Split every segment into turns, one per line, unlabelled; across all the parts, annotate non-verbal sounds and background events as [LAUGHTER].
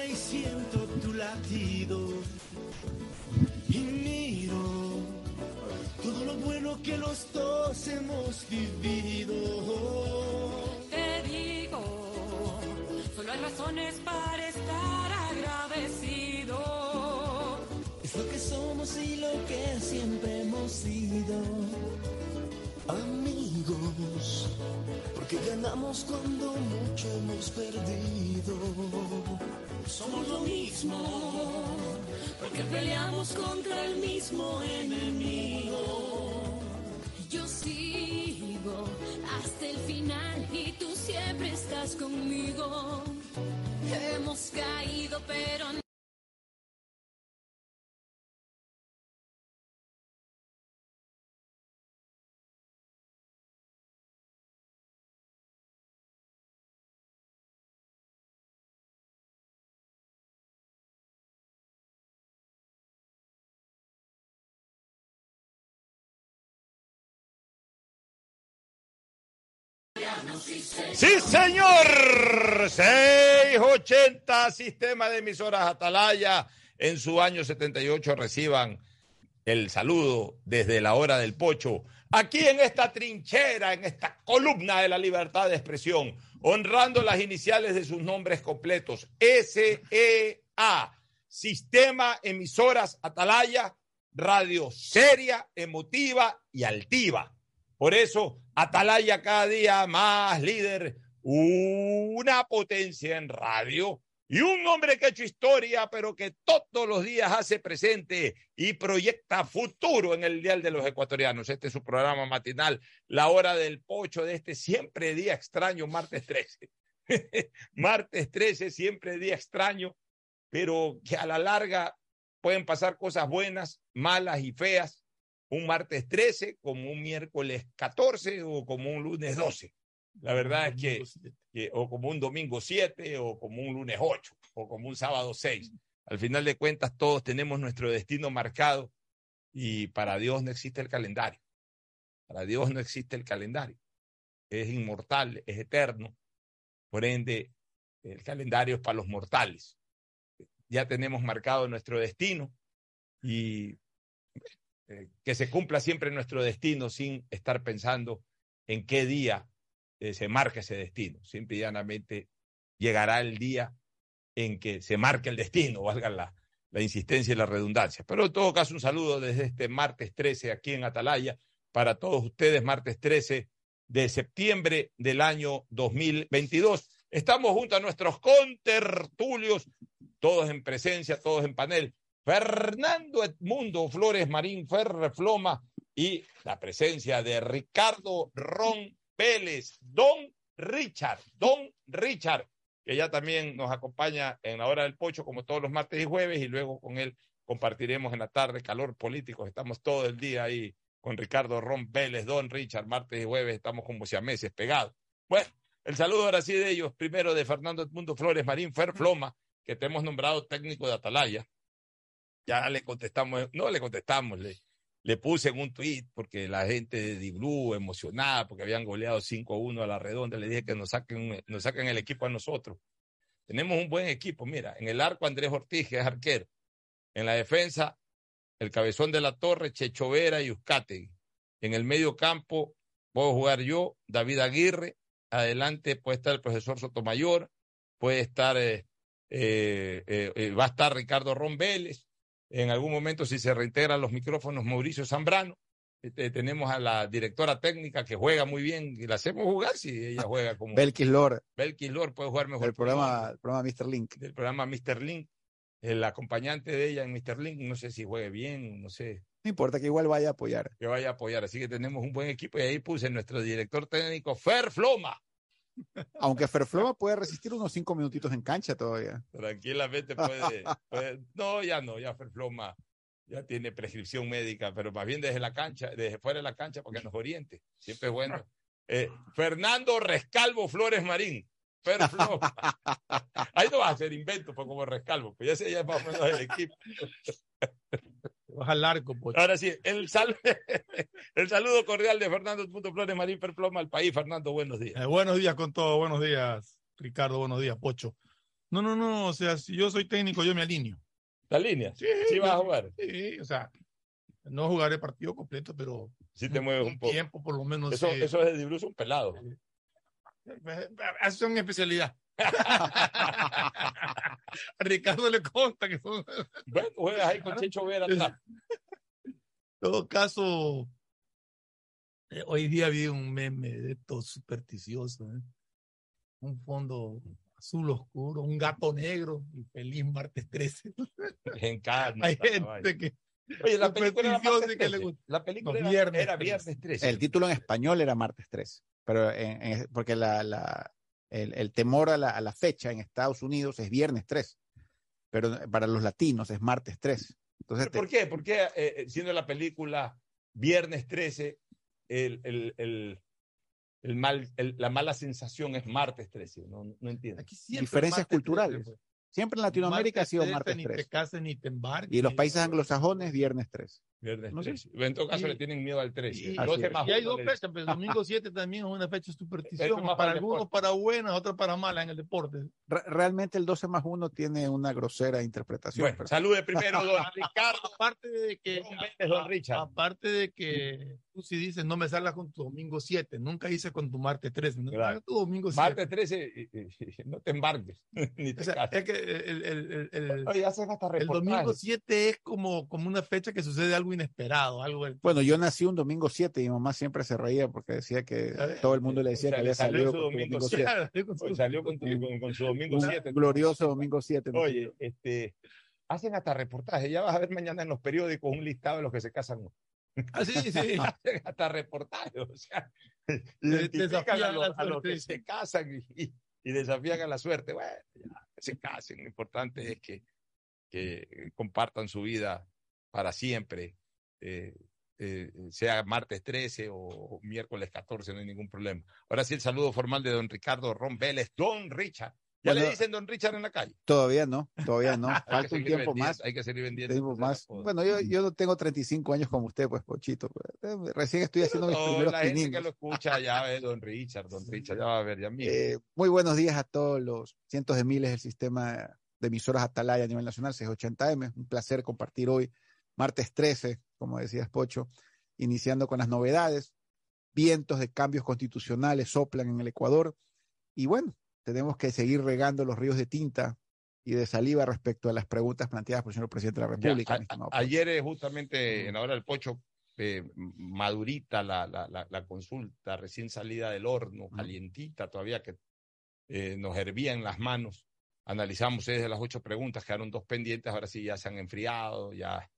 y siento tu latido. Y miro todo lo bueno que los dos hemos vivido.
Te digo, solo hay razones para estar agradecido.
Es lo que somos y lo que siempre hemos sido. Amigos, porque ganamos cuando mucho hemos perdido. Somos lo mismo, porque peleamos contra el mismo enemigo.
Yo sigo hasta el final y tú siempre estás conmigo. Hemos caído, pero
Sí, señor. 680 Sistema de Emisoras Atalaya. En su año 78 reciban el saludo desde la hora del pocho. Aquí en esta trinchera, en esta columna de la libertad de expresión, honrando las iniciales de sus nombres completos. SEA. Sistema Emisoras Atalaya. Radio seria, emotiva y altiva. Por eso, Atalaya cada día más líder, una potencia en radio y un hombre que ha hecho historia, pero que todos los días hace presente y proyecta futuro en el Dial de los Ecuatorianos. Este es su programa matinal, la hora del pocho de este siempre día extraño, martes 13. [LAUGHS] martes 13, siempre día extraño, pero que a la larga pueden pasar cosas buenas, malas y feas un martes 13, como un miércoles 14 o como un lunes 12. La verdad es que, que, o como un domingo 7 o como un lunes 8 o como un sábado 6. Al final de cuentas, todos tenemos nuestro destino marcado y para Dios no existe el calendario. Para Dios no existe el calendario. Es inmortal, es eterno. Por ende, el calendario es para los mortales. Ya tenemos marcado nuestro destino y eh, que se cumpla siempre nuestro destino sin estar pensando en qué día eh, se marca ese destino. Simple y llanamente llegará el día en que se marque el destino, [LAUGHS] valga la, la insistencia y la redundancia. Pero en todo caso, un saludo desde este martes 13 aquí en Atalaya para todos ustedes, martes 13 de septiembre del año 2022. Estamos junto a nuestros contertulios, todos en presencia, todos en panel. Fernando Edmundo Flores Marín Ferre Floma y la presencia de Ricardo Ron Pérez, Don Richard, Don Richard, que ya también nos acompaña en la hora del pocho como todos los martes y jueves y luego con él compartiremos en la tarde calor político. Estamos todo el día ahí con Ricardo Ron Vélez, Don Richard, martes y jueves estamos como meses pegados. Bueno, el saludo ahora sí de ellos, primero de Fernando Edmundo Flores Marín Fer Floma, que te hemos nombrado técnico de Atalaya ya le contestamos, no le contestamos, le, le puse en un tuit porque la gente de Diblu emocionada porque habían goleado 5-1 a la redonda, le dije que nos saquen, nos saquen el equipo a nosotros. Tenemos un buen equipo, mira, en el arco Andrés Ortiz, que es arquero. En la defensa, el cabezón de la torre, Checho Vera y Uzcategui. En el medio campo, puedo jugar yo, David Aguirre. Adelante puede estar el profesor Sotomayor, puede estar, eh, eh, eh, va a estar Ricardo Ron Vélez, en algún momento, si se reintegran los micrófonos, Mauricio Zambrano. Este, tenemos a la directora técnica que juega muy bien y la hacemos jugar si ella juega [LAUGHS] como.
Belkis Lord.
Belkis Lord puede jugar mejor.
El programa, el programa Mr. Link.
Del programa Mr. Link. El acompañante de ella en Mr. Link, no sé si juegue bien, no sé.
No importa, que igual vaya a apoyar.
Que vaya a apoyar. Así que tenemos un buen equipo y ahí puse nuestro director técnico, Fer Floma.
Aunque Ferfloma puede resistir unos cinco minutitos en cancha todavía.
Tranquilamente puede, [LAUGHS] puede, No, ya no, ya Ferfloma ya tiene prescripción médica, pero más bien desde la cancha, desde fuera de la cancha, porque nos oriente. Siempre es bueno. Eh, Fernando Rescalvo Flores Marín. Ferfloma. [LAUGHS] Ahí no va a hacer invento pues, como Rescalvo, pues ya se ya más o menos el equipo.
Baja al arco, pues.
Ahora sí, el, sal [LAUGHS] el saludo cordial de Fernando Flores Marín Perploma al país. Fernando, buenos días.
Eh, buenos días con todo, buenos días, Ricardo, buenos días, Pocho. No, no, no, o sea, si yo soy técnico, yo me alineo.
La línea.
Sí,
Sí vas a jugar.
Sí, o sea, no jugaré partido completo, pero
Si te mueves un poco.
tiempo por lo menos.
Eso,
eh,
eso es de Bruce un pelado.
Eso son especialidad. A [LAUGHS] Ricardo le consta que son.
Bueno, juegas ahí con Checho Vera atrás.
En todo caso, eh, hoy día vi un meme de estos supersticioso. ¿eh? Un fondo azul oscuro, un gato negro y feliz martes 13. [LAUGHS]
En carne.
Hay gente que.
Oye, la película era martes
que le
13.
gusta.
La película
No,
era
viernes
era
13.
viernes 13.
El título en español era martes 3, pero en- en- porque la, la- el, el temor a la, a la fecha en Estados Unidos es viernes 3, pero para los latinos es martes 3. Entonces,
¿Pero ¿Por
te-
qué? ¿Por qué, eh, eh, siendo la película Viernes 13, el, el, el, el mal, el- la mala sensación es martes 13? No, no entiendo.
Aquí
Diferencias
martes 13,
culturales.
pues.
siempre en Latinoamérica ha sido
13,
martes
Ni
3.
te cases ni te embarques.
Y los países anglosajones, viernes 3.
Viernes
No sé.
13. En todo caso,
Y-
le tienen miedo al 13.
Y,
El
Así
12
es.
más
y hay dos fechas, pero el domingo [LAUGHS] 7 también es una fecha de superstición.
para
para algunos para buenas, otros para malas en el deporte.
Re- realmente el 12 más 1 tiene una grosera interpretación.
Bueno,
pero-
salude primero, don [LAUGHS] Ricardo.
Aparte de que,
Don Richard.
aparte de que tú si dices no me salgas con tu domingo 7, nunca hice con tu martes 13, no
Claro.
Tu domingo 7.
Martes 13, eh, eh, no te embarques, [LAUGHS] ni te
O sea, es que el, el- el- el-
Oye,
el domingo
reportajes.
7 es como, como una fecha que sucede algo inesperado, algo
Bueno, yo nací un domingo 7 y mi mamá siempre se reía porque decía que todo el mundo le decía
O sea,
que
le
había
salió
salido
su
con su
domingo
domingo
7.
7.
Hoy salió con, con- con su domingo
Un
7.
glorioso domingo 7.
Oye, este, hacen hasta reportajes. Ya vas a ver mañana en los periódicos un listado de los que se casan. hoy.
Ah, sí, sí. [LAUGHS]
Hacen hasta reportajes. O sea,
De-
identifican
desafían
a los, a los que se casan y, y- y desafían a la suerte. Bueno, ya, se casen. Lo importante es que, que compartan su vida para siempre. Eh, eh, sea martes 13 o miércoles 14, no hay ningún problema. Ahora sí, el saludo formal de don Ricardo Ron Vélez, don Richard. ¿Ya
Bueno,
le dicen don Richard en la calle?
Todavía no, todavía no. [LAUGHS] Falta un tiempo
vendiendo,
más.
Hay que seguir vendiendo.
tiempo más. Bueno, yo, yo no tengo 35 años como usted, pues, Pochito. pues. Eh, Recién estoy haciendo mis
No,
primeros
la gente que lo escucha ya ve don Richard, don Richard, ya va a ver, ya mira.
Eh, muy buenos días a todos los cientos de miles del sistema de emisoras Atalaya a nivel nacional, 680M. Un placer compartir hoy, martes 13, como decías Pocho, iniciando con las novedades. Vientos de cambios constitucionales soplan en el Ecuador. Y bueno, tenemos que seguir regando los ríos de tinta y de saliva respecto a las preguntas planteadas por el señor presidente de la
Ya,
República.
a-
mi estimado
a- ayer justamente en la hora del pocho, eh, madurita la, la, la, la consulta, recién salida del horno, calientita todavía, que eh, nos hervía en las manos. Analizamos desde las ocho preguntas, quedaron dos pendientes, ahora sí ya se han enfriado, ya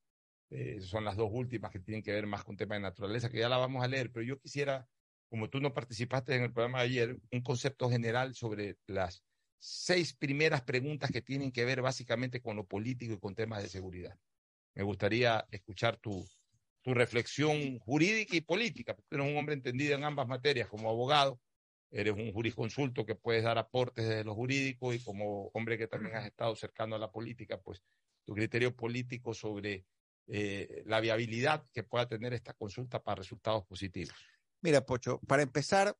eh, son las dos últimas que tienen que ver más con temas de naturaleza, que ya la vamos a leer, pero yo quisiera, como tú no participaste en el programa de ayer, un concepto general sobre las seis primeras preguntas que tienen que ver básicamente con lo político y con temas de seguridad. Me gustaría escuchar tu, tu reflexión jurídica y política, porque eres un hombre entendido en ambas materias como abogado, eres un jurisconsulto que puedes dar aportes desde lo jurídico y como hombre que también has estado cercano a la política, pues tu criterio político sobre eh, la viabilidad que pueda tener esta consulta para resultados positivos.
Mira, Pocho, para empezar,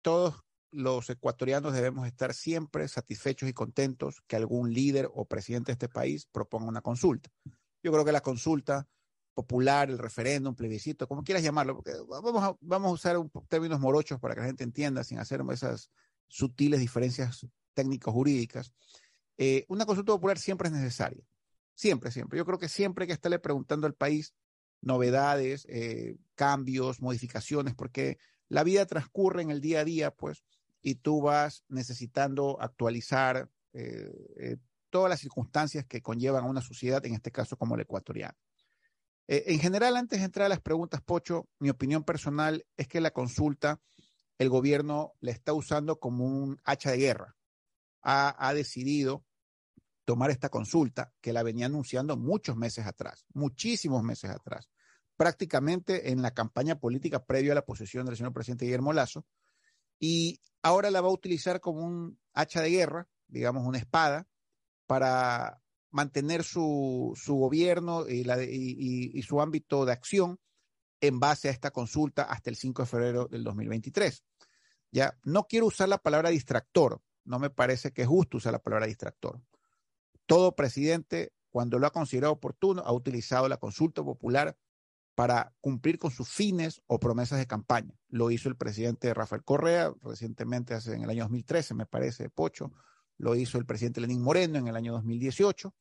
todos los ecuatorianos debemos estar siempre satisfechos y contentos que algún líder o presidente de este país proponga una consulta. Yo creo que la consulta popular, el referéndum, plebiscito, como quieras llamarlo, vamos a, vamos a usar un, términos morochos para que la gente entienda sin hacer esas sutiles diferencias técnico-jurídicas. Eh, una consulta popular siempre es necesaria. Siempre, siempre. Yo creo que siempre hay que estarle preguntando al país novedades, eh, cambios, modificaciones, porque la vida transcurre en el día a día, pues, y tú vas necesitando actualizar eh, eh, todas las circunstancias que conllevan a una sociedad, en este caso como la ecuatoriana. En general, antes de entrar a las preguntas, Pocho, mi opinión personal es que la consulta, el gobierno la está usando como un hacha de guerra. Ha, ha decidido tomar esta consulta que la venía anunciando muchos meses atrás, muchísimos meses atrás, prácticamente en la campaña política previo a la posesión del señor presidente Guillermo Lazo, y ahora la va a utilizar como un hacha de guerra, digamos una espada, para mantener su, su gobierno y, y su ámbito de acción en base a esta consulta hasta el 5 de febrero del 2023. Ya, no quiero usar la palabra distractor, no me parece que es justo usar la palabra distractor. Todo presidente, cuando lo ha considerado oportuno, ha utilizado la consulta popular para cumplir con sus fines o promesas de campaña. Lo hizo el presidente Rafael Correa recientemente, hace, en el año 2013, me parece, Pocho. Lo hizo el presidente Lenín Moreno en el año 2018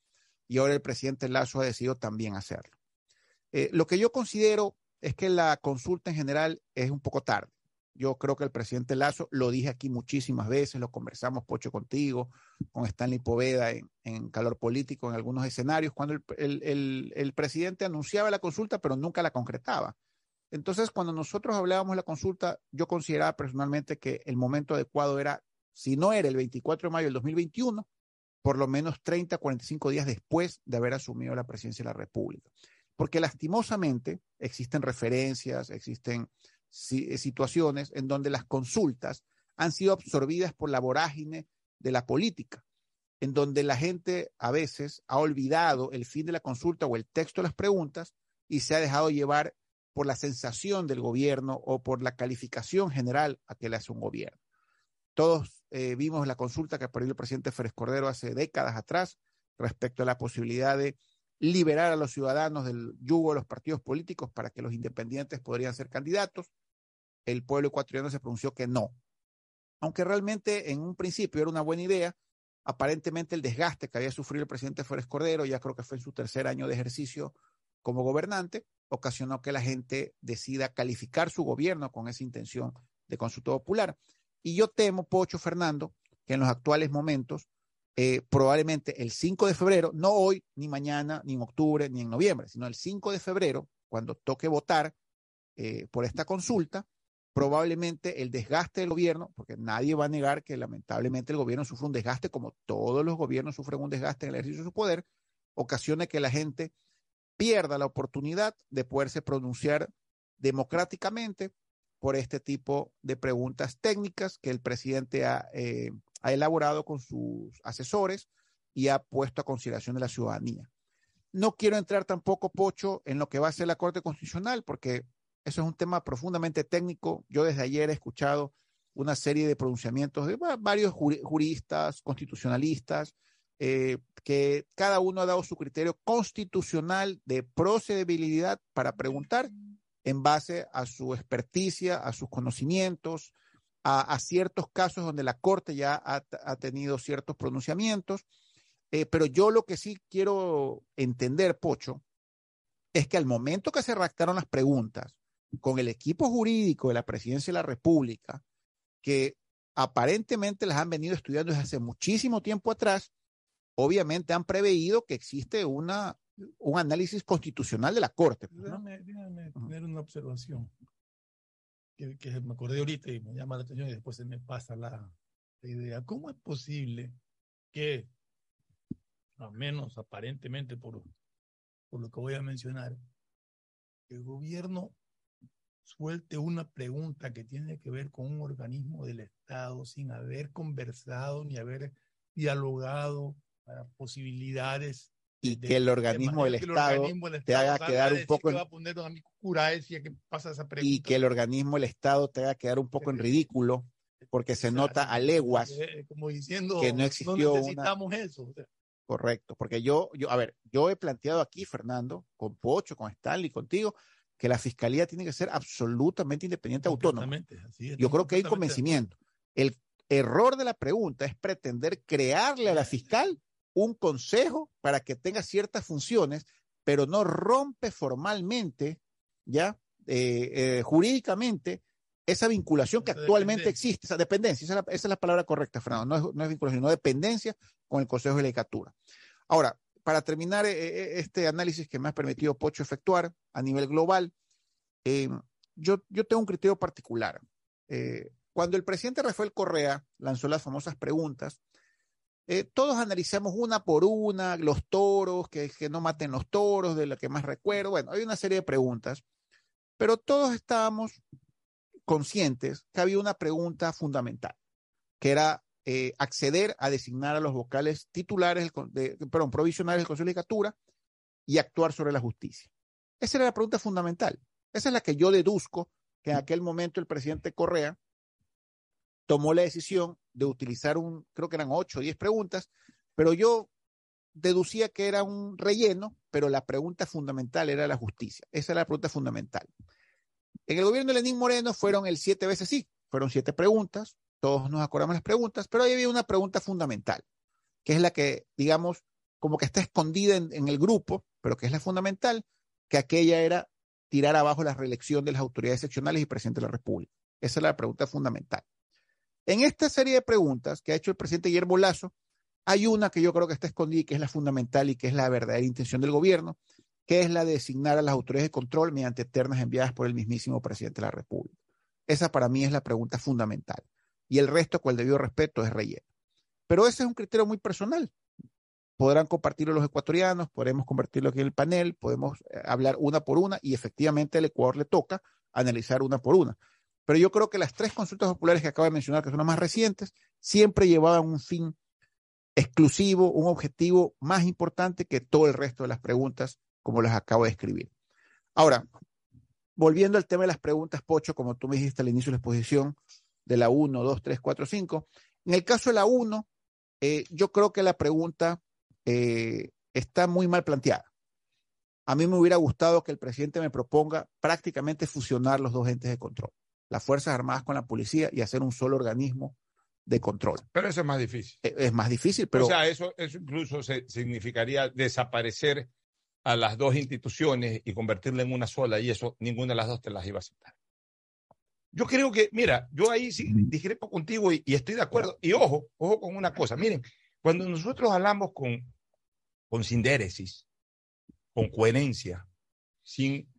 y ahora el presidente Lazo ha decidido también hacerlo. Eh, lo que yo considero es que la consulta en general es un poco tarde. Yo creo que el presidente Lazo, lo dije aquí muchísimas veces, lo conversamos, Pocho, contigo, con Stanley Poveda en, Calor Político, en algunos escenarios, cuando el, presidente anunciaba la consulta, pero nunca la concretaba. Entonces, cuando nosotros hablábamos de la consulta, yo consideraba personalmente que el momento adecuado era, si no era el 24 de mayo del 2021, por lo menos 30, 45 días después de haber asumido la presidencia de la República. Porque lastimosamente existen referencias, existen situaciones en donde las consultas han sido absorbidas por la vorágine de la política, en donde la gente a veces ha olvidado el fin de la consulta o el texto de las preguntas y se ha dejado llevar por la sensación del gobierno o por la calificación general a que le hace un gobierno. Todos eh, vimos la consulta que parió el presidente Férez Cordero hace décadas atrás respecto a la posibilidad de liberar a los ciudadanos del yugo de los partidos políticos para que los independientes podrían ser candidatos. El pueblo ecuatoriano se pronunció que no. Aunque realmente en un principio era una buena idea, aparentemente el desgaste que había sufrido el presidente Flores Cordero, ya creo que fue en su tercer año de ejercicio como gobernante, ocasionó que la gente decida calificar su gobierno con esa intención de consulta popular. Y yo temo, Pocho Fernando, que en los actuales momentos eh, probablemente el 5 de febrero, no hoy, ni mañana, ni en octubre, ni en noviembre, sino el 5 de febrero, cuando toque votar eh, por esta consulta, probablemente el desgaste del gobierno, porque nadie va a negar que lamentablemente el gobierno sufre un desgaste, como todos los gobiernos sufren un desgaste en el ejercicio de su poder, ocasione que la gente pierda la oportunidad de poderse pronunciar democráticamente por este tipo de preguntas técnicas que el presidente ha eh, elaborado con sus asesores y ha puesto a consideración de la ciudadanía. No quiero entrar tampoco, Pocho, en lo que va a ser la Corte Constitucional, porque eso es un tema profundamente técnico. Yo desde ayer he escuchado una serie de pronunciamientos de varios juristas, constitucionalistas, eh, que cada uno ha dado su criterio constitucional de procedibilidad para preguntar en base a su experticia, a sus conocimientos, a, ciertos casos donde la Corte ya ha, tenido ciertos pronunciamientos. Eh, pero yo lo que sí quiero entender, Pocho, es que al momento que se redactaron las preguntas con el equipo jurídico de la Presidencia de la República, que aparentemente las han venido estudiando desde hace muchísimo tiempo atrás, obviamente han preveído que existe una, un análisis constitucional de la Corte.
Déjame, tener una observación que, me acordé ahorita y me llama la atención y después se me pasa la, idea. ¿Cómo es posible que, al menos aparentemente por, por lo que voy a mencionar, el gobierno suelte una pregunta que tiene que ver con un organismo del Estado sin haber conversado ni haber dialogado para posibilidades
y que el organismo del Estado te haga quedar un poco en, y que el organismo del Estado te haga quedar un poco en ridículo porque se nota a leguas
eh, como diciendo
que no existió
necesitamos eso
correcto porque yo yo a ver yo he planteado aquí Fernando con Pocho con Stanley contigo que la fiscalía tiene que ser absolutamente independiente autónoma. Yo creo que hay convencimiento. El error de la pregunta es pretender crearle a la fiscal un consejo para que tenga ciertas funciones, pero no rompe formalmente, ya, eh, eh, jurídicamente, esa vinculación que actualmente existe, esa dependencia, esa es, la, palabra correcta, Fernando, no es, no es vinculación, no dependencia con el Consejo de Legislatura. Ahora, para terminar eh, este análisis que me ha permitido Pocho efectuar a nivel global, yo, yo tengo un criterio particular. cuando el presidente Rafael Correa lanzó las famosas preguntas, eh, todos analizamos una por una, los toros, que, que no maten los toros, de lo que más recuerdo. Bueno, hay una serie de preguntas, pero todos estábamos conscientes que había una pregunta fundamental, que era eh, acceder a designar a los vocales titulares, de, perdón, provisionales del Consejo de Legislatura y actuar sobre la justicia. Esa era la pregunta fundamental. Esa es la que yo deduzco que en aquel momento el presidente Correa tomó la decisión de utilizar un, creo que eran ocho o diez preguntas, pero yo deducía que era un relleno, pero la pregunta fundamental era la justicia. Esa era la pregunta fundamental. En el gobierno de Lenín Moreno fueron el siete veces sí, fueron siete preguntas, todos nos acordamos las preguntas, pero ahí había una pregunta fundamental, que es la que, digamos, como que está escondida en, el grupo, pero que es la fundamental, que aquella era tirar abajo la reelección de las autoridades seccionales y presidente de la República. Esa es la pregunta fundamental. En esta serie de preguntas que ha hecho el presidente Guillermo Lazo, hay una que yo creo que está escondida y que es la fundamental y que es la verdadera intención del gobierno, que es la de designar a las autoridades de control mediante ternas enviadas por el mismísimo presidente de la República. Esa para mí es la pregunta fundamental. Y el resto, con el debido respeto, es relleno. Pero ese es un criterio muy personal. Podrán compartirlo los ecuatorianos, podemos convertirlo aquí en el panel, podemos eh, hablar una por una y efectivamente al Ecuador le toca analizar una por una. Pero yo creo que las tres consultas populares que acabo de mencionar, que son las más recientes, siempre llevaban un fin exclusivo, un objetivo más importante que todo el resto de las preguntas, como las acabo de escribir. Ahora, volviendo al tema de las preguntas, Pocho, como tú me dijiste al inicio de la exposición, de la 1, 2, 3, 4, 5, en el caso de la 1, eh, yo creo que la pregunta eh, está muy mal planteada. A mí me hubiera gustado que el presidente me proponga prácticamente fusionar los dos entes de control, las Fuerzas Armadas con la policía y hacer un solo organismo de control.
Pero eso es más difícil.
Es, es más difícil, pero...
O sea, eso, eso incluso se, significaría desaparecer a las dos instituciones y convertirla en una sola, y eso ninguna de las dos te las iba a aceptar. Yo creo que, mira, yo ahí sí discrepo contigo y, y estoy de acuerdo. Y ojo, ojo con una cosa. Miren, cuando nosotros hablamos con, con sindéresis, con coherencia, sin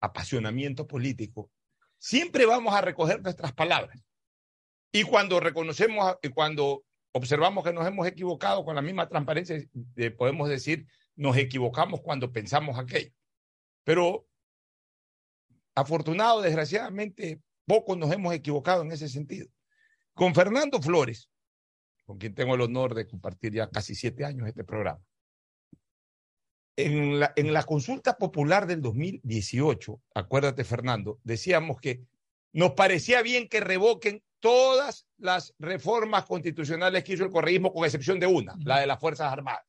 apasionamiento político, siempre vamos a recoger nuestras palabras. Y cuando reconocemos, y cuando observamos que nos hemos equivocado con la misma transparencia, eh, podemos decir, nos equivocamos cuando pensamos aquello. Pero afortunado, desgraciadamente, pocos nos hemos equivocado en ese sentido. Con Fernando Flores, con quien tengo el honor de compartir ya casi siete años este programa, en la, en la consulta popular del 2018, acuérdate Fernando, decíamos que nos parecía bien que revoquen todas las reformas constitucionales que hizo el correísmo, con excepción de una, la de las Fuerzas Armadas,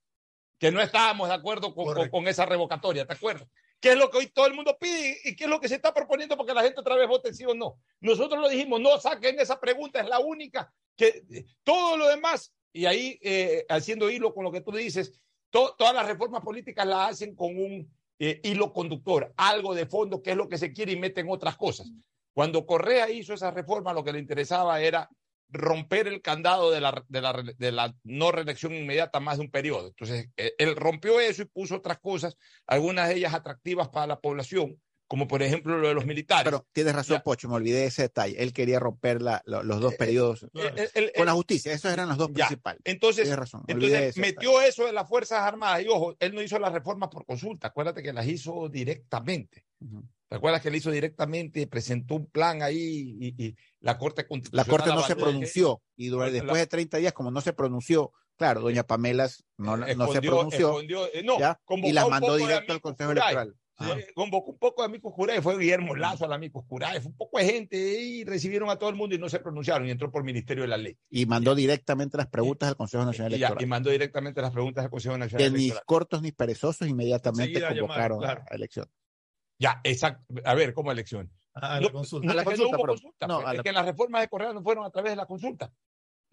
que no estábamos de acuerdo con, con, con, esa revocatoria, ¿te acuerdas? ¿Qué es lo que hoy todo el mundo pide y qué es lo que se está proponiendo porque la gente otra vez vote sí o no? Nosotros lo dijimos, no saquen esa pregunta, es la única, que todo lo demás, y ahí eh, haciendo hilo con lo que tú dices, to, todas las reformas políticas las hacen con un eh, hilo conductor, algo de fondo, que es lo que se quiere y meten otras cosas. Cuando Correa hizo esa reforma, lo que le interesaba era romper el candado de la, de la, la no reelección inmediata más de un periodo. Entonces, eh, él rompió eso y puso otras cosas, algunas de ellas atractivas para la población, como por ejemplo lo de los militares.
Pero tienes razón,
Ya.
Pocho, me olvidé de ese detalle. Él quería romper la- lo- los dos periodos
El- el- el-
con la justicia, esos eran los dos
Ya.
principales.
entonces,
Tienes razón, me
entonces metió eso de las Fuerzas Armadas y ojo, él no hizo las reformas por consulta, acuérdate que las hizo directamente. ¿Te acuerdas que él hizo directamente, presentó un plan ahí y, y la Corte
La
Constitucional
Corte no se pronunció y durante,
La-
después de 30 días, como no se pronunció, claro, doña Pamela no, no se pronunció
escondió, eh, no,
y las mandó directo al Consejo. Electoral.
Convocó un poco de amigos Curay, fue Guillermo Lazo al amigo Curay, fue un poco de gente y recibieron a todo el mundo y no se pronunciaron y entró por Ministerio de la Ley.
Y mandó directamente las preguntas al Consejo Nacional
Y, ya- y
Electoral.
mandó directamente las preguntas al Consejo
Que
Nacional
ni
Electoral.
cortos ni perezosos inmediatamente convocaron
claro.
a elección.
Ya, exacto. A ver, ¿cómo elección?
a la consulta.
No,
A la
es que
consulta,
no hubo
perdón.
consulta.
No,
pues, es
la-
que las reformas de Correa no fueron a través de la consulta.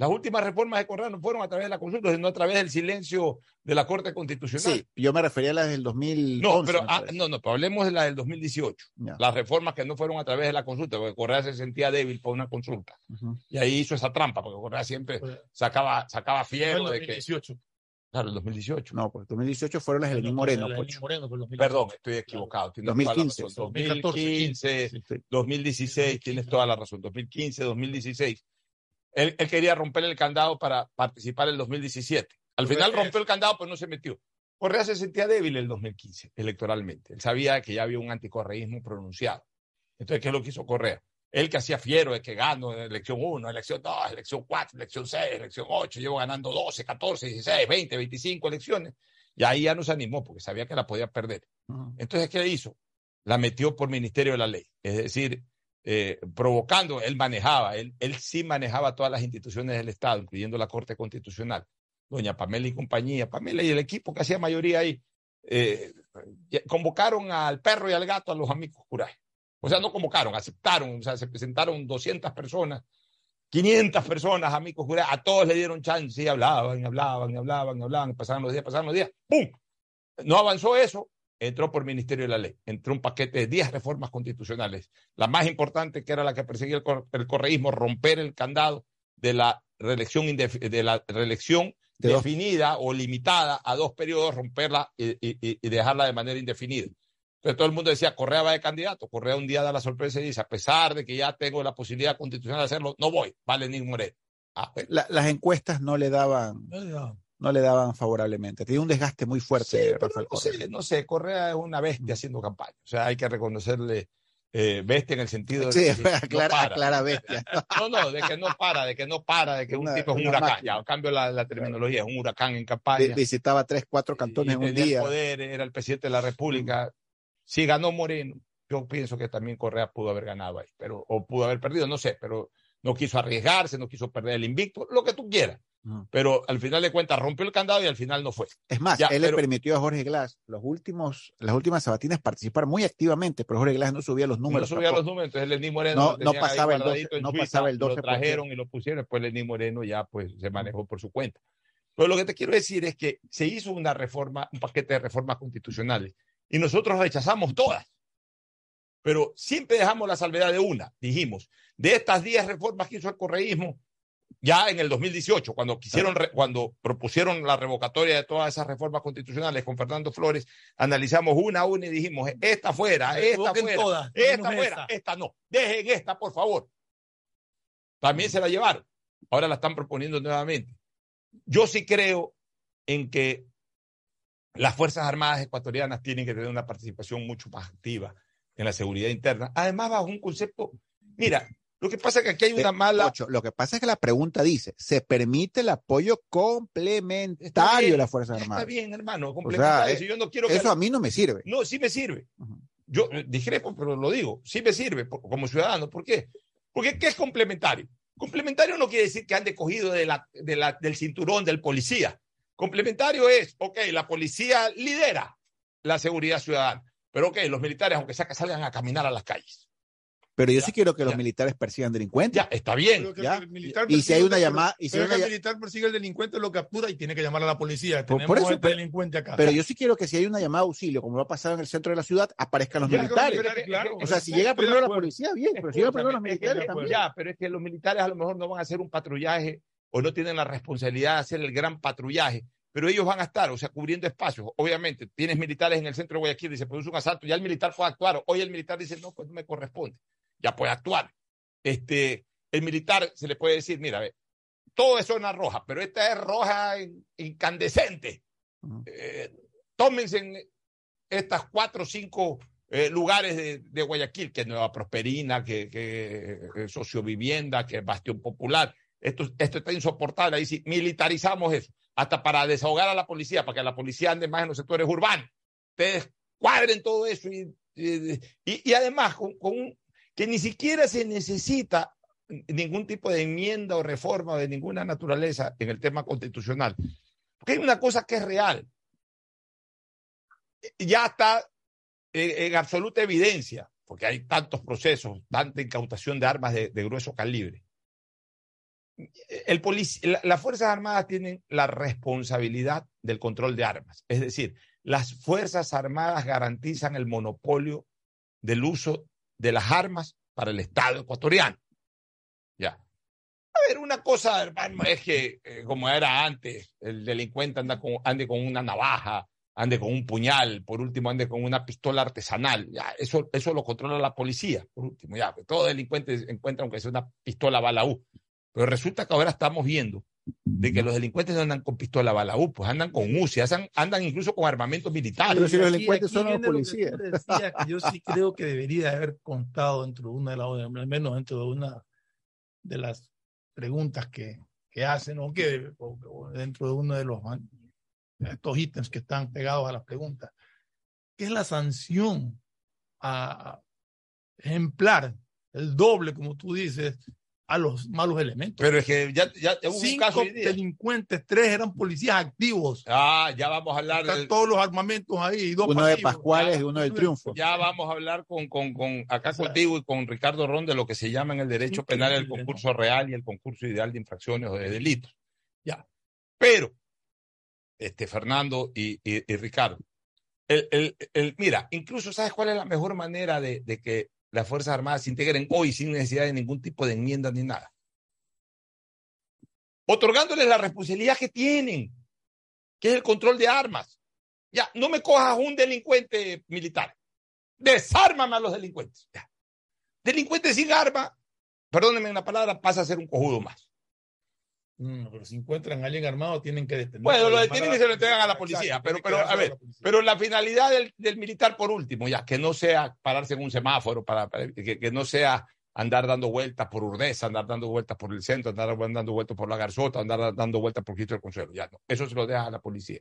Las últimas reformas de Correa no fueron a través de la consulta, sino a través del silencio de la Corte Constitucional.
Sí, yo me refería a las del 2011.
No, pero ah, no, no, pero hablemos de la del 2018.
Ya.
Las reformas que no fueron a través de la consulta, porque Correa se sentía débil por una consulta.
Ujú.
Y ahí hizo esa trampa, porque Correa siempre sacaba, sacaba
en
de que.
2018.
Claro, el 2018.
No, pues 2018 fueron las de Lenín Moreno,
La de
Pocho.
Moreno fue el 2018.
Perdón, estoy equivocado. tienes toda la
2015,
razón.
2014,
2015,
Sí.
2016, tienes toda la razón. 2015, 2016. Él, él quería romper el candado para participar en el 2017. Al final rompió el candado, pero no se metió. Correa se sentía débil en el 2015, electoralmente. Él sabía que ya había un anticorreísmo pronunciado. Entonces, ¿qué es lo que hizo Correa? Él que hacía fiero de que gano en elección 1, elección 2, elección 4, elección 6, elección 8, llevo ganando 12, 14, 16, 20, 25 elecciones. Y ahí ya no se animó porque sabía que la podía perder. Entonces, ¿qué hizo? La metió por Ministerio de la Ley. Es decir, eh, provocando, él manejaba, él, sí manejaba todas las instituciones del Estado, incluyendo la Corte Constitucional. Doña Pamela y compañía, Pamela y el equipo que hacía mayoría ahí, eh, convocaron al perro y al gato a los amigos curajes. O sea, no convocaron, aceptaron, o sea, se presentaron 200 personas, 500 personas, amigos curajes, a todos le dieron chance y hablaban, y hablaban, y hablaban, y hablaban, pasaban los días, pasaban los días, ¡pum! No avanzó eso, entró por Ministerio de la Ley, entró un paquete de 10 reformas constitucionales. La más importante, que era la que perseguía el, cor el correísmo, romper el candado de la reelección, de la reelección de definida o limitada a dos periodos, romperla y, y, y, dejarla de manera indefinida. Entonces todo el mundo decía, Correa va de candidato, Correa un día da la sorpresa y dice, a pesar de que ya tengo la posibilidad constitucional de hacerlo, no voy, va Lenín Moreno.
Ah, bueno. la, las encuestas no le daban... No le daban no le daban favorablemente. Tiene un desgaste muy fuerte,
sí, Rafael no Correa. Sé, no sé, Correa es una bestia haciendo campaña. O sea, hay que reconocerle eh, bestia en el sentido
sí,
de que
clara, [LAUGHS] no clara bestia. [LAUGHS]
no, no, de que no para, de que no para, de que una, un tipo es un huracán. Máquina. Ya, en cambio la, la terminología, es un huracán en campaña.
Visitaba tres, cuatro cantones en un día.
El poder, era el presidente de la República. Si ganó Moreno, yo pienso que también Correa pudo haber ganado ahí, pero, o pudo haber perdido, no sé, pero no quiso arriesgarse, no quiso perder el invicto, lo que tú quieras. Pero al final de cuentas rompió el candado y al final no fue.
Es más, ya, él pero, le permitió a Jorge Glass los últimos, las últimas sabatinas participar muy activamente, pero Jorge Glass no subía los números.
No subía los números, entonces Lenín Moreno
no, no pasaba, el 12, no Suiza, pasaba el 12.
Lo trajeron y lo pusieron, después Lenín Moreno ya pues se manejó por su cuenta. Pero lo que te quiero decir es que se hizo una reforma, un paquete de reformas constitucionales y nosotros rechazamos todas. Pero siempre dejamos la salvedad de una. Dijimos, de estas 10 reformas que hizo el correísmo, ya en el 2018, cuando quisieron, cuando propusieron la revocatoria de todas esas reformas constitucionales con Fernando Flores, analizamos una a una y dijimos, esta fuera, esta fuera,
todas,
esta fuera, esta. esta no, dejen esta, por favor. También se la llevaron. Ahora la están proponiendo nuevamente. Yo sí creo en que las Fuerzas Armadas ecuatorianas tienen que tener una participación mucho más activa en la seguridad interna. Además, bajo un concepto, mira, lo que pasa es que aquí hay una mala.
Ocho, lo que pasa es que la pregunta dice: ¿se permite el apoyo complementario bien, de las Fuerzas Armadas?
Está bien, hermano, complementario.
O sea, yo no quiero que eso a mí no me sirve.
No, sí me sirve. Uh -huh. Yo discrepo, pero lo digo, sí me sirve como ciudadano. ¿Por qué? Porque ¿qué es complementario? Complementario no quiere decir que ande cogido de la, de la, del cinturón del policía. Complementario es, ok, la policía lidera la seguridad ciudadana, pero ok, los militares, aunque sea que salgan a caminar a las calles.
Pero yo ya, sí quiero que ya. los militares persigan delincuentes.
Ya, está bien.
Ya. y si hay una llamada. Y si
pero
una
el militar persigue al delincuente, lo captura y tiene que llamar a la policía.
Por,
Tenemos
por eso,
este
pero,
delincuente acá.
Pero yo sí quiero que si hay una llamada de auxilio, como lo ha pasado en el centro de la ciudad, aparezcan los militares.
Claro, claro,
o sea, si llega primero la policía, bien, pero si llega primero los militares
es que,
también.
Ya, pero es que los militares a lo mejor no van a hacer un patrullaje o no tienen la responsabilidad de hacer el gran patrullaje pero ellos van a estar, o sea, cubriendo espacios. Obviamente, tienes militares en el centro de Guayaquil y se produce un asalto, ya el militar puede actuar. Hoy el militar dice, no, pues no me corresponde, ya puede actuar. Este, el militar se le puede decir, mira, ve, todo es zona roja, pero esta es roja incandescente. Uh -huh. eh, tómense en estas cuatro o cinco eh, lugares de, de, Guayaquil, que es Nueva Prosperina, que, que, Sociovivienda, que es Bastión Popular. Esto, esto está insoportable. Ahí sí, militarizamos eso hasta para desahogar a la policía, para que la policía ande más en los sectores urbanos. Ustedes cuadren todo eso y, y, y además con, con un, que ni siquiera se necesita ningún tipo de enmienda o reforma de ninguna naturaleza en el tema constitucional. Porque hay una cosa que es real. Ya está en, absoluta evidencia, porque hay tantos procesos, tanta incautación de armas de, grueso calibre las Fuerzas Armadas tienen la responsabilidad del control de armas. Es decir, las Fuerzas Armadas garantizan el monopolio del uso de las armas para el Estado ecuatoriano. Ya. A ver, una cosa, hermano, es que eh, como era antes, el delincuente anda con, con una navaja, ande con un puñal, por último ande con una pistola artesanal. Ya, eso, eso lo controla la policía, por último. Ya, todo delincuente encuentra aunque sea una pistola bala U. Pero resulta que ahora estamos viendo de que los delincuentes no andan con pistola bala U, pues andan con UCI, andan, andan incluso con armamentos militares.
Pero si los delincuentes son los policías.
Decía, que yo sí creo que debería haber contado dentro de una de las, al menos dentro de una de las preguntas que, que hacen, o que o, o dentro de uno de los estos ítems que están pegados a las preguntas, que es la sanción a, ejemplar el doble, como tú dices, a los malos elementos.
Pero es que ya, ya, hubo un
Cinco
caso hoy día.
delincuentes, tres eran policías activos.
Ah, ya vamos a hablar
Están
del-
todos los armamentos ahí. y dos
Uno de. Pascuales
ya,
y uno del Triunfo.
Ya vamos a hablar con, con, con acá
O sea,
contigo y con Ricardo Ron de lo que se llama en el derecho penal el concurso real y el concurso ideal de infracciones o de delitos.
Ya.
Pero, este, Fernando y, y- y Ricardo, el, el- el- mira, incluso ¿sabes cuál es la mejor manera de, de que las Fuerzas Armadas se integren hoy sin necesidad de ningún tipo de enmienda ni nada? Otorgándoles la responsabilidad que tienen, que es el control de armas. Ya, no me cojas un delincuente militar. Desármame a los delincuentes. Ya. Delincuente sin arma, perdónenme la palabra, pasa a ser un cojudo más.
Mm, pero si encuentran a alguien armado, tienen que detenerlo.
Bueno, lo detienen y se lo entregan a la policía,
Exacto,
pero- pero, a ver,
la.
Pero la finalidad del, del militar, por último, ya, que no sea pararse en un semáforo, para, para- que, que no sea andar dando vueltas por Urdesa, andar dando vueltas por el centro, andar dando vueltas por la Garzota, andar dando vueltas por Cristo del Consuelo. Ya no, eso se lo deja a la policía.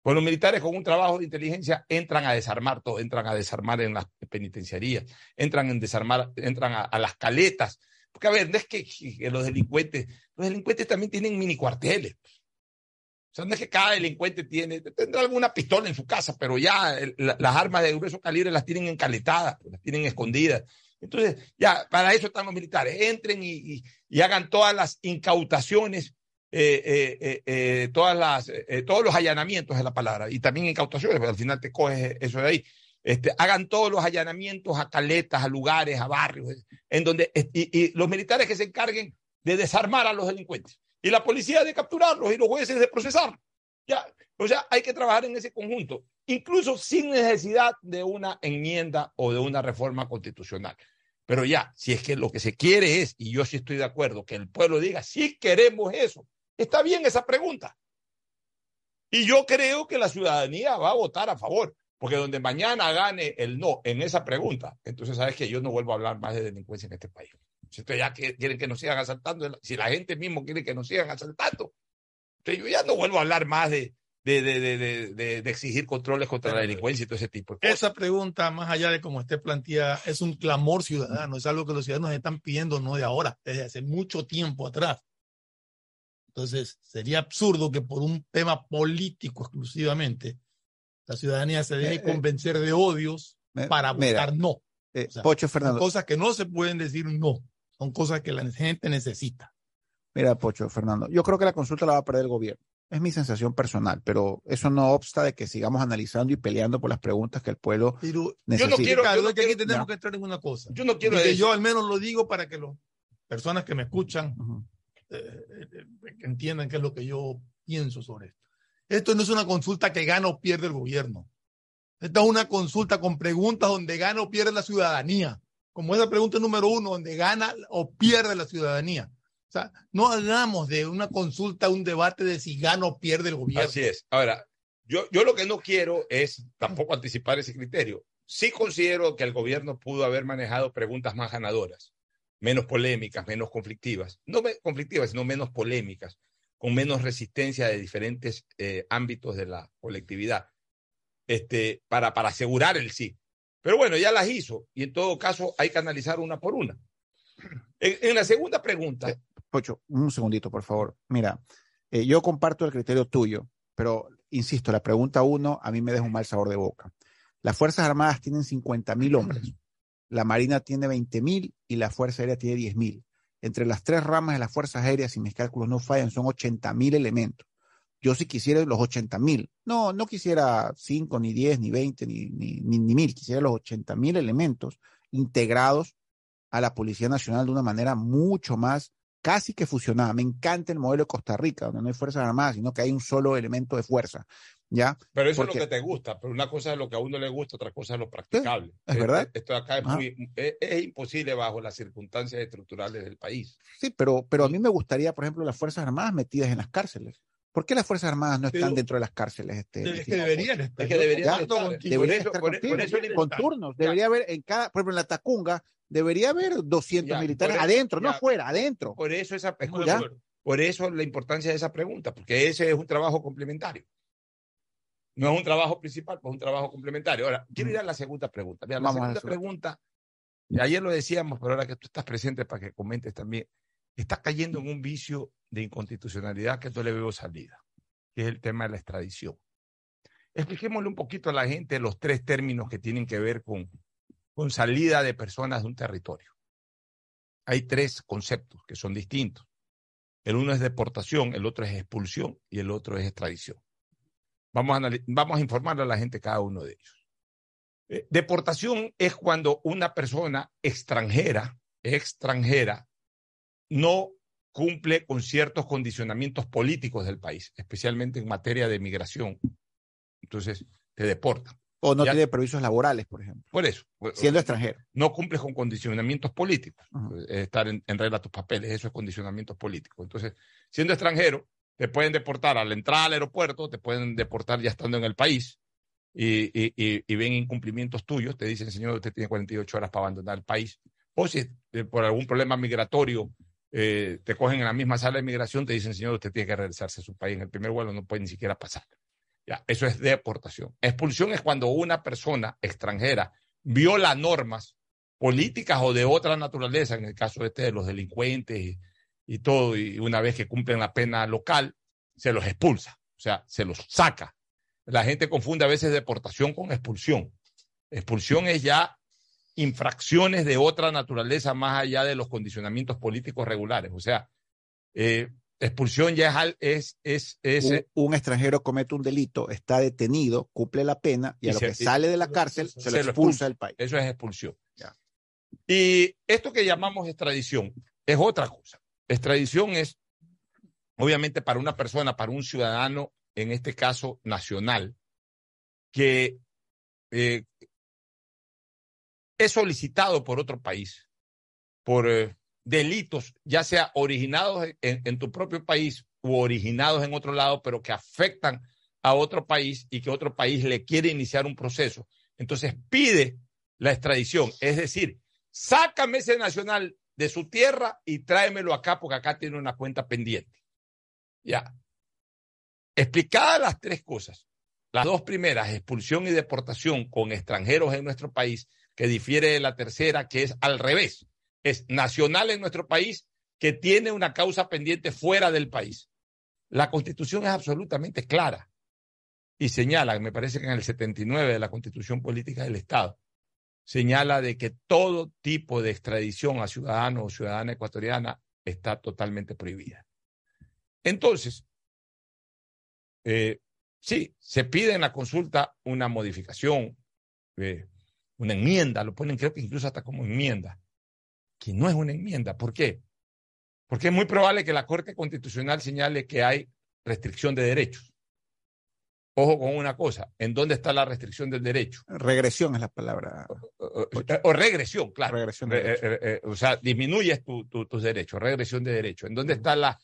Pues los militares con un trabajo de inteligencia entran a desarmar todo, entran a desarmar en las penitenciarías, entran en desarmar, entran a, a las caletas. Porque a ver, no es que, los delincuentes, los delincuentes también tienen mini cuarteles. O sea, no es que cada delincuente tiene, tendrá alguna pistola en su casa, pero ya las armas de grueso calibre las tienen encaletadas, las tienen escondidas. Entonces, ya, para eso están los militares. Entren y, hagan todas las incautaciones, eh, eh, eh, todas las, todos los allanamientos es la palabra, y también incautaciones, porque al final te coges eso de ahí. Este, hagan todos los allanamientos a caletas, a lugares, a barrios, eh, en donde, eh, y, los militares que se encarguen de desarmar a los delincuentes, y la policía de capturarlos, y los jueces de procesarlos. Ya, o sea, hay que trabajar en ese conjunto, incluso sin necesidad de una enmienda o de una reforma constitucional. Pero ya, si es que lo que se quiere es, y yo sí estoy de acuerdo, que el pueblo diga, si queremos eso, está bien esa pregunta. Y yo creo que la ciudadanía va a votar a favor, porque donde mañana gane el no en esa pregunta, entonces sabes que yo no vuelvo a hablar más de delincuencia en este país. Si ustedes ya quieren que nos sigan asaltando, si la gente mismo quiere que nos sigan asaltando, entonces yo ya no vuelvo a hablar más de exigir controles contra la delincuencia y todo ese tipo de cosas.
Esa pregunta, más allá de cómo esté planteada, es un clamor ciudadano, es algo que los ciudadanos están pidiendo no de ahora, desde hace mucho tiempo atrás. Entonces, sería absurdo que por un tema político exclusivamente, la ciudadanía se deje
Eh, eh,
convencer de odios para
mira,
votar no.
eh,
o sea,
Pocho
Son
Fernando,
cosas que no se pueden decir no, son cosas que la gente necesita.
mira, Pocho Fernando, yo creo que la consulta la va a perder el gobierno. Es mi sensación personal, pero eso no obsta de que sigamos analizando y peleando por las preguntas que el pueblo
Pero
Yo no
necesita.
quiero- yo no
aquí
quiero-
tenemos
ya.
que entrar en una cosa.
Yo no quiero
yo al menos lo digo para que las personas que me escuchan eh, eh, entiendan qué es lo que yo pienso sobre esto. Esto no es una consulta que gana o pierde el gobierno. Esta es una consulta con preguntas donde gana o pierde la ciudadanía. Como esa pregunta número uno, donde gana o pierde la ciudadanía. O sea, no hagamos de una consulta un debate de si gana o pierde el gobierno.
Así es. Ahora, yo, yo lo que no quiero es tampoco anticipar ese criterio. Sí considero que el gobierno pudo haber manejado preguntas más ganadoras, menos polémicas, menos conflictivas. No conflictivas, sino menos polémicas, con menos resistencia de diferentes eh, ámbitos de la colectividad, este, para, para asegurar el sí. Pero bueno, ya las hizo y en todo caso hay que analizar una por una. En, la segunda pregunta,
Pocho, un segundito, por favor. Mira, eh, yo comparto el criterio tuyo, pero insisto, la pregunta uno a mí me deja un mal sabor de boca. Las Fuerzas Armadas tienen 50 mil hombres, la Marina tiene 20 mil y la Fuerza Aérea tiene 10 mil. Entre las tres ramas de las Fuerzas Aéreas, si mis cálculos no fallan, son 80 mil elementos. Yo si quisiera los 80 mil, no, no quisiera 5, ni 10, ni 20, ni, ni, ni, ni mil, quisiera los 80 mil elementos integrados a la Policía Nacional de una manera mucho más casi que fusionada. Me encanta el modelo de Costa Rica, donde no hay Fuerzas Armadas, sino que hay un solo elemento de fuerza. ¿Ya?
Pero eso
Porque-
es lo que te gusta, pero una cosa es lo que a uno le gusta, otra cosa es lo practicable.
es verdad.
Esto, esto acá es, muy, es, es imposible bajo las circunstancias estructurales del país.
Sí, pero, pero a mí me gustaría, por ejemplo, las Fuerzas Armadas metidas en las cárceles. ¿Por qué las Fuerzas Armadas no están
Pero-
dentro de las cárceles? Este,
Es que deberían estar.
Es que deberían estar.
contigo.
Debería
eso-
estar
por-
contigo,
por eso
con turnos. Debería haber en cada, por ejemplo, en la Tacunga, debería haber 200
Ya,
militares
eso-
adentro, no
ya.
afuera, adentro.
Por eso, esa, escucha, por eso la importancia de esa pregunta, porque ese es un trabajo complementario. No es un trabajo principal, pues es un trabajo complementario. Ahora, quiero ir a la segunda pregunta. Mira, la
Vamos
segunda pregunta Y ayer lo decíamos, pero ahora que tú estás presente para que comentes también, está cayendo en un vicio de inconstitucionalidad que yo le veo salida, que es el tema de la extradición. Expliquémosle un poquito a la gente los tres términos que tienen que ver con, con salida de personas de un territorio. Hay tres conceptos que son distintos. El uno es deportación, el otro es expulsión y el otro es extradición. Vamos a, vamos a informarle a la gente cada uno de ellos. Eh, deportación es cuando una persona extranjera, extranjera, no cumple con ciertos condicionamientos políticos del país, especialmente en materia de migración. Entonces, te deportan.
O no tiene permisos laborales, por ejemplo.
Por eso.
Siendo extranjero.
No cumples con condicionamientos políticos. Estar en, en, regla tus papeles, eso es condicionamientos políticos. Entonces, siendo extranjero, te pueden deportar al entrar al aeropuerto, te pueden deportar ya estando en el país y, ven incumplimientos tuyos, te dicen, señor, usted tiene 48 horas para abandonar el país. O si eh, por algún problema migratorio eh, te cogen en la misma sala de migración, te dicen, señor, usted tiene que regresarse a su país. En el primer vuelo no puede ni siquiera pasar. Eso es deportación. Expulsión es cuando una persona extranjera viola normas políticas o de otra naturaleza, en el caso este de los delincuentes y, todo, y una vez que cumplen la pena local, se los expulsa, o sea, se los saca. La gente confunde a veces deportación con expulsión. Expulsión es ya infracciones de otra naturaleza más allá de los condicionamientos políticos regulares. O sea, eh, expulsión ya es... es, es,
un, un, extranjero comete un delito, está detenido, cumple la pena y, y a lo se, que sale de la cárcel se, se lo expulsa del país.
Eso es expulsión. Ya. Y esto que llamamos extradición es otra cosa. Extradición es, obviamente, para una persona, para un ciudadano, en este caso nacional, que eh, es solicitado por otro país por eh, delitos, ya sea originados en, en, tu propio país u originados en otro lado, pero que afectan a otro país y que otro país le quiere iniciar un proceso. Entonces pide la extradición, es decir, sácame ese nacional de su tierra y tráemelo acá porque acá tiene una cuenta pendiente. Ya. Explicadas las tres cosas, las dos primeras, expulsión y deportación con extranjeros en nuestro país, que difiere de la tercera, que es al revés, es nacional en nuestro país que tiene una causa pendiente fuera del país. La constitución es absolutamente clara y señala, me parece que en el 79 de la constitución política del Estado, señala de que todo tipo de extradición a ciudadano o ciudadana ecuatoriana está totalmente prohibida. Entonces, eh, sí, se pide en la consulta una modificación, eh, una enmienda, lo ponen creo que incluso hasta como enmienda, que no es una enmienda. ¿Por qué? Porque es muy probable que la Corte Constitucional señale que hay restricción de derechos. Ojo con una cosa, ¿en dónde está la restricción del derecho?
Regresión es la palabra.
O, o, o regresión, claro.
Regresión
de eh, eh, eh, o sea, disminuyes tu, tu, tus derechos, regresión de derechos. ¿En dónde está la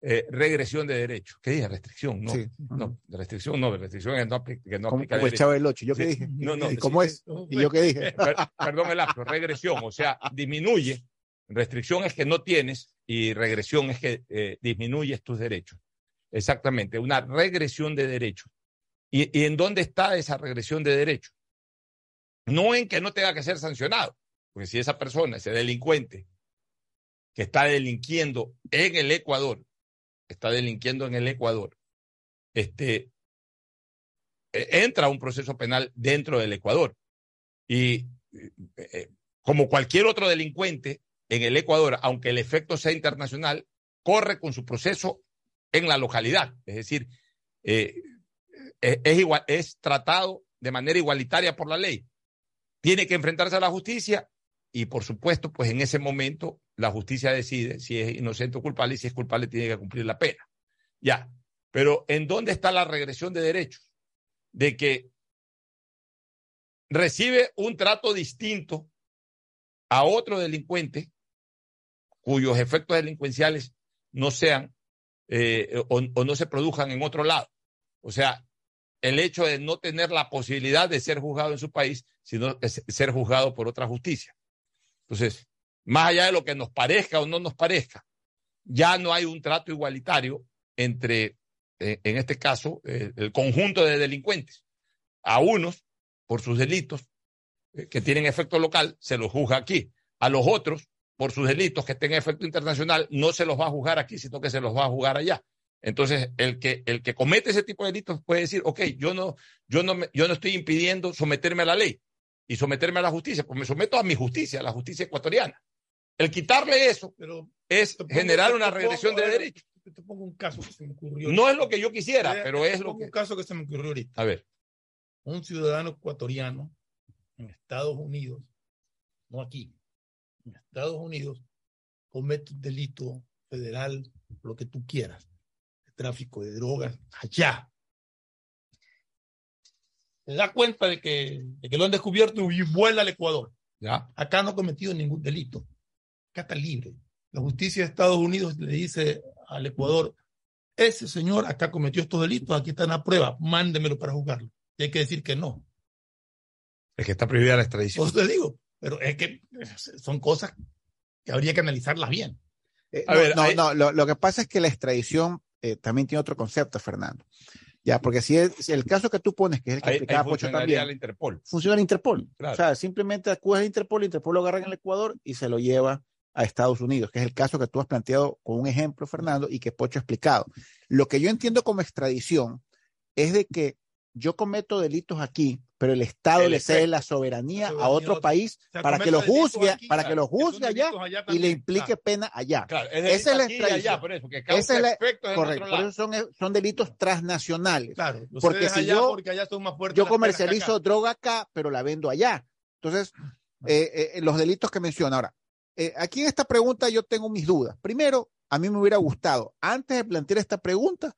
eh, regresión de derechos? ¿Qué dije? Restricción, no.
Sí.
No, restricción no, restricción es no, que no aplica
como el
derecho.
Chavo del 8. ¿Yo qué dije?
No, no,
¿Y ¿Cómo es? ¿Y yo qué dije?
Per- perdón el acto, regresión, o sea, disminuye. Restricción es que no tienes y regresión es que eh, disminuyes tus derechos. Exactamente, una regresión de derechos. ¿Y, ¿Y en dónde está esa regresión de derechos? No en que no tenga que ser sancionado, porque si esa persona, ese delincuente que está delinquiendo en el Ecuador, está delinquiendo en el Ecuador, este, eh, entra a un proceso penal dentro del Ecuador. Y eh, eh, como cualquier otro delincuente en el Ecuador, aunque el efecto sea internacional, corre con su proceso en la localidad. Es decir, eh, es, igual, es tratado de manera igualitaria por la ley. Tiene que enfrentarse a la justicia y, por supuesto, pues en ese momento la justicia decide si es inocente o culpable y si es culpable tiene que cumplir la pena. Ya. Pero ¿en dónde está la regresión de derechos? De que recibe un trato distinto a otro delincuente cuyos efectos delincuenciales no sean eh, o, o, no se produzcan en otro lado. O sea, el hecho de no tener la posibilidad de ser juzgado en su país, sino ser juzgado por otra justicia. Entonces, más allá de lo que nos parezca o no nos parezca, ya no hay un trato igualitario entre, eh, en este caso, eh, el conjunto de delincuentes. A unos, por sus delitos, eh, que tienen efecto local, se los juzga aquí. A los otros, por sus delitos que tengan efecto internacional, no se los va a juzgar aquí, sino que se los va a juzgar allá. Entonces, el que, el que comete ese tipo de delitos puede decir, ok, yo no, yo no, yo no estoy impidiendo someterme a la ley y someterme a la justicia, pues me someto a mi justicia, a la justicia ecuatoriana. El quitarle eso
Pero
es
pongo-
generar una
pongo-
regresión de
ver,
derechos.
Te, te pongo un caso que se me ocurrió.
No es lo que yo quisiera, pero es lo que...
Un caso que se me ocurrió ahorita.
A ver,
Un ciudadano ecuatoriano en Estados Unidos, no aquí, en Estados Unidos, comete un delito federal, lo que tú quieras, tráfico de drogas, allá. Se da cuenta de que, de que lo han descubierto y vuela al Ecuador.
ya.
Acá no ha cometido ningún delito. Acá está libre. La justicia de Estados Unidos le dice al Ecuador, ese señor acá cometió estos delitos, aquí está la prueba, mándemelo para juzgarlo. Y hay que decir que no.
Es que está prohibida la extradición.
Eso te digo, pero es que son cosas que habría que analizarlas bien.
Eh,
A
no,
ver,
no,
hay-
no, lo, lo que pasa es que la extradición eh, también tiene otro concepto, Fernando. Ya, porque si, es, si el caso que tú pones, que es el que
Ahí, ahí
explicaba Pocho también,
Interpol.
funciona el Interpol.
Claro.
O sea, simplemente acudes al Interpol, el Interpol lo agarra en el Ecuador y se lo lleva a Estados Unidos, que es el caso que tú has planteado con un ejemplo, Fernando, y que Pocho ha explicado. Lo que yo entiendo como extradición es de que yo cometo delitos aquí, pero el Estado
El
le cede la soberanía a otro país
O sea,
para que lo juzgue,
aquí,
para que
que
juzgue allá y le implique
claro.
pena allá.
Claro, es
Esa es la
allá, por eso, que
Esa es la- Correcto, por eso son, son delitos transnacionales.
Claro,
Porque si
allá
yo-
porque allá son más
Yo comercializo
acá.
droga acá, pero la vendo allá. Entonces, eh, eh, los delitos que menciona. Ahora, eh, aquí en esta pregunta yo tengo mis dudas. Primero, a mí me hubiera gustado, antes de plantear esta pregunta,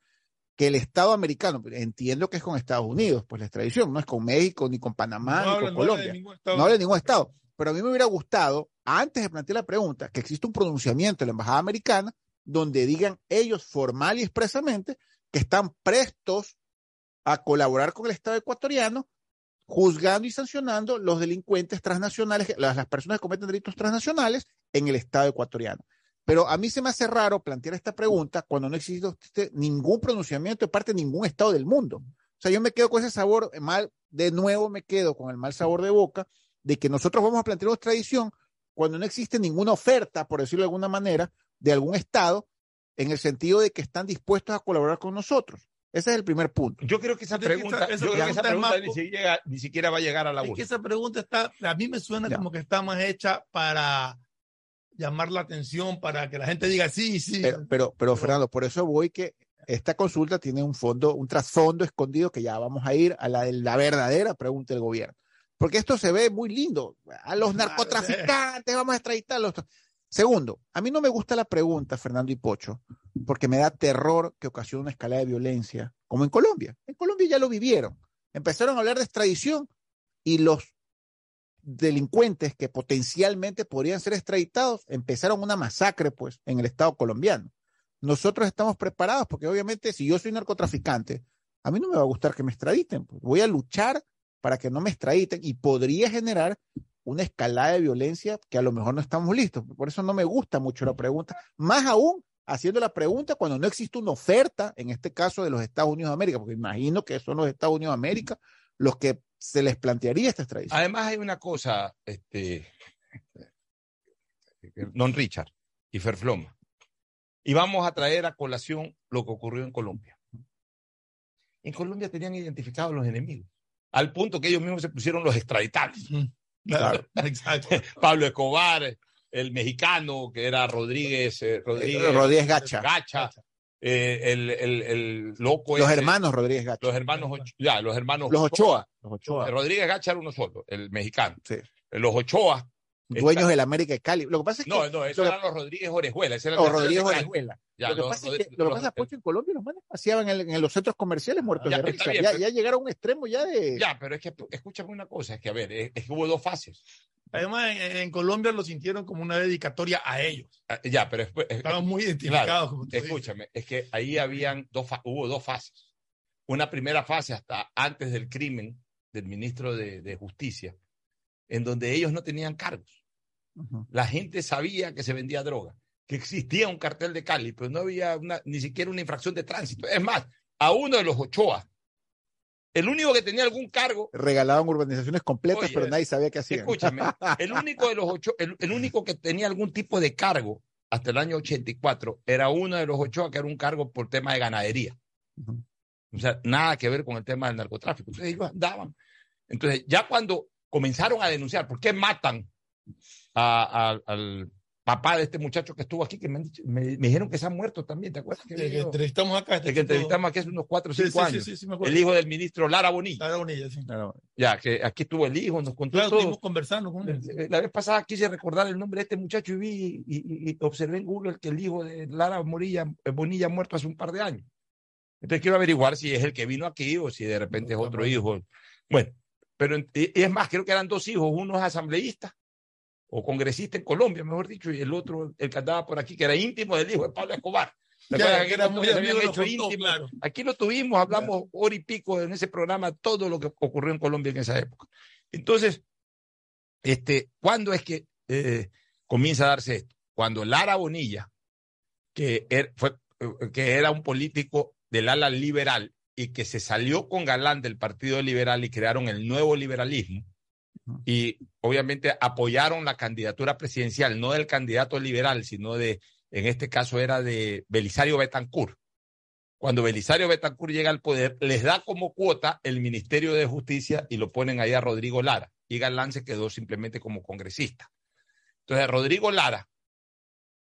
que el Estado americano, entiendo que es con Estados Unidos, pues la extradición, no es con México, ni con Panamá,
No
ni
habla-
con
no habla
Colombia.
ningún estado.
No habla de ningún Estado. Pero a mí me hubiera gustado, antes de plantear la pregunta, que existe un pronunciamiento de la Embajada Americana donde digan ellos formal y expresamente que están prestos a colaborar con el Estado ecuatoriano, juzgando y sancionando los delincuentes transnacionales, las, las personas que cometen delitos transnacionales en el Estado ecuatoriano. Pero a mí se me hace raro plantear esta pregunta cuando no existe ningún pronunciamiento de parte de ningún Estado del mundo. O sea, yo me quedo con ese sabor mal, de nuevo me quedo con el mal sabor de boca de que nosotros vamos a plantear una extradición cuando no existe ninguna oferta, por decirlo de alguna manera, de algún Estado en el sentido de que están dispuestos a colaborar con nosotros. Ese es el primer punto.
Yo creo que esa pregunta,
esa- esa
yo creo que esa
pregunta es
pregunta
más-
ni, siquiera, ni siquiera va a llegar a la
Es que esa pregunta está, a mí me suena
Ya.
como que está más hecha para llamar la atención, para que la gente diga sí, sí.
Pero, pero, pero Fernando, por eso voy que esta consulta tiene un fondo, un trasfondo escondido que ya vamos a ir a la, la verdadera pregunta del gobierno. Porque esto se ve muy lindo. A los narcotraficantes vamos a extraditarlos. Segundo, a mí no me gusta la pregunta, Fernando y Pocho, porque me da terror que ocasione una escalada de violencia, como en Colombia. En Colombia ya lo vivieron. Empezaron a hablar de extradición y los delincuentes que potencialmente podrían ser extraditados empezaron una masacre, pues, en el Estado colombiano. Nosotros estamos preparados porque obviamente si yo soy narcotraficante, a mí no me va a gustar que me extraditen. pues. Voy a luchar para que no me extraditen y podría generar una escalada de violencia que a lo mejor no estamos listos. Por eso no me gusta mucho la pregunta. Más aún haciendo la pregunta cuando no existe una oferta, en este caso de los Estados Unidos de América, porque imagino que son los Estados Unidos de América los que se les plantearía esta extradición.
Además hay una cosa, este, Don Richard y Ferfloma, y vamos a traer a colación lo que ocurrió en Colombia. En Colombia tenían identificados los enemigos, al punto que ellos mismos se pusieron los extraditables.
Claro, exacto. [LAUGHS]
Pablo Escobar, el mexicano que era Rodríguez, eh, Rodríguez,
Eh, Rodríguez Gacha.
Gacha, eh, el, el, el loco
Los
ese,
hermanos Rodríguez Gacha.
los hermanos, ya, los hermanos
Los Ochoa. Los Ochoa.
Rodríguez Gacha era uno solo, el mexicano.
Sí.
Los Ochoa,
Dueños del América de Cali. Lo que pasa es que.
no, no, esos
lo que-
eran los Rodríguez Orejuela. ese era
o Rodríguez. Orejuela.
Ya,
lo que
los
pasa es que, lo que pasa es que en Colombia los manes paseaban en, los centros comerciales muertos
Ya,
de
está
risa.
bien,
ya,
pero-
ya llegaron a un extremo ya de.
Ya, pero es que, escúchame una cosa, es que, a ver, es, es que hubo dos fases.
Además, en, en Colombia lo sintieron como una dedicatoria a ellos.
Ah, Ya, pero después, es-
Estaban muy identificados. dices.
escúchame, es que ahí habían dos, hubo dos fases. Una primera fase hasta antes del crimen del ministro de, de Justicia, en donde ellos no tenían cargos. La gente sabía que se vendía droga, que existía un cartel de Cali, pero no había una, ni siquiera una infracción de tránsito. Es más, a uno de los Ochoa el único que tenía algún cargo,
Regalaban urbanizaciones completas,
Oye,
pero nadie sabía qué hacían.
escúchame, [LAUGHS] el único de los ocho, el, el único que tenía algún tipo de cargo hasta el año 84 era uno de los Ochoa que era un cargo por tema de ganadería. O sea, nada que ver con el tema del narcotráfico. Entonces ellos andaban. Entonces, ya cuando comenzaron a denunciar, ¿por qué matan a- a- al papá de este muchacho que estuvo aquí? Que me, han dicho- me- me dijeron que se ha muerto también, ¿te acuerdas? Que,
El que entrevistamos acá. este
el que entrevistamos aquí hace unos cuatro o
Sí,
cinco
sí,
años.
Sí, sí, sí, me
el hijo del ministro Lara Bonilla.
Lara Bonilla, sí.
Ya, que aquí estuvo el hijo, nos contó
Claro,
todo.
estuvimos conversando con él.
Eh, La vez pasada quise recordar el nombre de este muchacho y vi y, y- y observé en Google que el hijo de Lara Morilla, eh, Bonilla ha muerto hace un par de años. Entonces quiero averiguar si es el que vino aquí o si de repente es
No,
otro
bueno.
hijo. Bueno, pero y es más, creo que eran dos hijos, uno es asambleísta o congresista en Colombia, mejor dicho, y el otro, el que andaba por aquí, que era íntimo del hijo de Pablo Escobar.
Claro.
Aquí lo tuvimos, hablamos hora y pico en ese programa, todo lo que ocurrió en Colombia en esa época. Entonces, este, ¿cuándo es que eh, comienza a darse esto? Cuando Lara Bonilla, que er- fue, eh, que era un político del ala liberal y que se salió con Galán del Partido Liberal y crearon el nuevo liberalismo. Y obviamente apoyaron la candidatura presidencial, no del candidato liberal, sino de, en este caso era de Belisario Betancourt. Cuando Belisario Betancourt llega al poder, les da como cuota el Ministerio de Justicia y lo ponen ahí a Rodrigo Lara. Y Galán se quedó simplemente como congresista. Entonces, Rodrigo Lara,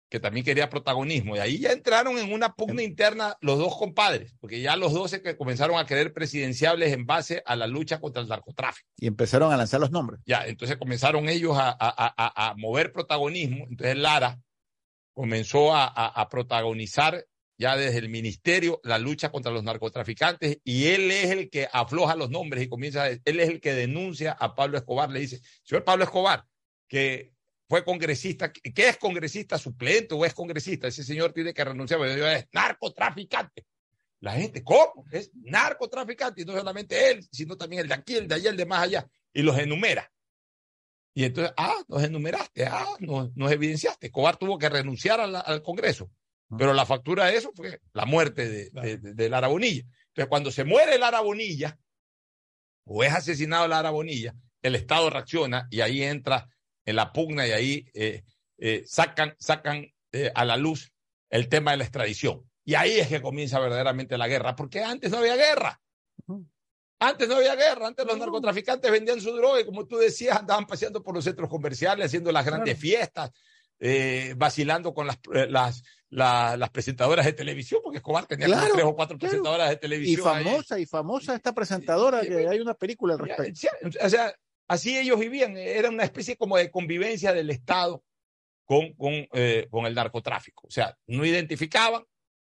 que también quería protagonismo, y ahí ya entraron en una pugna interna los dos compadres, porque ya los dos se que comenzaron a querer presidenciables en base a la lucha contra el narcotráfico.
Y empezaron a lanzar los nombres.
Ya, entonces comenzaron ellos a, a- a- a mover protagonismo. Entonces Lara comenzó a, protagonizar ya desde el ministerio la lucha contra los narcotraficantes y él es el que afloja los nombres y comienza, a- él es el que denuncia a Pablo Escobar, le dice, señor Pablo Escobar, que fue congresista, que es congresista suplente o es congresista, ese señor tiene que renunciar, porque es narcotraficante. La gente, ¿cómo? Es narcotraficante, y no solamente él, sino también el de aquí, el de allá, el de más allá, y los enumera. Y entonces, ah, nos enumeraste, ah, nos, nos evidenciaste. Escobar tuvo que renunciar la- al Congreso, pero la factura de eso fue la muerte de, de, de- de Lara Bonilla. Entonces, cuando se muere Lara Bonilla, o es asesinado Lara Bonilla, el Estado reacciona y ahí entra en la pugna y ahí eh, eh, sacan, sacan eh, a la luz el tema de la extradición. Y ahí es que comienza verdaderamente la guerra, porque antes no había guerra. Antes no había guerra, antes los narcotraficantes vendían su droga y como tú decías, andaban paseando por los centros comerciales, haciendo las grandes fiestas, eh, vacilando con las, las, la- las presentadoras de televisión, porque Escobar tenía como
Claro,
tres o cuatro
claro.
presentadoras de
Y
televisión. ahí.
famosa, y famosa esta presentadora, que hay una película al respecto.
O sea, así ellos vivían, era una especie como de convivencia del Estado con, con, eh, con el narcotráfico. O sea, no identificaban,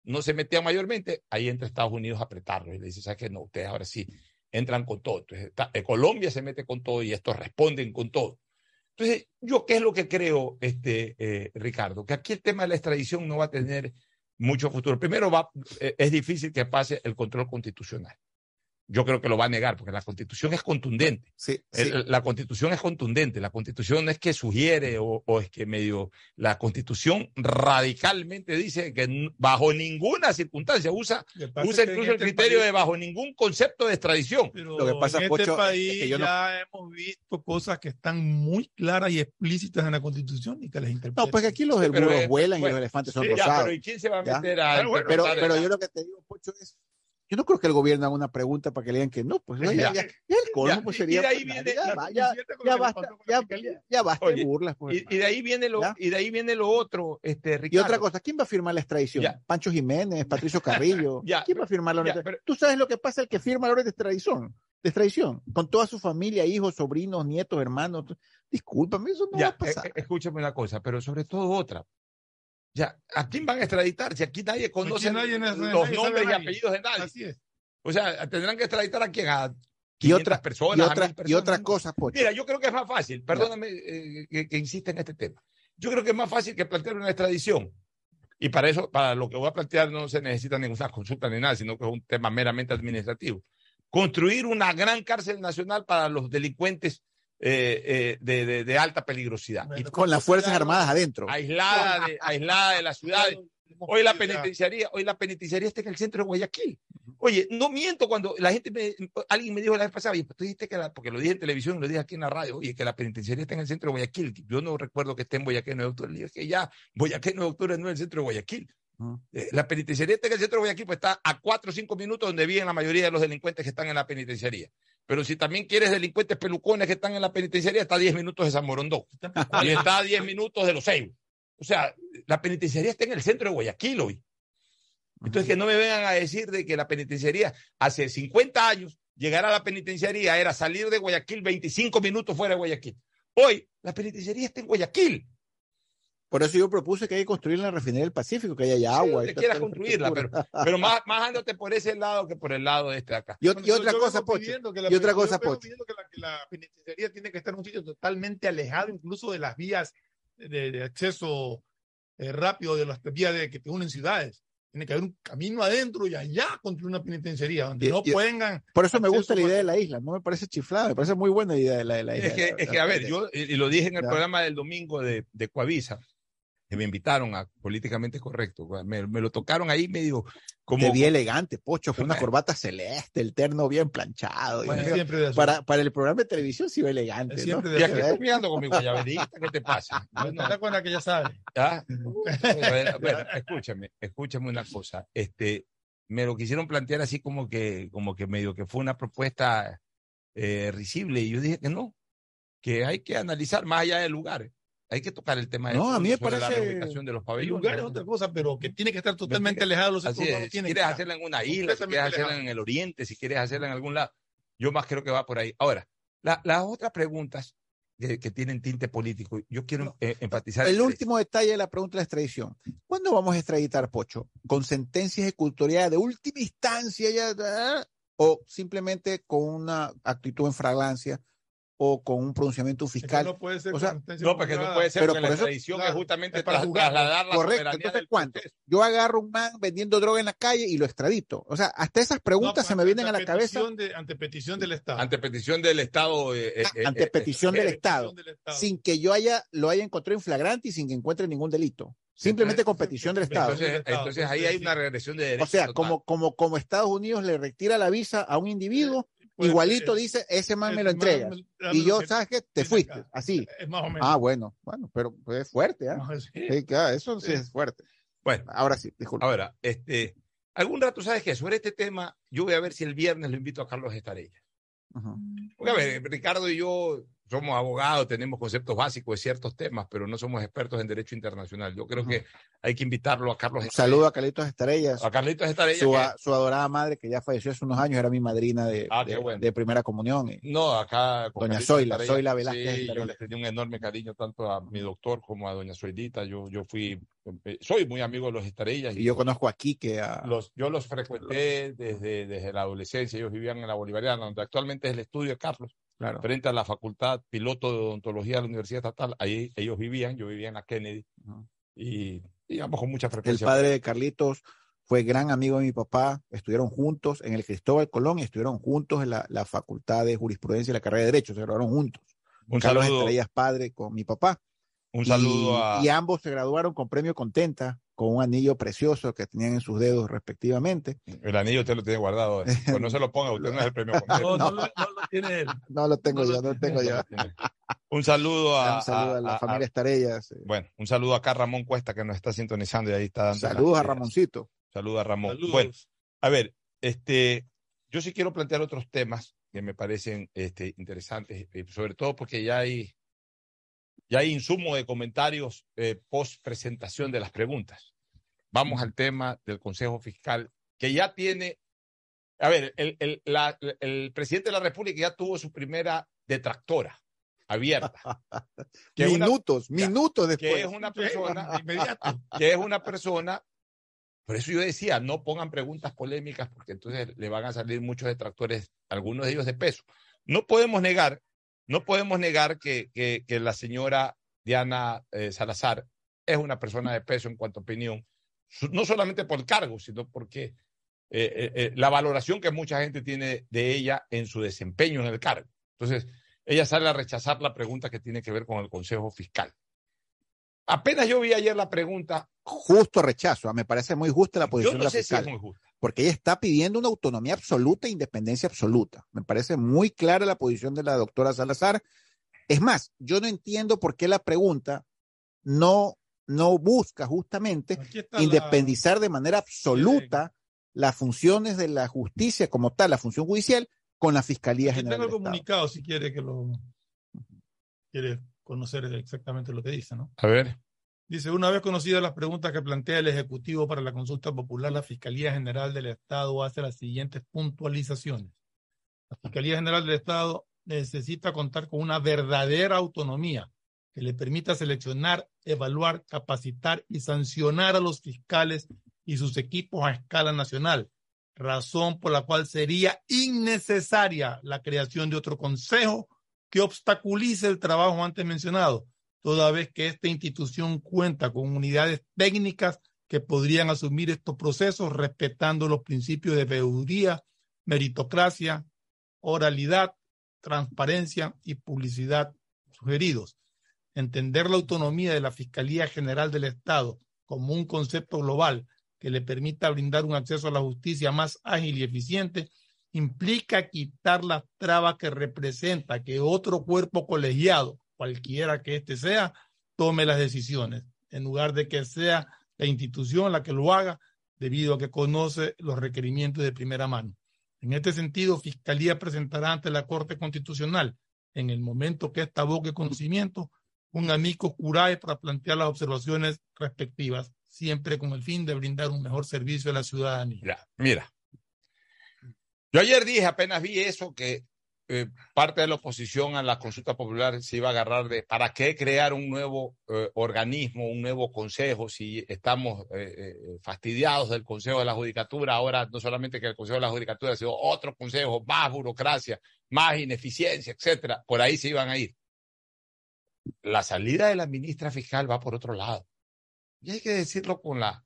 no se metían mayormente, ahí entra Estados Unidos a apretarlo y le dice, ¿sabes qué? No, ustedes ahora sí entran con todo. Entonces, eh, Colombia se mete con todo y estos responden con todo. Entonces, yo qué es lo que creo, este, eh, Ricardo, que aquí el tema de la extradición no va a tener mucho futuro. Primero, va, eh, es difícil que pase el control constitucional. Yo creo que lo va a negar, porque la constitución es contundente.
Sí, sí.
La constitución es contundente. La constitución no es que sugiere o, o es que medio. La constitución radicalmente dice que bajo ninguna circunstancia usa, usa
es
incluso el
este
criterio
país-
de bajo ningún concepto de extradición.
Pero
Lo que pasa,
en
Pocho,
este
es
país
que yo no-
ya hemos visto cosas que están muy claras y explícitas en la Constitución y que las interpretan.
No, pues que aquí los
eh,
vuelan y los elefantes son
Sí, ya,
rosados.
pero ¿y quién se va a
¿Ya?
meter a
Pero bueno,
Pero, yo lo que te digo, Pocho, es. Yo no creo que el gobierno haga una pregunta para que le digan que no, pues [LAUGHS] ya,
Ya.
ya, ya el colmo
Ya,
pues
y-
sería.
y de ahí
pues,
viene
ya,
la
ya, ya basta, ya, basta
Oye,
de burlas. Pues,
y, y de ahí viene lo,
¿Ya?
y de ahí viene lo otro, este,
Y
Ricardo.
otra cosa, ¿quién va a firmar la extradición?
Ya.
Pancho Jiménez, Patricio [LAUGHS] Carrillo.
Ya,
¿Quién va a firmar la
pero-
Tú sabes lo que pasa el que firma la orden de extradición, de extradición, con toda su familia, hijos, sobrinos, nietos, hermanos. Discúlpame, eso no
Ya,
va a pasar.
eh, escúchame una cosa, pero sobre todo otra. Ya, ¿a quién van a extraditar? Si aquí nadie conoce
nadie- nadie
los nombres y apellidos de nadie.
Así es.
O sea, tendrán que extraditar a quién, a 500
y otra,
personas.
y
a
otra,
1000
y
personas,
otra
¿no?
cosa, Pocho.
Mira, yo creo que es más fácil, perdóname eh, que, que insista en este tema. Yo creo que es más fácil que plantear una extradición. Y para eso, para lo que voy a plantear, no se necesita ninguna consulta ni nada, sino que es un tema meramente administrativo. Construir una gran cárcel nacional para los delincuentes eh, eh, de, de- de alta peligrosidad.
Bueno,
con las Fuerzas Armadas adentro.
aislada de, aislada de las ciudades. Hoy la penitenciaría, hoy la penitenciaría está en el centro de Guayaquil. Oye, no miento cuando la gente me, alguien me dijo la vez pasada, oye, pues tú dijiste que la, porque lo dije en televisión, lo dije aquí en la radio, oye, que la penitenciaría está en el centro de Guayaquil. Yo no recuerdo que esté en Guayaquil 9 de octubre. Le dije que ya, Guayaquil 9 de octubre no es el centro de Guayaquil.
Ujú.
Eh, La penitenciaría está en el centro de Guayaquil, pues está a cuatro o cinco minutos donde viven la mayoría de los delincuentes que están en la penitenciaría. Pero si también quieres delincuentes pelucones que están en la penitenciaría, está a 10 minutos de San Morondó. Y está a 10 minutos de Los Ceibos. O sea, la penitenciaría está en el centro de Guayaquil hoy. Entonces, que no me vengan a decir de que la penitenciaría hace 50 años, llegar a la penitenciaría era salir de Guayaquil 25 minutos fuera de Guayaquil. Hoy, la penitenciaría está en Guayaquil.
Por eso yo propuse que hay que construir la refinería del Pacífico, que haya agua. y
quieras construirla, pero, pero más, [LAUGHS] más ándate por ese lado que por el lado de este de acá.
Y,
Bueno,
y otra cosa, Pocho.
que la-
Y otra cosa, Pocho.
pidiendo que la, que la penitenciaría tiene que estar en un sitio totalmente alejado, incluso de las vías de, de acceso eh, rápido, de las vías de, que te unen ciudades. Tiene que haber un camino adentro y allá construir una penitenciaría donde
Y-
no
y-
puedan.
Por eso me gusta la idea de la isla. No me parece chiflada, me parece muy buena idea de la, de la isla.
Es que, es que, a ver, yo, y y lo dije en el
Ya.
programa del domingo de, de Coavisa, me invitaron a Políticamente Correcto. Me, me lo tocaron ahí medio como...
Te vi elegante, Pocho, con una [LAUGHS] corbata celeste, el terno bien planchado.
Bueno,
para, para el programa de televisión sí ve elegante. ¿no?
Siempre
Y
de
estoy mirando con mi guayaberita, ¿qué te pasa? [LAUGHS] Bueno,
con la que ya sabe.
ah, [LAUGHS] bueno, bueno, escúchame, escúchame una cosa. Este, me lo quisieron plantear así como que, como que medio que fue una propuesta eh, risible y yo dije que no, que hay que analizar más allá del lugar. Hay que tocar el tema de
No, a mí me
sobre la
parece-
reubicación de los
El
pabellones.
lugar es otra cosa, pero que tiene que estar totalmente alejado de los
Así es, si quieres
que
hacerla en una isla, si quieres hacerla en el oriente, si quieres hacerla en algún lado, yo más creo que va por ahí. Ahora, la- las otras preguntas que, que tienen tinte político, yo quiero eh, enfatizar.
El último detalle de la pregunta de la extradición. ¿Cuándo vamos a extraditar, Pocho? ¿Con sentencia ejecutoriada de última instancia ya? ah, ¿O simplemente con una actitud en fragancia o con un pronunciamiento fiscal?
no puede ser
O sea,
No, porque no puede ser,
Pero
porque
por
la
eso-
extradición es
claro,
justamente
es para
tras-
juzgarlo.
trasladar la
Correcto. Entonces,
proceso.
Yo agarro un man vendiendo droga en la calle y lo extradito. O sea, hasta esas preguntas
No,
se me vienen a la cabeza
de- ante petición del Estado.
Ante petición del Estado. eh, eh, eh,
ante
eh,
petición
eh,
del
eh,
Estado,
Petición del Estado.
sin que yo haya lo haya encontrado en flagrante y sin que encuentre ningún delito. Simplemente con petición del Estado.
Entonces, entonces ahí hay una regresión de derechos.
O sea,
total.
como, como, como Estados Unidos le retira la visa a un individuo,
Pues,
igualito
eh,
dice, ese man me lo entrega. Y yo, ¿sabes qué? Te fuiste,
acá.
así. [LAUGHS]
Es más o menos.
Ah, bueno, bueno, pero pues, es fuerte, ¿ah?
No, sí.
Sí, claro, eso sí
Sí.
es fuerte.
Bueno,
Ahora sí, disculpa.
ahora, este, algún rato, ¿sabes qué? Sobre este tema, yo voy a ver si el viernes lo invito a Carlos Estarella.
Ujú.
Porque, a ver, Ricardo y yo somos abogados, tenemos conceptos básicos de ciertos temas, pero no somos expertos en derecho internacional. Yo creo
Ujú.
que hay que invitarlo a Carlos
Un
Estrella.
saludo a Carlitos Estrellas,
A Carlitos Estrella.
su, a- su adorada madre que ya falleció hace unos años, era mi madrina de,
Ah,
de-
bueno.
de primera comunión. y-
No, acá. con
Doña
Carlitos
Zoila, Zoila Velázquez
Sí, yo le tenía un enorme cariño tanto a mi doctor como a doña Zoilita. Yo, yo fui, eh, soy muy amigo de los Estrellas.
Y yo conozco a Quique, a,
los, yo los frecuenté desde, desde la adolescencia. Ellos vivían en la Bolivariana, donde actualmente es el estudio de Carlos,
claro.
frente a la Facultad Piloto de Odontología de la Universidad Estatal. Ahí ellos vivían, yo vivía en la Kennedy y íbamos con mucha
El
frecuencia.
padre de Carlitos fue gran amigo de mi papá, estuvieron juntos en el Cristóbal Colón y estuvieron juntos en la, la facultad de jurisprudencia y la carrera de derecho, se graduaron juntos.
un
Carlos
saludo,
Estrellas padre con mi papá.
un saludo
y,
a.
y ambos se graduaron con premio contenta, con un anillo precioso que tenían en sus dedos respectivamente.
El anillo usted lo tiene guardado. eh. Pues no se lo ponga, usted no es el premio. [LAUGHS]
No, no, lo- no lo tiene él. [LAUGHS]
No lo tengo
No lo
yo, no lo tengo yo. [LAUGHS]
Un saludo a,
Un saludo a, la
a-
familia Estrellas. eh.
bueno, un saludo acá a Ramón Cuesta que nos está sintonizando y ahí está dando.
Saludos a. Ramoncito.
Saludos a Ramón.
Saludos.
Bueno, a ver, este, yo sí quiero plantear otros temas que me parecen este, interesantes, eh, sobre todo porque ya hay, ya hay insumo de comentarios eh, post presentación de las preguntas. Vamos al tema del Consejo Fiscal, que ya tiene, a ver, el, el, la- el presidente de la República ya tuvo su primera detractora abierta, [LAUGHS] que una-
minutos, minutos
que
después.
es una persona [LAUGHS]
Inmediato.
que es una persona, por eso yo decía, no pongan preguntas polémicas, porque entonces le van a salir muchos detractores, algunos de ellos de peso. No podemos negar, no podemos negar que, que, que la señora Diana eh, Salazar es una persona de peso en cuanto a opinión, no solamente por el cargo, sino porque eh, eh, eh, la valoración que mucha gente tiene de ella en su desempeño en el cargo. Entonces, ella sale a rechazar la pregunta que tiene que ver con el Consejo Fiscal. Apenas yo vi ayer la pregunta,
Justo rechazo. ah, Me parece muy justa la
yo
posición de
no
la
sé si
fiscal.
es muy justa.
porque ella está pidiendo una autonomía absoluta e independencia absoluta. Me parece muy clara la posición de la doctora Salazar. Es más, yo no entiendo por qué la pregunta no, no busca justamente
la-
independizar de manera absoluta las funciones de la justicia como tal, la función judicial, con la Fiscalía
Aquí
General
tengo el
del Estado.
comunicado si quiere que lo quiere conocer exactamente lo que dice, ¿no?
A ver.
Dice, una vez conocidas las preguntas que plantea el Ejecutivo para la consulta popular, la Fiscalía General del Estado hace las siguientes puntualizaciones. La Fiscalía General del Estado necesita contar con una verdadera autonomía que le permita seleccionar, evaluar, capacitar y sancionar a los fiscales y sus equipos a escala nacional, razón por la cual sería innecesaria la creación de otro consejo que obstaculice el trabajo antes mencionado, toda vez que esta institución cuenta con unidades técnicas que podrían asumir estos procesos respetando los principios de veeduría, meritocracia, oralidad, transparencia y publicidad sugeridos. Entender la autonomía de la Fiscalía General del Estado como un concepto global que le permita brindar un acceso a la justicia más ágil y eficiente implica quitar las trabas que representa que otro cuerpo colegiado, cualquiera que éste sea, tome las decisiones, en lugar de que sea la institución la que lo haga, debido a que conoce los requerimientos de primera mano. En este sentido, Fiscalía presentará ante la Corte Constitucional, en el momento que esta aboque conocimiento, un amigo curae para plantear las observaciones respectivas, siempre con el fin de brindar un mejor servicio a la ciudadanía.
Mira. Yo ayer dije, apenas vi eso, que eh, parte de la oposición a la consulta popular se iba a agarrar de para qué crear un nuevo eh, organismo, un nuevo consejo, si estamos eh, fastidiados del Consejo de la Judicatura, ahora no solamente que el Consejo de la Judicatura, sino otro consejo, más burocracia, más ineficiencia, etcétera, por ahí se iban a ir. La salida de la ministra fiscal va por otro lado. Y hay que decirlo con la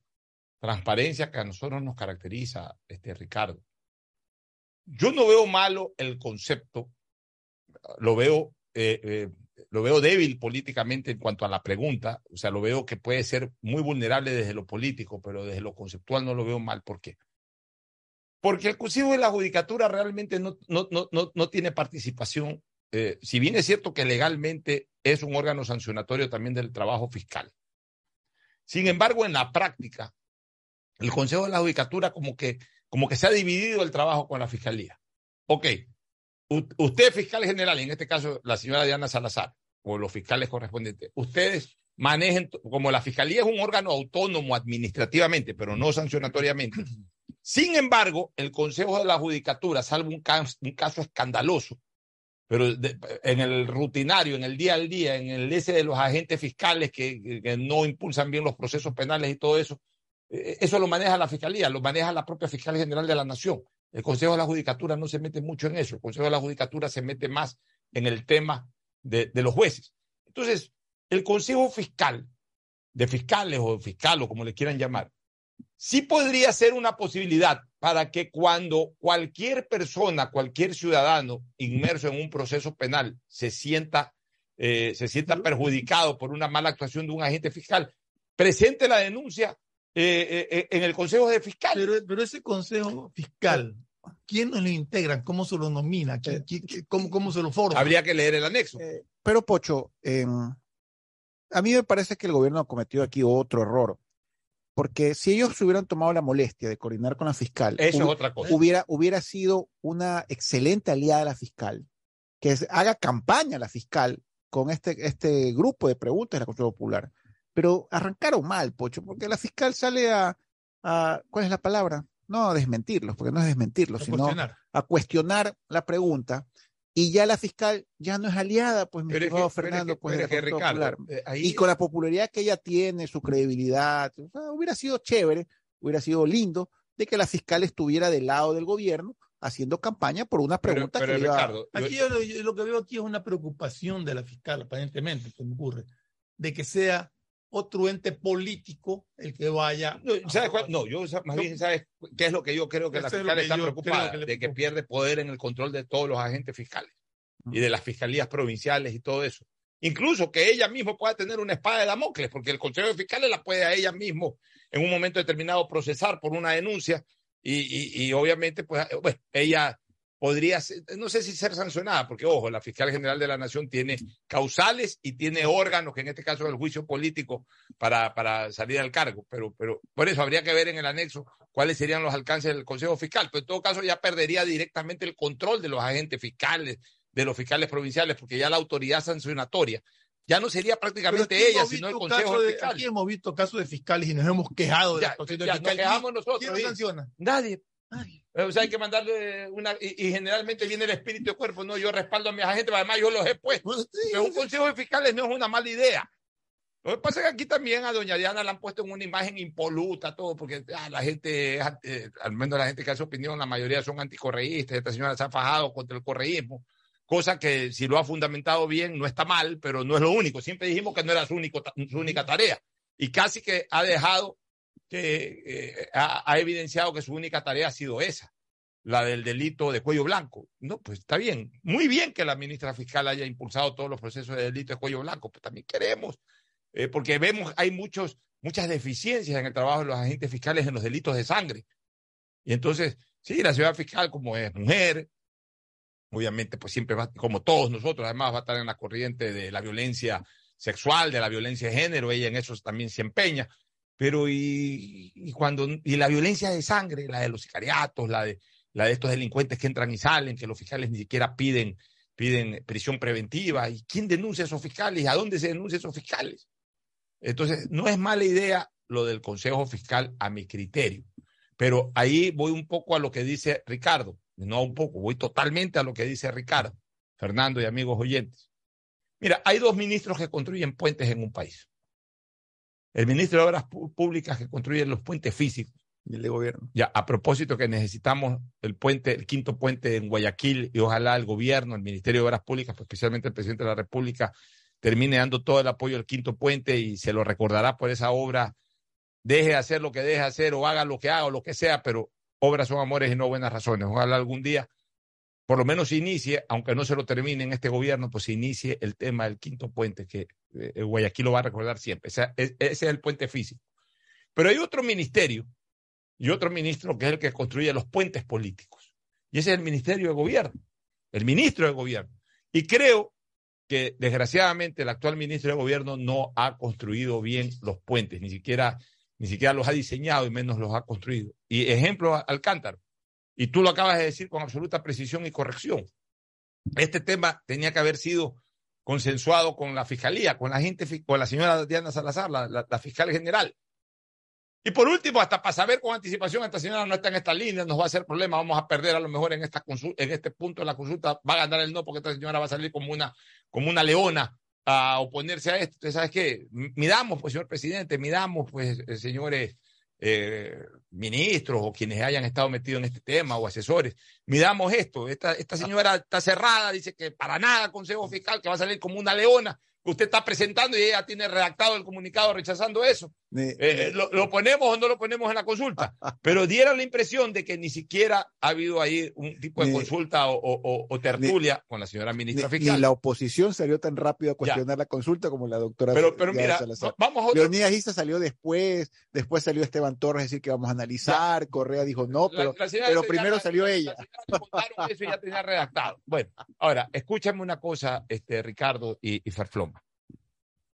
transparencia que a nosotros nos caracteriza, este Ricardo. Yo no veo malo el concepto, lo veo, eh, eh, lo veo débil políticamente en cuanto a la pregunta, o sea, lo veo que puede ser muy vulnerable desde lo político, pero desde lo conceptual no lo veo mal. ¿Por qué? Porque el Consejo de la Judicatura realmente no, no, no, no tiene participación, eh, si bien es cierto que legalmente es un órgano sancionatorio también del trabajo fiscal. Sin embargo, en la práctica, el Consejo de la Judicatura como que, como que se ha dividido el trabajo con la Fiscalía. Ok, U- usted fiscal general, en este caso la señora Diana Salazar, o los fiscales correspondientes, ustedes manejen, como la Fiscalía es un órgano autónomo administrativamente, pero no sancionatoriamente. [CLEARS THROAT] Sin embargo, el Consejo de la Judicatura, salvo un caso, un caso escandaloso, pero de- en el rutinario, en el día al día, en el ese de los agentes fiscales que, no impulsan bien los procesos penales y todo eso, eh, eso lo maneja la Fiscalía, lo maneja la propia Fiscal General de la Nación. El Consejo de la Judicatura no se mete mucho en eso. El Consejo de la Judicatura se mete más en el tema de, de los jueces. Entonces, el Consejo Fiscal, de fiscales o fiscal o como le quieran llamar, sí podría ser una posibilidad para que cuando cualquier persona, cualquier ciudadano inmerso en un proceso penal se sienta, eh, se sienta perjudicado por una mala actuación de un agente fiscal, presente la denuncia eh, eh, en el Consejo de Fiscales.
Pero, pero ese consejo fiscal, ¿quiénes lo integran? ¿Cómo se lo nomina? ¿Quién- quién- quién- cómo, ¿Cómo se lo forma?
Habría que leer el anexo.
Eh, pero Pocho, eh, a mí me parece que el gobierno ha cometido aquí otro error, porque si ellos se hubieran tomado la molestia de coordinar con la fiscal,
Eso es
hu-
otra cosa.
hubiera, hubiera sido una excelente aliada a la fiscal, que es- haga campaña la fiscal con este, este grupo de preguntas de la Consulta Popular. Pero arrancaron mal, Pocho, porque la fiscal sale a, a ¿cuál es la palabra? No a desmentirlos, porque no es desmentirlos,
A
sino
cuestionar.
a cuestionar la pregunta y ya la fiscal ya no es aliada, pues mi
Pero es
estimado
que- pero es
Fernando,
que-
pues
pero
de
es que,
la Consulta
Ricardo,
Popular.
eh, ahí-
Y con la popularidad que ella tiene, su credibilidad, o sea, hubiera sido chévere, hubiera sido lindo de que la fiscal estuviera del lado del gobierno haciendo campaña por una
pero,
pregunta
pero,
que le iba-
Ricardo, yo-
Aquí yo yo lo que veo aquí es una preocupación de la fiscal, aparentemente, se me ocurre, de que sea otro ente político el que vaya.
No, ¿sabes cuál? No, yo más bien, ¿sabes qué es lo que yo creo que la
es
fiscal
que
está preocupada?
que le
de que pierde poder en el control de todos los agentes fiscales y de las fiscalías provinciales y todo eso. Incluso que ella misma pueda tener una espada de Damocles, porque el Consejo de Fiscales la puede a ella mismo en un momento determinado procesar por una denuncia y, y, y obviamente, pues, bueno, ella podría ser, no sé si ser sancionada, porque ojo, la fiscal general de la nación tiene causales y tiene órganos, que en este caso es el juicio político, para, para salir al cargo. Pero, pero por eso habría que ver en el anexo cuáles serían los alcances del Consejo Fiscal. Pero en todo caso ya perdería directamente el control de los agentes fiscales, de los fiscales provinciales, porque ya la autoridad sancionatoria ya no sería prácticamente ella, sino el Consejo
de,
Fiscal.
Aquí hemos visto casos de fiscales y nos hemos quejado de
Ya,
la
ya, nos quejamos nosotros,
¿Quién sanciona?
Nadie.
Nadie.
O sea, hay que mandarle una. Y, y generalmente viene el espíritu de cuerpo. No, yo respaldo a mis agentes, pero además yo los he puesto.
Sí,
Pero un consejo de fiscales no es una mala idea. Lo que pasa es que aquí también a doña Diana la han puesto en una imagen impoluta, todo, porque ah, la gente, eh, al menos la gente que hace opinión, la mayoría son anticorreístas. Esta señora se ha fajado contra el correísmo, cosa que si lo ha fundamentado bien no está mal, pero no es lo único. Siempre dijimos que no era su, único, su única tarea. Y casi que ha dejado que eh, ha, evidenciado que su única tarea ha sido esa, la del delito de cuello blanco. No, pues está bien, muy bien que la ministra fiscal haya impulsado todos los procesos de delito de cuello blanco, pues también queremos, eh, porque vemos hay muchos, muchas deficiencias en el trabajo de los agentes fiscales en los delitos de sangre. Y entonces, sí, la ciudad fiscal como es mujer, obviamente pues siempre va, como todos nosotros, además va a estar en la corriente de la violencia sexual, de la violencia de género, ella en eso también se empeña, pero y, cuando, y la violencia de sangre, la de los sicariatos, la de, la de estos delincuentes que entran y salen, que los fiscales ni siquiera piden, piden prisión preventiva, ¿y quién denuncia a esos fiscales? ¿Y a dónde se denuncia a esos fiscales? Entonces, no es mala idea lo del Consejo Fiscal a mi criterio, pero ahí voy un poco a lo que dice Ricardo, no un poco, voy totalmente a lo que dice Ricardo, Fernando y amigos oyentes. Mira, hay dos ministros que construyen puentes en un país. El ministro de Obras Públicas que construye los puentes físicos.
Y el de gobierno.
Ya, a propósito que necesitamos el puente, el quinto puente en Guayaquil y ojalá el gobierno, el Ministerio de Obras Públicas, pues, especialmente el presidente de la República, termine dando todo el apoyo al quinto puente y se lo recordará por esa obra. Deje de hacer lo que deje de hacer o haga lo que haga o lo que sea, pero obras son amores y no buenas razones. Ojalá algún día, por lo menos inicie, aunque no se lo termine en este gobierno, pues inicie el tema del quinto puente, que eh, Guayaquil lo va a recordar siempre. Ese, es- ese es el puente físico. Pero hay otro ministerio y otro ministro que es el que construye los puentes políticos. Y ese es el Ministerio de Gobierno, el ministro de Gobierno. Y creo que desgraciadamente el actual ministro de Gobierno no ha construido bien los puentes, ni siquiera, ni siquiera los ha diseñado y menos los ha construido. Y ejemplo, Alcántara. Y tú lo acabas de decir con absoluta precisión y corrección. Este tema tenía que haber sido consensuado con la fiscalía, con la gente, con la señora Diana Salazar, la, fiscal general. Y por último, hasta para saber con anticipación, esta señora no está en esta línea, nos va a hacer problema, vamos a perder a lo mejor en, esta consul- en este punto de la consulta, va a ganar el no porque esta señora va a salir como una, como una leona a oponerse a esto. Entonces, ¿sabes qué? M- Midamos, pues, señor presidente, midamos, pues, eh, señores eh, ministros o quienes hayan estado metidos en este tema o asesores, midamos esto. Esta, esta señora está cerrada, dice que para nada Consejo Fiscal, que va a salir como una leona que usted está presentando y ella tiene redactado el comunicado rechazando eso.
Ni-
Eh, ¿lo, lo ponemos o no lo ponemos en la consulta? [LAUGHS] Pero diera la impresión de que ni siquiera ha habido ahí un tipo de
Ni-
consulta o, o- o- o tertulia con la señora
ni,
ministra
ni
fiscal.
la oposición salió tan rápido a cuestionar la consulta como la doctora
pero, mira,
Salazar.
vamos a otro.
Leonidas Issa salió después, después salió Esteban Torres a decir que vamos a analizar, Correa dijo no, pero,
la
primero
la-
salió
la-
ella.
la señora le contaron eso y ya tenía redactado. Bueno, ahora, escúchame una cosa, este, Ricardo y, y Ferfloma.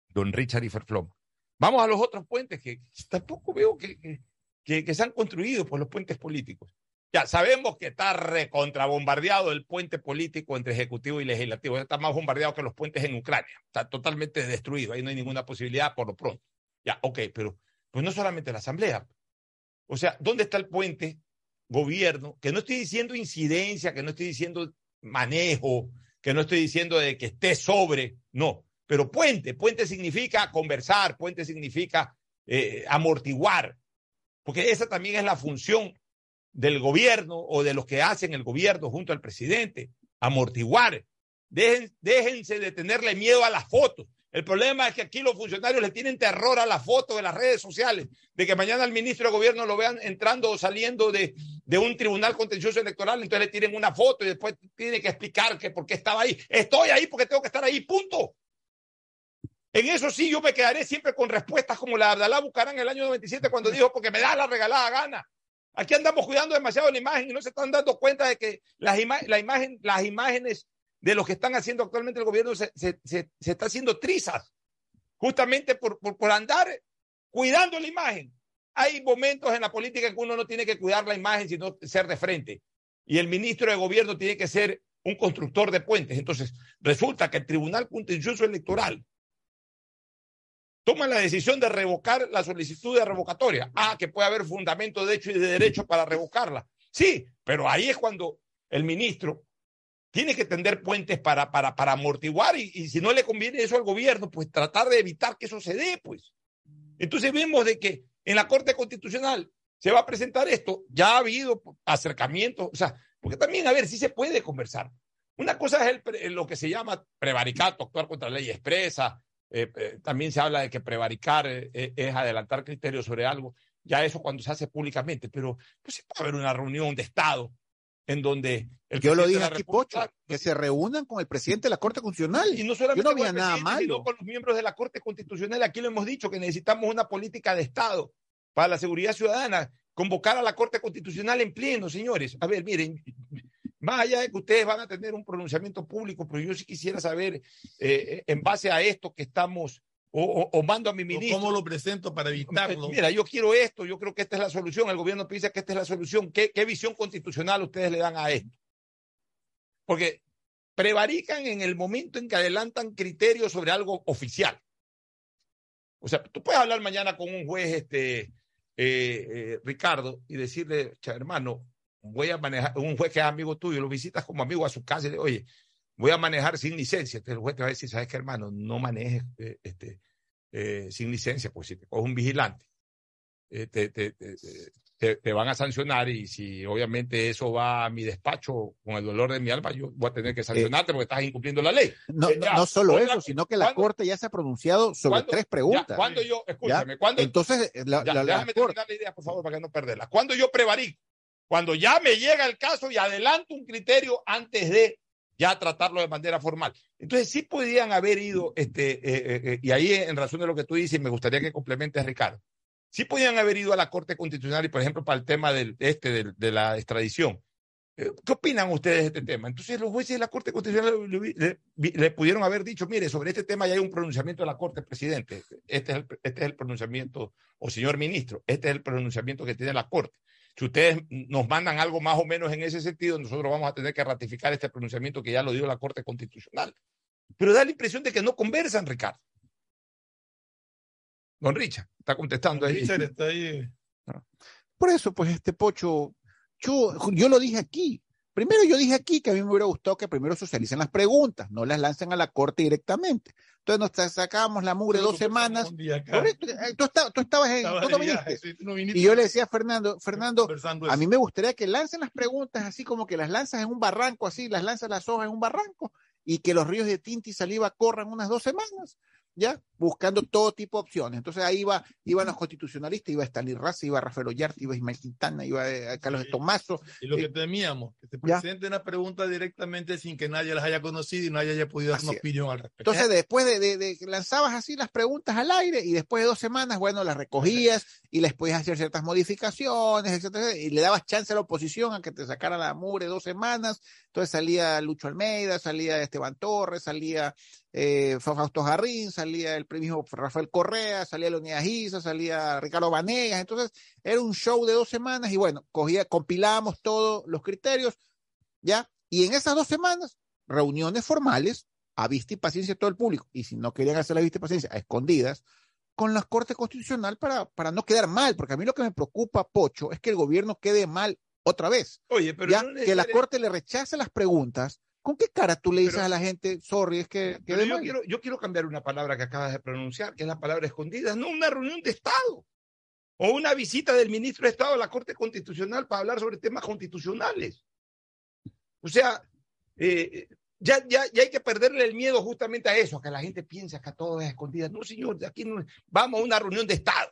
Don Richard y Ferfloma. Vamos a los otros puentes que tampoco veo que, que, se han construido por los puentes políticos. Ya sabemos que está recontrabombardeado el puente político entre ejecutivo y legislativo. Está más bombardeado que los puentes en Ucrania. Está totalmente destruido. Ahí no hay ninguna posibilidad por lo pronto. Ya, ok, pero pues no solamente la Asamblea. O sea, ¿dónde está el puente gobierno? Que no estoy diciendo incidencia, que no estoy diciendo manejo, que no estoy diciendo de que esté sobre, no. Pero puente, puente significa conversar, puente significa eh, amortiguar, porque esa también es la función del gobierno o de los que hacen el gobierno junto al presidente, amortiguar. Déjense de tenerle miedo a las fotos. El problema es que aquí los funcionarios le tienen terror a las fotos de las redes sociales, de que mañana el ministro de gobierno lo vean entrando o saliendo de, un tribunal contencioso electoral, entonces le tiren una foto y después tiene que explicar que por qué estaba ahí. Estoy ahí porque tengo que estar ahí, punto. En eso sí yo me quedaré siempre con respuestas como la de Abdalá Bucarán en el año 97 cuando dijo porque me da la regalada gana. Aquí andamos cuidando demasiado la imagen y no se están dando cuenta de que las, ima la imagen, las imágenes de lo que están haciendo actualmente el gobierno se, se, se, se está haciendo trizas, justamente por, por, por andar cuidando la imagen. Hay momentos en la política que uno no tiene que cuidar la imagen, sino ser de frente. Y el ministro de gobierno tiene que ser un constructor de puentes. Entonces, resulta que el Tribunal Contencioso Electoral toma la decisión de revocar la solicitud de revocatoria. Ah, que puede haber fundamento de hecho y de derecho para revocarla. Sí, pero ahí es cuando el ministro tiene que tender puentes para, para, para amortiguar y, y si no le conviene eso al gobierno, pues tratar de evitar que eso se dé, pues. Entonces vemos de que en la Corte Constitucional se va a presentar esto, ya ha habido acercamientos, o sea, porque también, a ver, sí se puede conversar. Una cosa es lo que se llama prevaricato, actuar contra ley expresa, eh, eh, también se habla de que prevaricar eh, es adelantar criterios sobre algo, ya eso cuando se hace públicamente, pero pues, puede haber una reunión de Estado en donde
el yo lo dije aquí Pocho que se reúnan con el presidente de la Corte Constitucional.
Y no solamente
yo no había nada malo
sino con los miembros de la Corte Constitucional. Aquí lo hemos dicho que necesitamos una política de Estado para la seguridad ciudadana convocar a la Corte Constitucional en pleno señores. A ver miren más allá de que ustedes van a tener un pronunciamiento público pero yo sí quisiera saber eh, en base a esto que estamos o, o, o, mando a mi ministro.
¿Cómo lo presento para evitarlo?
Mira, yo quiero esto, yo creo que esta es la solución. El gobierno piensa que esta es la solución. ¿Qué, qué visión constitucional ustedes le dan a esto? Porque prevarican en el momento en que adelantan criterios sobre algo oficial. O sea, tú puedes hablar mañana con un juez, este, eh, eh, Ricardo, y decirle, hermano, voy a manejar, un juez que es amigo tuyo, lo visitas como amigo a su casa y le oye, voy a manejar sin licencia. Entonces el juez te va a decir, ¿sabes qué, hermano? No manejes eh, este, eh, sin licencia, pues si te coge un vigilante, eh, te, te, te, te, van a sancionar y si obviamente eso va a mi despacho con el dolor de mi alma, yo voy a tener que sancionarte porque estás incumpliendo la ley.
No, ya, no solo eso, sino que la Corte ya se ha pronunciado sobre tres preguntas.
Ya, cuando yo, escúchame, cuando,
entonces, la,
ya,
la,
déjame terminar la idea, por favor, para que no perderla. Cuando yo prevarico, cuando ya me llega el caso y adelanto un criterio antes de ya tratarlo de manera formal. Entonces sí podían haber ido, este, eh, eh, y ahí en razón de lo que tú dices, me gustaría que complementes, Ricardo, sí podían haber ido a la Corte Constitucional y, por ejemplo, para el tema del, este, de, de la extradición. ¿Qué opinan ustedes de este tema? Entonces los jueces de la Corte Constitucional le, le, le, pudieron haber dicho, mire, sobre este tema ya hay un pronunciamiento de la Corte, presidente. Este es, el, este es el pronunciamiento, o señor ministro, este es el pronunciamiento que tiene la Corte. Si ustedes nos mandan algo más o menos en ese sentido, nosotros vamos a tener que ratificar este pronunciamiento que ya lo dio la Corte Constitucional. Pero da la impresión de que no conversan, Ricardo. Don Richard, está contestando ahí.
Richard está ahí.
Por eso, pues, este Pocho, yo, yo lo dije aquí. Primero yo dije aquí que a mí me hubiera gustado que primero socialicen las preguntas, no las lancen a la corte directamente. Entonces nos sacábamos la mugre dos semanas. Correcto, tú, estabas, tú estabas en, tú no
viaje, no viniste.
Y yo le decía a Fernando, Fernando, a mí me gustaría que lancen las preguntas así como que las lanzas en un barranco, así, las lanzas las hojas en un barranco, y que los ríos de tinta y saliva corran unas dos semanas, ¿ya? Buscando todo tipo de opciones. Entonces ahí iba, iban los constitucionalistas, iba Stanley Raza, iba Rafael Ollarte, iba Ismael Quintana, iba eh, Carlos
Sí.
Tomaso.
Y lo que
Eh,
temíamos, que se
ya.
presenten una pregunta directamente sin que nadie las haya conocido y nadie haya podido dar una opinión al respecto.
Entonces, después de, de, de que lanzabas así las preguntas al aire y después de dos semanas, bueno, las recogías y les podías hacer ciertas modificaciones, etcétera, y le dabas chance a la oposición a que te sacara la mugre dos semanas. Entonces salía Lucho Almeida, salía Esteban Torres, salía eh, Fausto Jarrín, salía el mismo Rafael Correa, salía Leonidas Giza, salía Ricardo Vanegas. Entonces, era un show de dos semanas y bueno, cogía, compilábamos todos los criterios, ¿ya? Y en esas dos semanas, reuniones formales, a vista y paciencia de todo el público, y si no querían hacer la vista y paciencia, a escondidas, con la Corte Constitucional para, para no quedar mal, porque a mí lo que me preocupa, Pocho, es que el gobierno quede mal otra vez.
Oye, pero
ya
no
que la Corte le rechace las preguntas, ¿con qué cara tú le dices
Pero-
a la gente, sorry, es que
Pero
quede
yo quiero, yo quiero cambiar una palabra que acabas de pronunciar, que es la palabra escondida, no una reunión de Estado o una visita del ministro de Estado a la Corte Constitucional para hablar sobre temas constitucionales. O sea, eh, ya, ya, ya hay que perderle el miedo justamente a eso, a que la gente piense que todo es escondida. No, señor, de aquí no, vamos a una reunión de Estado.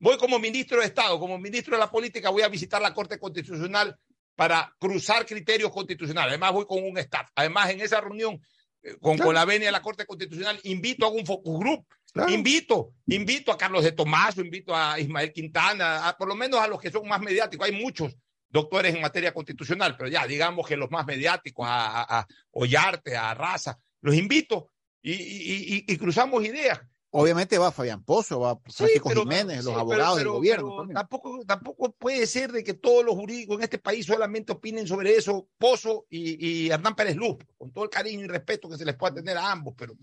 Voy como ministro de Estado, como ministro de la política, voy a visitar la Corte Constitucional para cruzar criterios constitucionales. Además, voy con un staff. Además, en esa reunión eh, con,
Claro.
con la venia de la Corte Constitucional, invito a un focus group,
Claro.
invito, invito a Carlos de Tomaso, invito a Ismael Quintana, a, por lo menos a los que son más mediáticos. Hay muchos doctores en materia constitucional, pero ya digamos que los más mediáticos, a, a, a Ollarte, a Raza, los invito y, y- y- y cruzamos ideas.
Obviamente va Fabián Pozo, va
Sí,
Francisco
pero-
Jiménez,
sí,
los
pero-
abogados del gobierno.
tampoco, tampoco puede ser de que todos los jurídicos en este país solamente opinen sobre eso, Pozo y, y Hernán Pérez Luz, con todo el cariño y respeto que se les pueda tener a ambos, pero,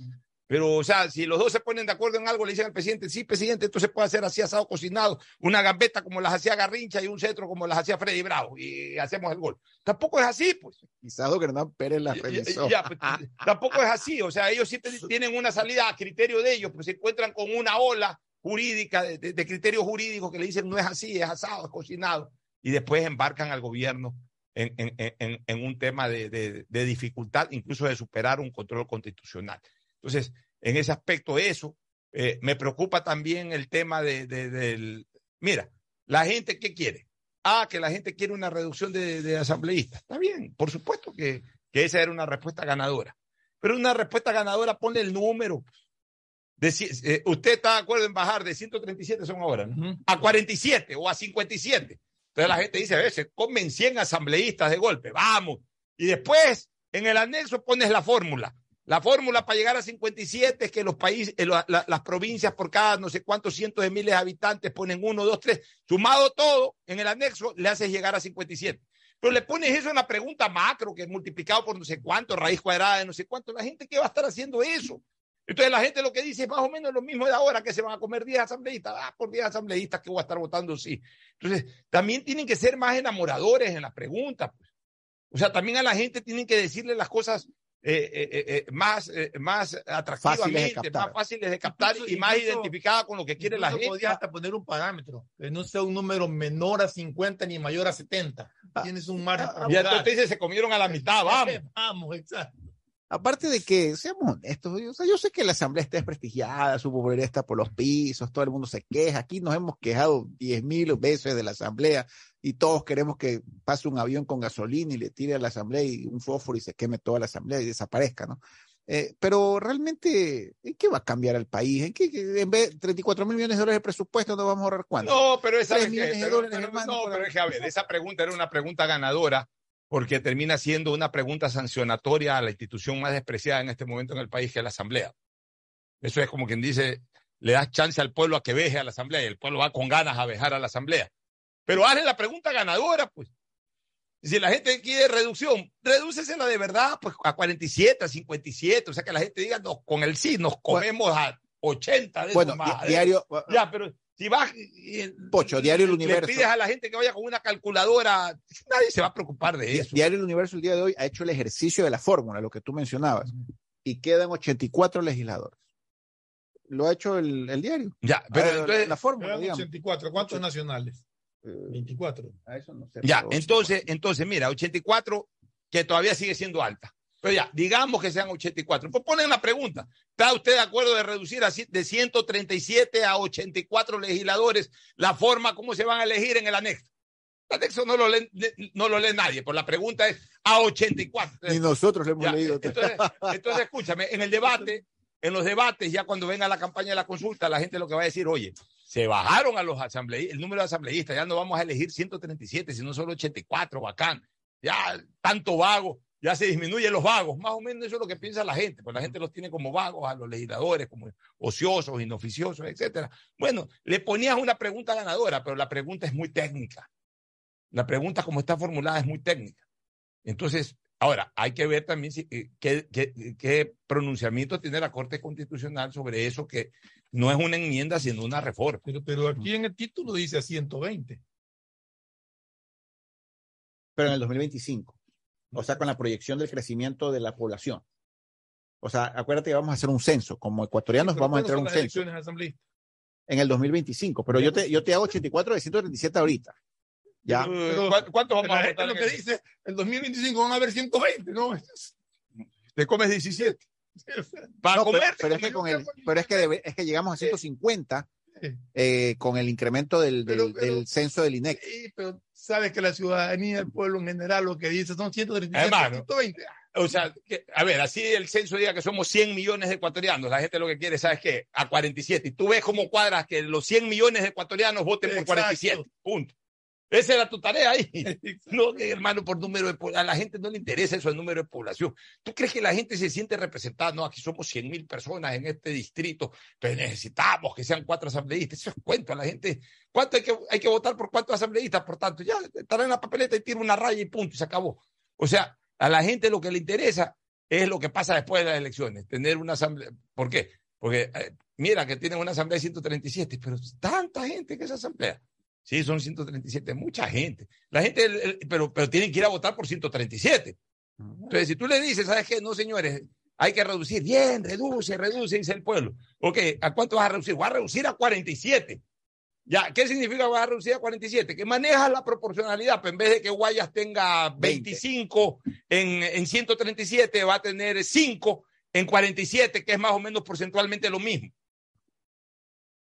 pero, o sea, si los dos se ponen de acuerdo en algo, le dicen al presidente, sí, presidente, esto se puede hacer así asado cocinado, una gambeta como las hacía Garrincha y un cetro como las hacía Freddy Bravo, y hacemos el gol. Tampoco es así, pues.
Quizás don Hernán Pérez la revisó.
ya, pues, [LAUGHS] tampoco es así. O sea, ellos siempre tienen una salida a criterio de ellos, pues se encuentran con una ola jurídica, de, de- de criterios jurídicos que le dicen no es así, es asado, es cocinado. Y después embarcan al gobierno en, en- en- en un tema de dificultad, incluso de superar un control constitucional. Entonces, en ese aspecto, eso. eh, me preocupa también el tema de, de- del... Mira, la gente, ¿qué quiere? Ah, que la gente quiere una reducción de, de asambleístas. Está bien, por supuesto que, que esa era una respuesta ganadora. Pero una respuesta ganadora, ponle el número. De eh, usted está de acuerdo en bajar de 137 son ahora, ¿no? A 47 o a 57. Entonces la gente dice, a se comen 100 asambleístas de golpe, vamos. Y después, en el anexo pones la fórmula. La fórmula para llegar a 57 es que los países, eh, la- la- las provincias por cada no sé cuántos cientos de miles de habitantes ponen uno, dos, tres. Sumado todo, en el anexo le haces llegar a 57. Pero le pones eso en la pregunta macro, que es multiplicado por no sé cuánto, raíz cuadrada de no sé cuánto. La gente, ¿qué va a estar haciendo eso? Entonces la gente lo que dice es más o menos lo mismo de ahora, que se van a comer 10 asambleístas. Ah, por 10 asambleístas que voy a estar votando, sí. Entonces, también tienen que ser más enamoradores en las preguntas. Pues. O sea, también a la gente tienen que decirle las cosas eh, eh, eh, eh, más, eh, más atractivamente, más fáciles de captar
Incluso-
y más
incluso-
identificadas con lo que quiere la gente.
podrías hasta poner un parámetro, que no sea un número menor a 50 ni mayor a 70. Tienes un margen.
Ya
jugar.
entonces se comieron a la mitad, [LAUGHS] vamos.
Vamos, exacto.
Aparte de que, seamos honestos, yo, o sea, yo sé que la asamblea está desprestigiada, su popularidad está por los pisos, todo el mundo se queja. Aquí nos hemos quejado diez mil veces de la asamblea y todos queremos que pase un avión con gasolina y le tire a la asamblea y un fósforo y se queme toda la asamblea y desaparezca, ¿no? Eh, pero realmente, ¿en qué va a cambiar el país? ¿En qué, en vez de 34 mil millones de dólares de presupuesto, ¿no vamos a ahorrar cuánto?
No, pero esa que- pero- pero- no, pero es que, a ver, esa pregunta era una pregunta ganadora porque termina siendo una pregunta sancionatoria a la institución más despreciada en este momento en el país, que es la Asamblea. Eso es como quien dice, le das chance al pueblo a que veje a la Asamblea y el pueblo va con ganas a vejar a la Asamblea. Pero hazle la pregunta ganadora, pues. Si la gente quiere reducción, redúcesela de verdad, pues a 47, a 57, o sea que la gente diga, nos, con el sí, nos comemos a 80 de
Bueno,
más.
diario,
Ya, pero si vas.
Pocho, Diario El
le
Universo.
pides a la gente que vaya con una calculadora, nadie se va a preocupar de eso.
Diario El Universo el día de hoy ha hecho el ejercicio de la fórmula, lo que tú mencionabas, y quedan 84 legisladores. Lo ha hecho el, el diario.
Ya, pero
Ah,
entonces,
la fórmula,
Eran
digamos.
84. ¿Cuántos nacionales?
Eh,
24.
a eso no sé,
ya, entonces, entonces, mira, 84, que todavía sigue siendo alta. Pero ya, digamos que sean 84. Pues ponen la pregunta. ¿Está usted de acuerdo de reducir de 137 a 84 legisladores la forma como se van a elegir en el anexo? El anexo no lo lee, no lo lee nadie, pues la pregunta es a 84.
Ni nosotros lo hemos
Ya,
leído.
Entonces, entonces, escúchame, en el debate, en los debates, ya cuando venga la campaña de la consulta, la gente lo que va a decir, oye, se bajaron a los asambleístas, el número de asambleístas, ya no vamos a elegir 137, sino solo 84, bacán. Ya tanto vago, ya se disminuyen los vagos. Más o menos eso es lo que piensa la gente, pues la gente los tiene como vagos a los legisladores, como ociosos, inoficiosos, etcétera. Bueno, le ponías una pregunta ganadora, pero la pregunta es muy técnica. La pregunta como está formulada es muy técnica. Entonces, ahora, hay que ver también si, eh, qué, qué- qué pronunciamiento tiene la Corte Constitucional sobre eso, que no es una enmienda, sino una reforma.
Pero, pero aquí en el título dice a 120.
pero en el 2025. O sea, con la proyección del crecimiento de la población. O sea, acuérdate que vamos a hacer un censo. Como ecuatorianos vamos a
¿cuándo
entrar a un censo
elecciones asambleístas?
en el 2025. Pero yo te, yo te hago 84 de 137 ahorita. Ya.
Eh,
Pero-
¿cu- ¿Cuántos vamos a votar?
lo
en
que dice, el 2025 van a haber 120, ¿no?
Te comes 17. [LAUGHS] Para
No, pero,
comer.
pero es que con el, pero es que debe- es que llegamos a 150
Sí.
Eh, con el incremento del, del,
Pero- pero-
del censo del INEC.
Sí, pero sabes que la ciudadanía, el pueblo en general, lo que dice son 137,
Hermano.
120.
o sea, que- a ver, así el censo diga que somos 100 millones de ecuatorianos, la gente lo que quiere, ¿sabes qué? A 47. Y tú ves cómo cuadras que los 100 millones de ecuatorianos voten por
Exacto.
47. Punto. Esa era tu tarea ahí. [LAUGHS] No, hermano, por número de a la gente no le interesa eso el número de población. ¿Tú crees que la gente se siente representada? No, aquí somos 100 mil personas en este distrito, pero necesitamos que sean cuatro asambleístas. Eso es cuento a la gente. ¿Cuánto hay que, hay que votar por cuántos asambleístas? Por tanto, ya estará en la papeleta y tira una raya y punto, y se acabó. O sea, a la gente lo que le interesa es lo que pasa después de las elecciones, tener una asamblea. ¿Por qué? Porque eh, mira que tienen una asamblea de 137, pero tanta gente que esa asamblea. Sí, son 137, mucha gente. La gente, el- el- pero, pero tienen que ir a votar por 137. Entonces, si tú le dices, ¿sabes qué? No, señores, hay que reducir. Bien, reduce, reduce, dice el pueblo. Ok, ¿a cuánto vas a reducir? Voy a reducir a 47. Ya, ¿qué significa vas a reducir a 47? Que manejas la proporcionalidad, pues en vez de que Guayas tenga 25 en, en 137, va a tener 5 en 47, que es más o menos porcentualmente lo mismo.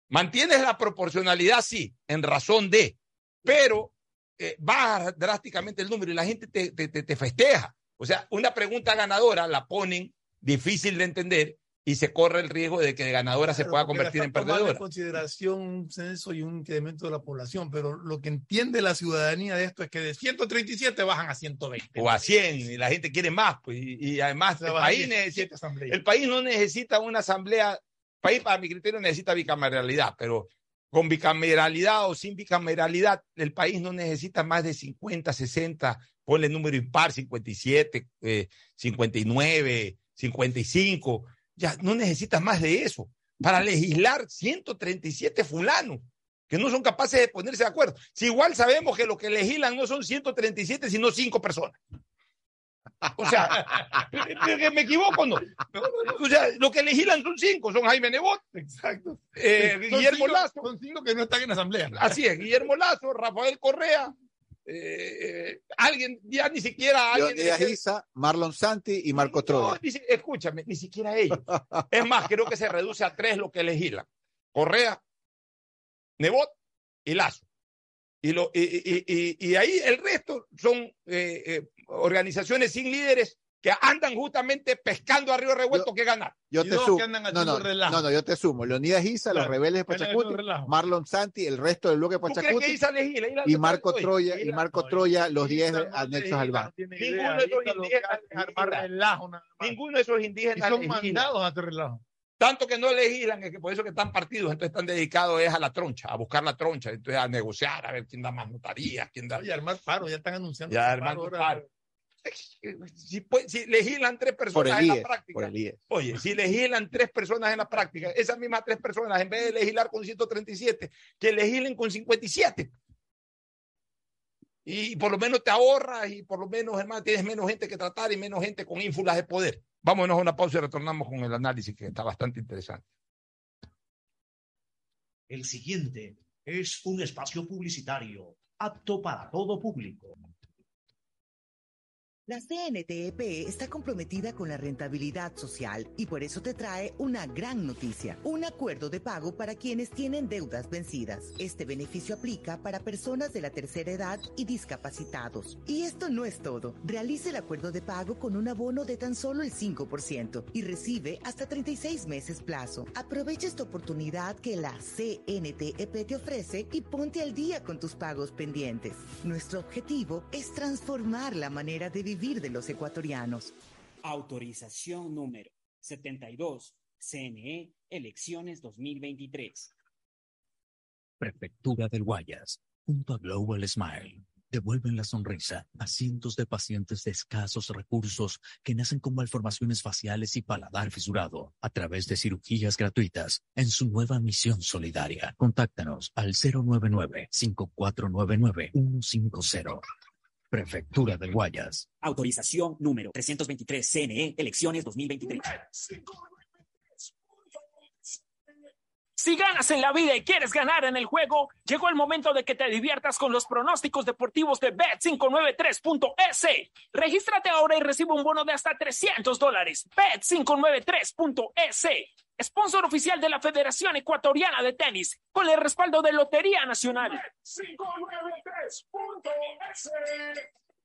Mantienes la proporcionalidad, sí, en razón de, pero eh, baja drásticamente el número y la gente te, te, te- te festeja. O sea, una pregunta ganadora la ponen difícil de entender y se corre el riesgo de que de ganadora se pueda convertir en perdedora.
en consideración un censo y un incremento de la población, pero lo que entiende la ciudadanía de esto es que de 137 bajan a 120.
O a 100 y la gente quiere más, pues, y, y además el país
17
necesita, el país no necesita una asamblea, país para mi criterio necesita bicameralidad, pero con bicameralidad o sin bicameralidad, el país no necesita más de 50, 60, ponle número impar, 57, eh, 59, 55, ya no necesitas más de eso para legislar 137 fulanos que no son capaces de ponerse de acuerdo. Si igual sabemos que lo que legislan no son 137, sino 5 personas. O sea, [LAUGHS] que me equivoco, ¿no? O sea, lo que legislan son cinco, son Jaime Nebot,
Exacto.
eh,
Son
Guillermo
cinco-
Lazo,
Son cinco que no están en asamblea.
así es, Guillermo Lazo, Rafael Correa, eh, alguien, ya ni siquiera alguien.
Leonidas Isa, Marlon Santi y Marco
No,
Troya.
ni si- escúchame, ni siquiera ellos. Es más, creo que se reduce a tres lo que legislan. Correa, Nebot y Lazo. Y, lo, y, y- y- y ahí el resto son eh, eh, organizaciones sin líderes que andan justamente pescando a río revuelto que ganar.
Yo
Y
te sumo.
que andan
No, no,
relajo.
no, no, yo te sumo. Leonidas Isa, los rebeldes de Pachacuti. Marlon Santi, el resto del bloque de
¿Tú crees que
Pachacuti y Marco Troya, y Marco
No,
Troya, los
Isa
10
no
anexos al
tiene
Ninguno de esos indígenas
armar.
Ninguno de esos
Y
indígenas
son mandados a relajo.
Tanto que no legislan, es que por eso que están partidos, entonces están dedicados es a la troncha, a buscar la troncha, entonces a negociar, a ver quién da más notarías, quién da...
Oye, armar paro, ya están anunciando.
Ya,
ahora.
paro. [LAUGHS] Si, legislan tres personas en la práctica, oye, si legislan tres personas en la práctica, esas mismas tres personas, en vez de legislar con 137, que legislen con 57. Y por lo menos te ahorras y por lo menos, hermano, tienes menos gente que tratar y menos gente con ínfulas de poder. Vámonos a una pausa y retornamos con el análisis que está bastante interesante.
El siguiente es un espacio publicitario apto para todo público.
La CNTEP está comprometida con la rentabilidad social y por eso te trae una gran noticia, un acuerdo de pago para quienes tienen deudas vencidas. Este beneficio aplica para personas de la tercera edad y discapacitados. Y esto no es todo. Realice el acuerdo de pago con un abono de tan solo el 5% y recibe hasta 36 meses plazo. Aprovecha esta oportunidad que la CNTEP te ofrece y ponte al día con tus pagos pendientes. Nuestro objetivo es transformar la manera de vivir de los ecuatorianos.
Autorización número 72, CNE, elecciones 2023.
Prefectura del Guayas, junto a Global Smile, devuelven la sonrisa a cientos de pacientes de escasos recursos que nacen con malformaciones faciales y paladar fisurado a través de cirugías gratuitas en su nueva misión solidaria. Contáctanos al 099-5499-150. Prefectura del Guayas.
Autorización número 323, CNE, elecciones 2023.
Si ganas en la vida y quieres ganar en el juego, llegó el momento de que te diviertas con los pronósticos deportivos de Bet593.es. Regístrate ahora y recibe un bono de hasta 300 dólares. Bet593.es. Sponsor oficial de la Federación Ecuatoriana de Tenis, con el respaldo de Lotería Nacional.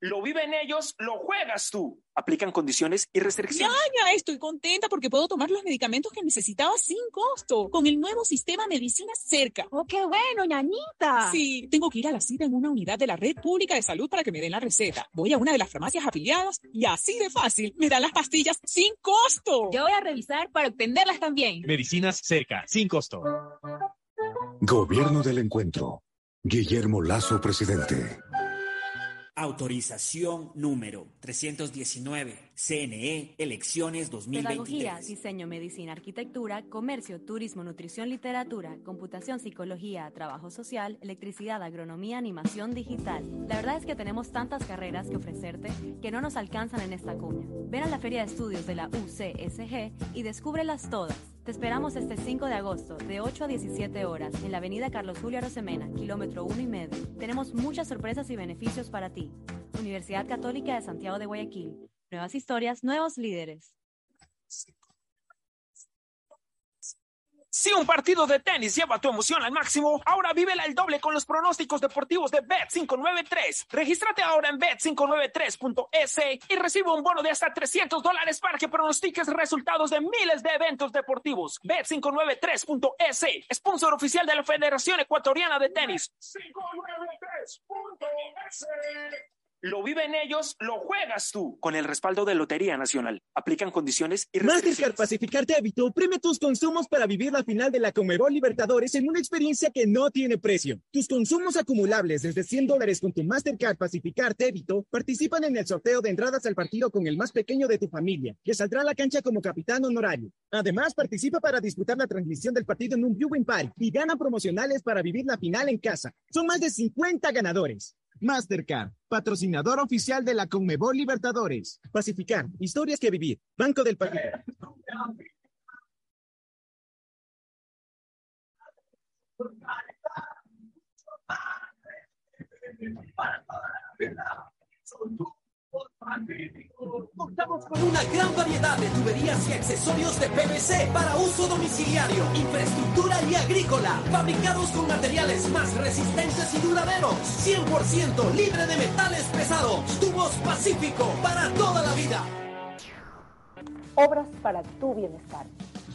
Lo viven ellos, lo juegas tú. Aplican condiciones y restricciones.
Ñaña, estoy contenta porque puedo tomar los medicamentos que necesitaba sin costo con el nuevo sistema Medicinas Cerca.
¡Oh, qué bueno, ñañita!
Sí, tengo que ir a la cita en una unidad de la Red Pública de Salud para que me den la receta. Voy a una de las farmacias afiliadas y así de fácil me dan las pastillas sin costo.
Yo voy a revisar para obtenerlas también.
Medicinas Cerca, sin costo.
Gobierno del Encuentro. Guillermo Lazo, presidente.
Autorización número 319. CNE, elecciones 2023.
Pedagogía, diseño, medicina, arquitectura, comercio, turismo, nutrición, literatura, computación, psicología, trabajo social, electricidad, agronomía, animación digital. La verdad es que tenemos tantas carreras que ofrecerte que no nos alcanzan en esta cuña. Ven a la Feria de Estudios de la UCSG y descúbrelas todas. Te esperamos este 5 de agosto, de 8 a 17 horas, en la avenida Carlos Julio Arosemena, kilómetro 1 y medio. Tenemos muchas sorpresas y beneficios para ti. Universidad Católica de Santiago de Guayaquil. Nuevas historias, nuevos líderes.
Si un partido de tenis lleva tu emoción al máximo, ahora vívela el doble con los pronósticos deportivos de Bet593. Regístrate ahora en bet593.es y recibe un bono de hasta 300 dólares para que pronostiques resultados de miles de eventos deportivos. Bet593.es, sponsor oficial de la Federación Ecuatoriana de Tenis. 593.es. Lo viven ellos, lo juegas tú. Con el respaldo de Lotería Nacional. Aplican condiciones y
Mastercard Pacificar Débito premia tus consumos para vivir la final de la Conmebol Libertadores en una experiencia que no tiene precio. Tus consumos acumulables desde 100 dólares con tu Mastercard Pacificar Débito participan en el sorteo de entradas al partido con el más pequeño de tu familia, que saldrá a la cancha como capitán honorario. Además, participa para disputar la transmisión del partido en un viewing party y gana promocionales para vivir la final en casa. Son más de 50 ganadores. Mastercard, patrocinador oficial de la Conmebol Libertadores. Pacificar, historias que vivir. Banco del Pacífico.
Contamos con una gran variedad de tuberías y accesorios de PVC para uso domiciliario, infraestructura y agrícola, fabricados con materiales más resistentes y duraderos, 100% libre de metales pesados. Tubos Pacífico para toda la vida.
Obras para tu bienestar.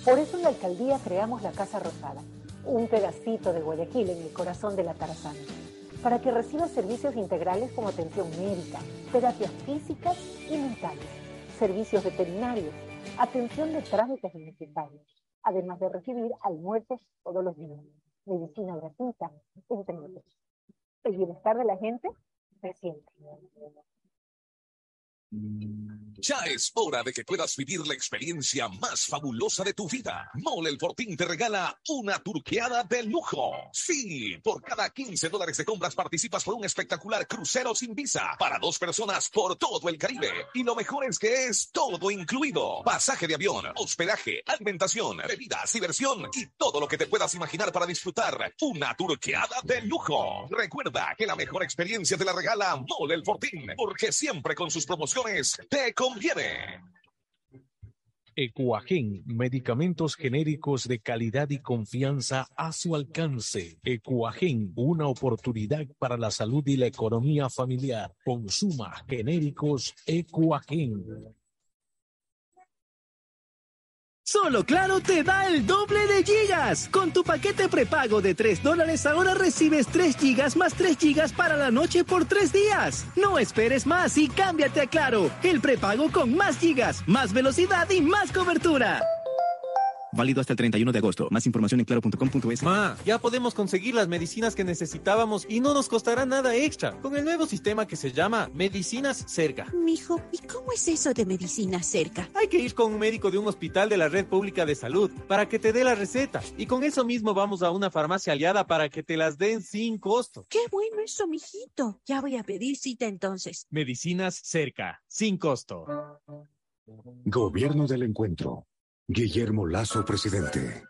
Por eso en la alcaldía creamos la Casa Rosada, un pedacito de Guayaquil en el corazón de la Tarazana para que reciba servicios integrales como atención médica, terapias físicas y mentales, servicios veterinarios, atención de trámites necesarios, además de recibir almuerzos todos los días, medicina gratuita, entre otros. El bienestar de la gente se siente.
Ya es hora de que puedas vivir la experiencia más fabulosa de tu vida. Mole el Fortín te regala una turqueada de lujo. Sí, por cada 15 dólares de compras participas por un espectacular crucero sin visa para dos personas por todo el Caribe. Y lo mejor es que es todo incluido. Pasaje de avión, hospedaje, alimentación, bebidas, diversión y todo lo que te puedas imaginar para disfrutar una turqueada de lujo. Recuerda que la mejor experiencia te la regala Mole el Fortín, porque siempre con sus promociones te conviene.
Ecuagen, medicamentos genéricos de calidad y confianza a su alcance. Ecuagen, una oportunidad para la salud y la economía familiar. Consuma genéricos Ecuagen.
Solo Claro te da el doble de gigas. Con tu paquete prepago de 3 dólares ahora recibes 3 gigas más 3 gigas para la noche por 3 días. No esperes más y cámbiate a Claro, el prepago con más gigas, más velocidad y más cobertura.
Válido hasta el 31 de agosto. Más información en claro.com.es.
Ma, ya podemos conseguir las medicinas que necesitábamos y no nos costará nada extra con el nuevo sistema que se llama Medicinas Cerca.
Mijo, ¿y cómo es eso de Medicinas Cerca?
Hay que ir con un médico de un hospital de la Red Pública de Salud para que te dé la receta y con eso mismo vamos a una farmacia aliada para que te las den sin costo.
Qué bueno eso, mijito. Ya voy a pedir cita entonces.
Medicinas Cerca, sin costo.
Gobierno del Encuentro. Guillermo Lazo, presidente.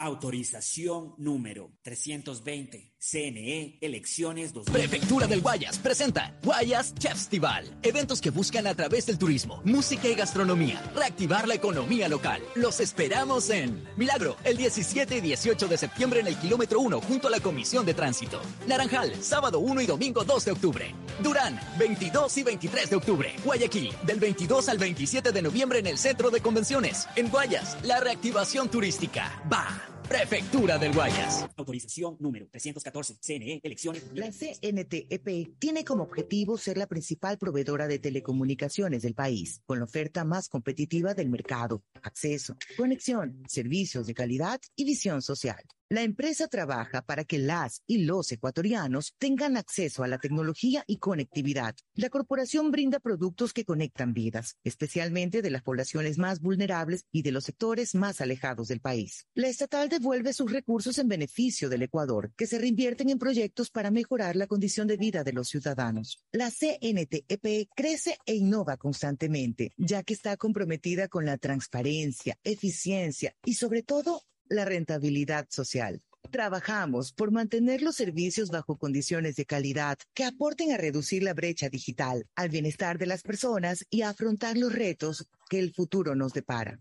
Autorización número 320. CNE Elecciones 2000.
Prefectura del Guayas presenta Guayas Festival. Eventos que buscan a través del turismo, música y gastronomía reactivar la economía local. Los esperamos en Milagro, el 17 y 18 de septiembre en el kilómetro 1 junto a la Comisión de Tránsito. Naranjal, sábado 1 y domingo 2 de octubre. Durán, 22 y 23 de octubre. Guayaquil, del 22 al 27 de noviembre en el Centro de Convenciones. En Guayas, la reactivación turística. Va. Prefectura del Guayas.
Autorización número 314. CNE Elecciones.
La CNTEP tiene como objetivo ser la principal proveedora de telecomunicaciones del país, con la oferta más competitiva del mercado, acceso, conexión, servicios de calidad y visión social. La empresa trabaja para que las y los ecuatorianos tengan acceso a la tecnología y conectividad. La corporación brinda productos que conectan vidas, especialmente de las poblaciones más vulnerables y de los sectores más alejados del país. La estatal devuelve sus recursos en beneficio del Ecuador, que se reinvierten en proyectos para mejorar la condición de vida de los ciudadanos. La CNTEP crece e innova constantemente, ya que está comprometida con la transparencia, eficiencia y sobre todo la rentabilidad social. Trabajamos por mantener los servicios bajo condiciones de calidad que aporten a reducir la brecha digital, al bienestar de las personas y a afrontar los retos que el futuro nos depara.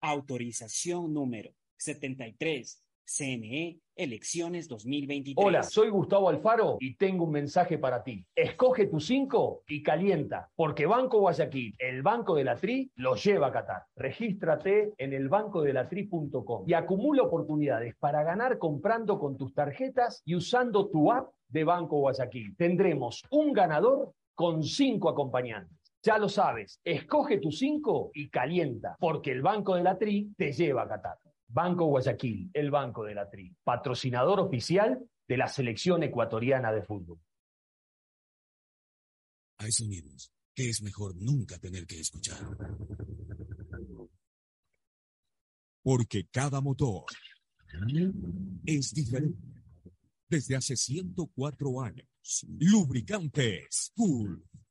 Autorización número 73. CNE Elecciones 2023.
Hola, soy Gustavo Alfaro y tengo un mensaje para ti. Escoge tu 5 y calienta, porque Banco Guayaquil, el Banco de la Tri, lo lleva a Qatar. Regístrate en el bancodelatri.com y acumula oportunidades para ganar comprando con tus tarjetas y usando tu app de Banco Guayaquil. Tendremos un ganador con 5 acompañantes. Ya lo sabes, escoge tu 5 y calienta, porque el Banco de la Tri te lleva a Qatar. Banco Guayaquil, el Banco de la Tri, patrocinador oficial de la selección ecuatoriana de fútbol.
Hay sonidos que es mejor nunca tener que escuchar. Porque cada motor es diferente. Desde hace 104 años, Lubricantes Cool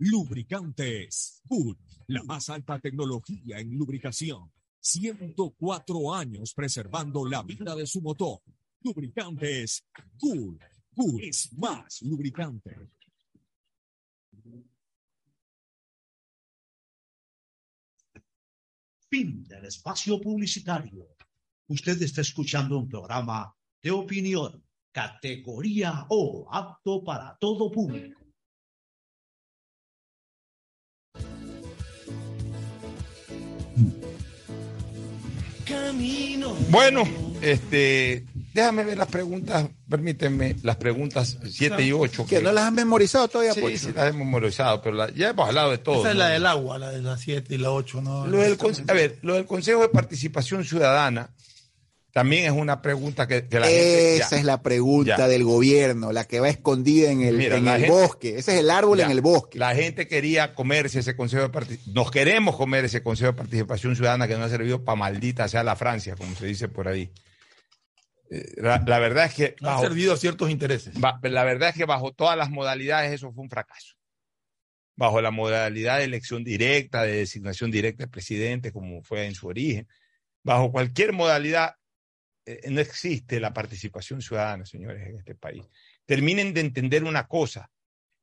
Lubricantes Cool, la más alta tecnología en lubricación. 104 años preservando la vida de su motor. Lubricantes Cool. Cool es más lubricante.
Fin del espacio publicitario. Usted está escuchando un programa de opinión, categoría O, apto para todo público.
Bueno, este, déjame ver las preguntas, permítanme, las preguntas 7 y 8.
Que no las han memorizado todavía,
Sí,
pues.
sí, las hemos memorizado, pero la- ya hemos hablado de todo.
Esa es
¿no?
la del agua, la de las 7 y la 8, ¿no?
Lo del conse- a ver, lo del Consejo de Participación Ciudadana también es una pregunta que, que la gente.
Esa
ya.
es la pregunta
Ya.
del gobierno, la que va escondida en el,
Mira,
en
la
el
gente-
bosque. Ese es el árbol
Ya.
en el bosque.
La gente quería comerse ese Consejo de Participación. Nos queremos comer ese Consejo de Participación Ciudadana que no ha servido para maldita sea la Francia, como se dice por ahí. Eh, La, la verdad es que.
Ha servido a ciertos intereses.
la verdad es que bajo todas las modalidades eso fue un fracaso. Bajo la modalidad de elección directa, de designación directa del presidente, como fue en su origen. Bajo cualquier modalidad, eh, no existe la participación ciudadana, señores, en este país. Terminen de entender una cosa.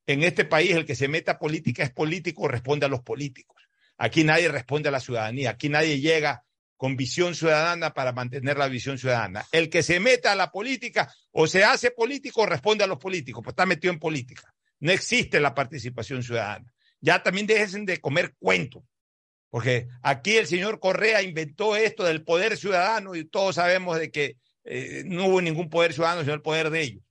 En este país el que se meta a política es político, responde a los políticos. Aquí nadie responde a la ciudadanía. Aquí nadie llega con visión ciudadana para mantener la visión ciudadana. El que se meta a la política o se hace político responde a los políticos, pues está metido en política. No existe la participación ciudadana. Ya también dejen de comer cuentos. Porque aquí el señor Correa inventó esto del poder ciudadano y todos sabemos de que eh, no hubo ningún poder ciudadano, sino el poder de ellos.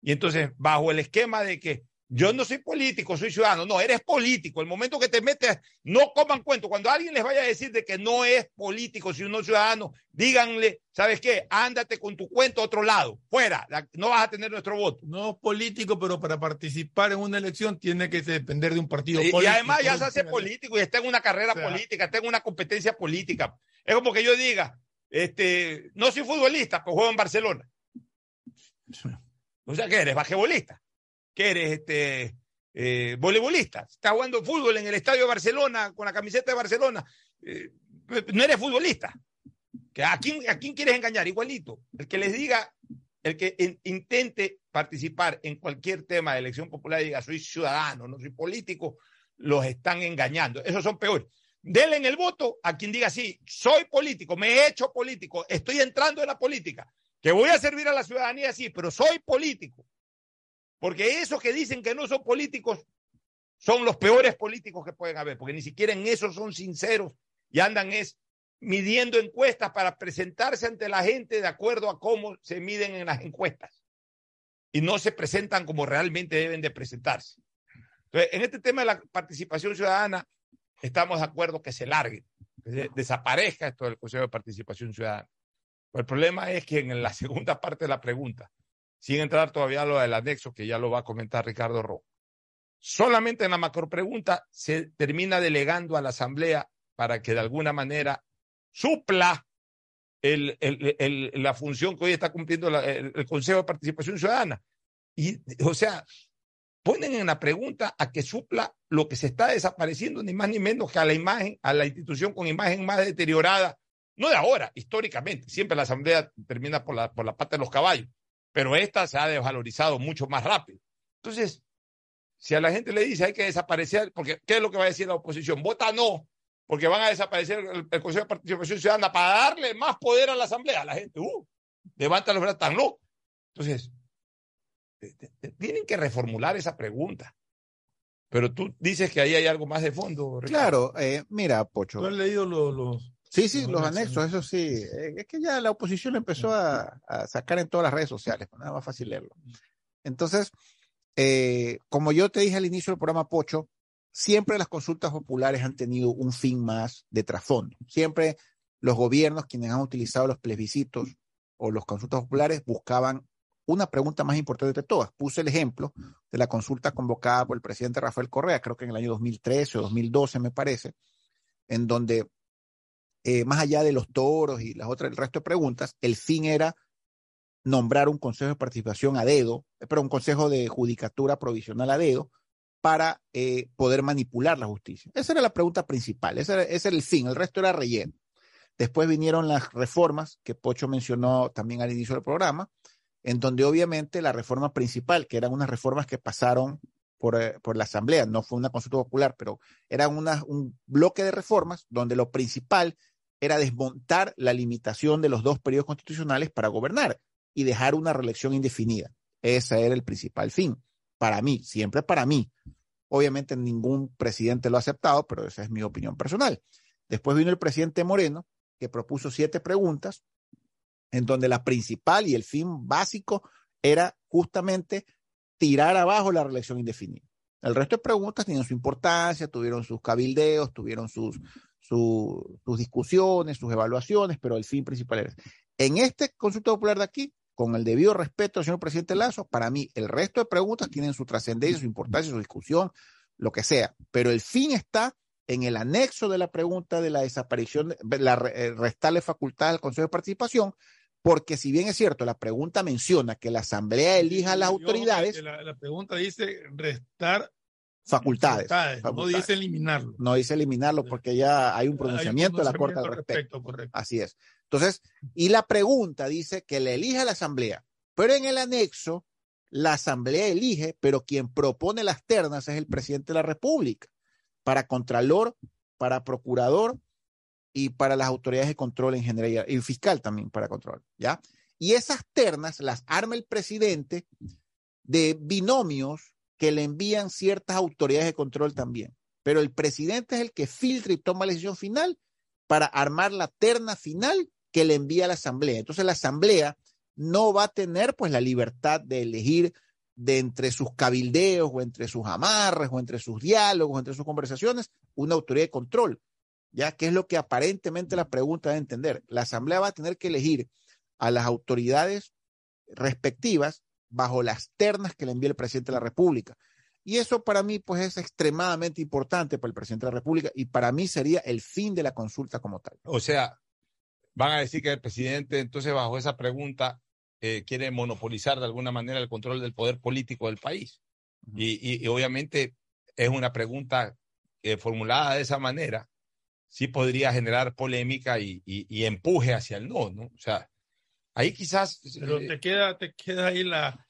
Y entonces, bajo el esquema de que yo no soy político, soy ciudadano. No, eres político. El momento que te metes, no coman cuento. Cuando alguien les vaya a decir de que no es político, si uno es ciudadano, díganle, ¿sabes qué? Ándate con tu cuento a otro lado, fuera. No vas a tener nuestro voto.
No político, pero para participar en una elección tiene que depender de un partido
y,
político.
Y además ya se hace político y está en una carrera política, está en una competencia política. Es como que yo diga, este, no soy futbolista, pues juego en Barcelona. O sea, ¿qué eres? Basquetbolista. ¿Qué eres? Este, eh, voleibolista. Estás jugando fútbol en el estadio Barcelona con la camiseta de Barcelona. Eh, no eres futbolista. ¿A quién, ¿A quién quieres engañar? Igualito. El que les diga, el que in, intente participar en cualquier tema de elección popular y diga, soy ciudadano, no soy político, los están engañando. Esos son peores. Denle en el voto a quien diga, sí, soy político, me he hecho político, estoy entrando en la política, que voy a servir a la ciudadanía, sí, pero soy político. Porque esos que dicen que no son políticos son los peores políticos que pueden haber, porque ni siquiera en eso son sinceros y andan es midiendo encuestas para presentarse ante la gente de acuerdo a cómo se miden en las encuestas. Y no se presentan como realmente deben de presentarse. Entonces, en este tema de la participación ciudadana, estamos de acuerdo que se largue, que desaparezca esto del Consejo de Participación Ciudadana. Pero el problema es que en la segunda parte de la pregunta, sin entrar todavía a lo del anexo, que ya lo va a comentar Ricardo Rojo, solamente en la macro pregunta se termina delegando a la Asamblea para que de alguna manera supla la función que hoy está cumpliendo el, Consejo de Participación Ciudadana. Y, o sea, ponen en la pregunta a que supla lo que se está desapareciendo, ni más ni menos que a la imagen, a la institución con imagen más deteriorada, no de ahora, históricamente. Siempre la Asamblea termina por la, por la pata de los caballos, pero esta se ha desvalorizado mucho más rápido. Entonces, si a la gente le dice hay que desaparecer, porque ¿qué es lo que va a decir la oposición? Vota no, porque van a desaparecer el, el Consejo de Participación Ciudadana para darle más poder a la Asamblea. La gente, uh, levanta los brazos tan locos. Entonces, tienen que reformular esa pregunta. Pero tú dices que ahí hay algo más de fondo.
Ricardo. Claro, eh, mira, Pocho.
¿Tú has leído los... los
sí, sí, los, los anexos, eso sí. Eh, es que ya la oposición empezó a, a, sacar en todas las redes sociales, pues nada más fácil leerlo. Entonces, eh, como yo te dije al inicio del programa, Pocho, siempre las consultas populares han tenido un fin más de trasfondo. Siempre los gobiernos, quienes han utilizado los plebiscitos o los consultas populares, buscaban una pregunta más importante de todas. Puse el ejemplo de la consulta convocada por el presidente Rafael Correa, creo que en el año 2013 o 2012 me parece, en donde eh, más allá de los toros y las otras, el resto de preguntas, el fin era nombrar un consejo de participación a dedo, pero un consejo de judicatura provisional a dedo para eh, poder manipular la justicia. Esa era la pregunta principal, ese era, el fin, el resto era relleno. Después vinieron las reformas que Pocho mencionó también al inicio del programa, en donde obviamente la reforma principal, que eran unas reformas que pasaron por, eh, por la Asamblea, no fue una consulta popular, pero era una, un bloque de reformas donde lo principal era desmontar la limitación de los dos periodos constitucionales para gobernar y dejar una reelección indefinida. Ese era el principal fin, para mí, siempre para mí. Obviamente ningún presidente lo ha aceptado, pero esa es mi opinión personal. Después vino el presidente Moreno, que propuso siete preguntas en donde la principal y el fin básico era justamente tirar abajo la reelección indefinida. El resto de preguntas tenían su importancia, tuvieron sus cabildeos, tuvieron sus, su, sus discusiones, sus evaluaciones, pero el fin principal era. En este consulta popular de aquí, con el debido respeto al señor presidente Lazo, para mí el resto de preguntas tienen su trascendencia, su importancia, su discusión, lo que sea, pero el fin está en el anexo de la pregunta de la desaparición, la restarle facultad al Consejo de Participación, porque si bien es cierto, la pregunta menciona que la Asamblea elija a las autoridades.
La, la, pregunta dice restar
facultades,
facultades, facultades, No dice eliminarlo.
No dice eliminarlo porque ya hay un pronunciamiento, un pronunciamiento de la Corte al respecto.
respecto correcto.
Así es. Entonces, y la pregunta dice que le elija a la Asamblea, pero en el anexo, la Asamblea elige, pero quien propone las ternas es el presidente de la República, para Contralor, para Procurador y para las autoridades de control en general, y fiscal también para control, ¿ya? Y esas ternas las arma el presidente de binomios que le envían ciertas autoridades de control también. Pero el presidente es el que filtra y toma la decisión final para armar la terna final que le envía a la asamblea. Entonces la asamblea no va a tener pues la libertad de elegir de entre sus cabildeos o entre sus amarres o entre sus diálogos, o entre sus conversaciones, una autoridad de control. Ya que es lo que aparentemente la pregunta de entender. La Asamblea va a tener que elegir a las autoridades respectivas bajo las ternas que le envía el presidente de la República. Y eso para mí pues es extremadamente importante para el presidente de la República y para mí sería el fin de la consulta como tal.
O sea, van a decir que el presidente entonces bajo esa pregunta eh, quiere monopolizar de alguna manera el control del poder político del país. y, y, y, obviamente es una pregunta eh, formulada de esa manera, sí podría generar polémica y, y, empuje hacia el no, ¿no? O sea, ahí quizás...
Pero
eh,
te queda, te queda ahí la...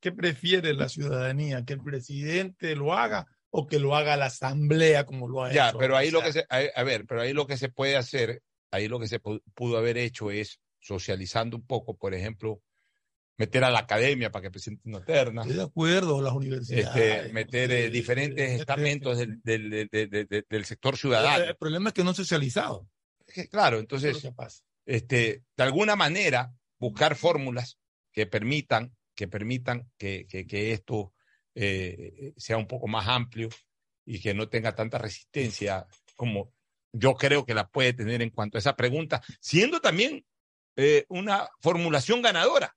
¿Qué prefiere la ciudadanía? ¿Que el presidente lo haga o que lo haga la asamblea como lo ha
ya,
hecho?
pero ahí
O
lo que se... A, a ver, pero ahí lo que se puede hacer, ahí lo que se pu- pudo haber hecho es socializando un poco, por ejemplo, meter a la academia para que presente una terna.
Estoy de acuerdo, las universidades.
Este, meter eh, diferentes estamentos del, del, del- del- sector
El,
ciudadano.
el problema es que no socializado.
Claro, entonces,
pasa.
Este, de alguna manera, buscar fórmulas que permitan que, permitan que, que, esto eh, sea un poco más amplio y que no tenga tanta resistencia como yo creo que la puede tener en cuanto a esa pregunta, siendo también eh, una formulación ganadora.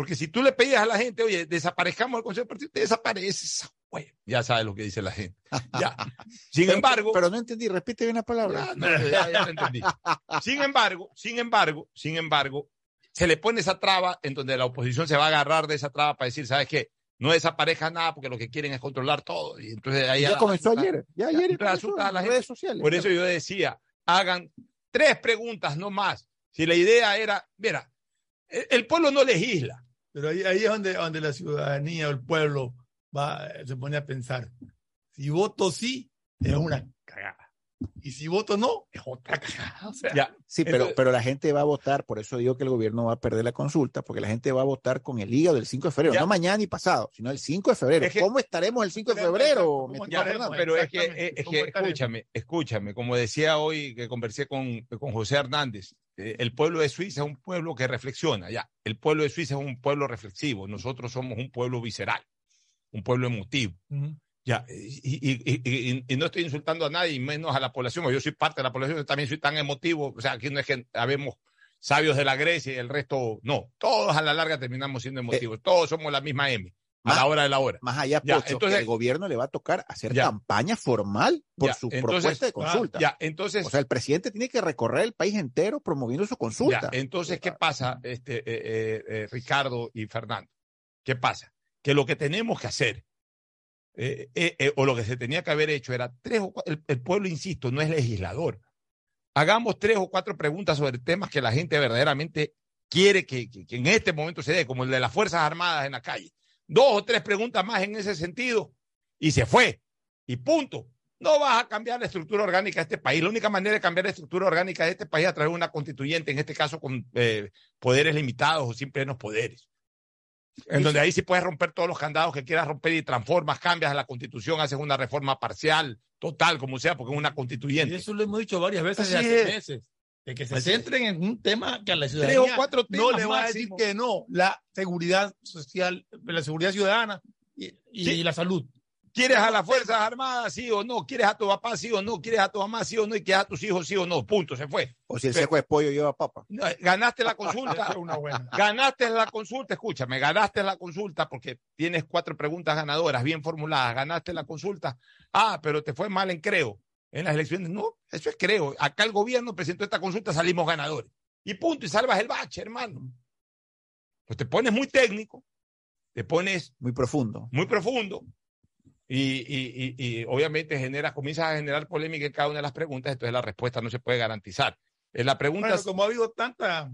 Porque si tú le pedías a la gente, oye, desaparezcamos el Consejo de Partido, te desapareces. Güey, ya sabes lo que dice la gente. Ya. [LAUGHS] Sin
Pero-
embargo,
Pero no entendí, repite bien la palabra.
No, ya- ya lo entendí. Sin embargo, sin embargo, sin embargo, se le pone esa traba en donde la oposición se va a agarrar de esa traba para decir, ¿sabes qué? No desaparezca nada porque lo que quieren es controlar todo. Y entonces ahí
Ya comenzó ayer, ya ayer comenzó
a
las
gente.
redes sociales.
Por eso yo decía, hagan tres preguntas, no más. Si la idea era, mira, el, el pueblo no legisla.
Pero ahí, ahí es donde, donde la ciudadanía o el pueblo va, se pone a pensar. Si voto sí, es una cagada. Y si voto no, es otra cagada. [LAUGHS] O sea,
Sí, pero, pero la gente va a votar, por eso digo que el gobierno va a perder la consulta, porque la gente va a votar con el hígado del 5 de febrero,
Ya.
no mañana ni pasado, sino el 5 de febrero.
Es que-
¿Cómo estaremos el 5 de febrero?
Ya, pero es que, es
¿cómo
que escúchame, escúchame, como decía hoy que conversé con, con José Hernández, eh, el pueblo de Suiza es un pueblo que reflexiona, ya, el pueblo de Suiza es un pueblo reflexivo, nosotros somos un pueblo visceral, un pueblo emotivo.
Ujú.
Ya, y, y- y- y- y no estoy insultando a nadie, y menos a la población, yo soy parte de la población, yo también soy tan emotivo, o sea, aquí no es que habemos sabios de la Grecia y el resto, no, todos a la larga terminamos siendo emotivos, todos somos la misma M, a la hora de la hora.
Más allá,
Ya,
Pocho,
entonces-
que el gobierno le va a tocar hacer
Ya.
campaña formal por
Ya,
su
entonces-
propuesta de consulta.
Ya, entonces,
O sea, el presidente tiene que recorrer el país entero promoviendo su consulta.
Ya, entonces, ¿qué pasa, este, eh, eh, eh, Ricardo y Fernando? ¿Qué pasa? Que lo que tenemos que hacer, eh, eh, eh, o lo que se tenía que haber hecho, era tres o cua- el, pueblo, insisto, no es legislador. Hagamos tres o cuatro preguntas sobre temas que la gente verdaderamente quiere que en este momento se dé, como el de las Fuerzas Armadas en la calle. Dos o tres preguntas más en ese sentido y se fue. Y punto. No vas a cambiar la estructura orgánica de este país. La única manera de cambiar la estructura orgánica de este país es a través de una constituyente, en este caso con eh, poderes limitados o sin plenos poderes. En donde ahí sí puedes romper todos los candados que quieras romper y transformas, cambias la constitución, haces una reforma parcial, total, como sea, porque es una
Y
constituyente.
eso lo hemos dicho varias veces
Así
desde hace
es.
meses. De que se
Así es.
centren en un tema que a la
Tres
ciudadanía
o cuatro
no
temas
le va a decir que no. La seguridad social, la seguridad ciudadana y, y
Sí.
la salud.
¿Quieres a las Fuerzas Armadas, sí o no? ¿Quieres a tu papá, sí o no? ¿Quieres a tu mamá, sí o no? ¿Y quieres a tus hijos, sí o no? Punto, se fue.
O si el seco de pollo lleva papa.
Ganaste la [LAUGHS] consulta.
Una buena.
Ganaste la consulta, escúchame, ganaste la consulta porque tienes cuatro preguntas ganadoras bien formuladas, ganaste la consulta. Ah, pero te fue mal en creo. En las elecciones, no, eso es creo. Acá el gobierno presentó esta consulta, salimos ganadores. Y punto, y salvas el bache, hermano. Pues te pones muy técnico, te pones
Muy profundo.
muy profundo y, y- y- y obviamente generas, comienzas a generar polémica en cada una de las preguntas, entonces la respuesta no se puede garantizar. En la pregunta
Bueno, como ha habido tanta,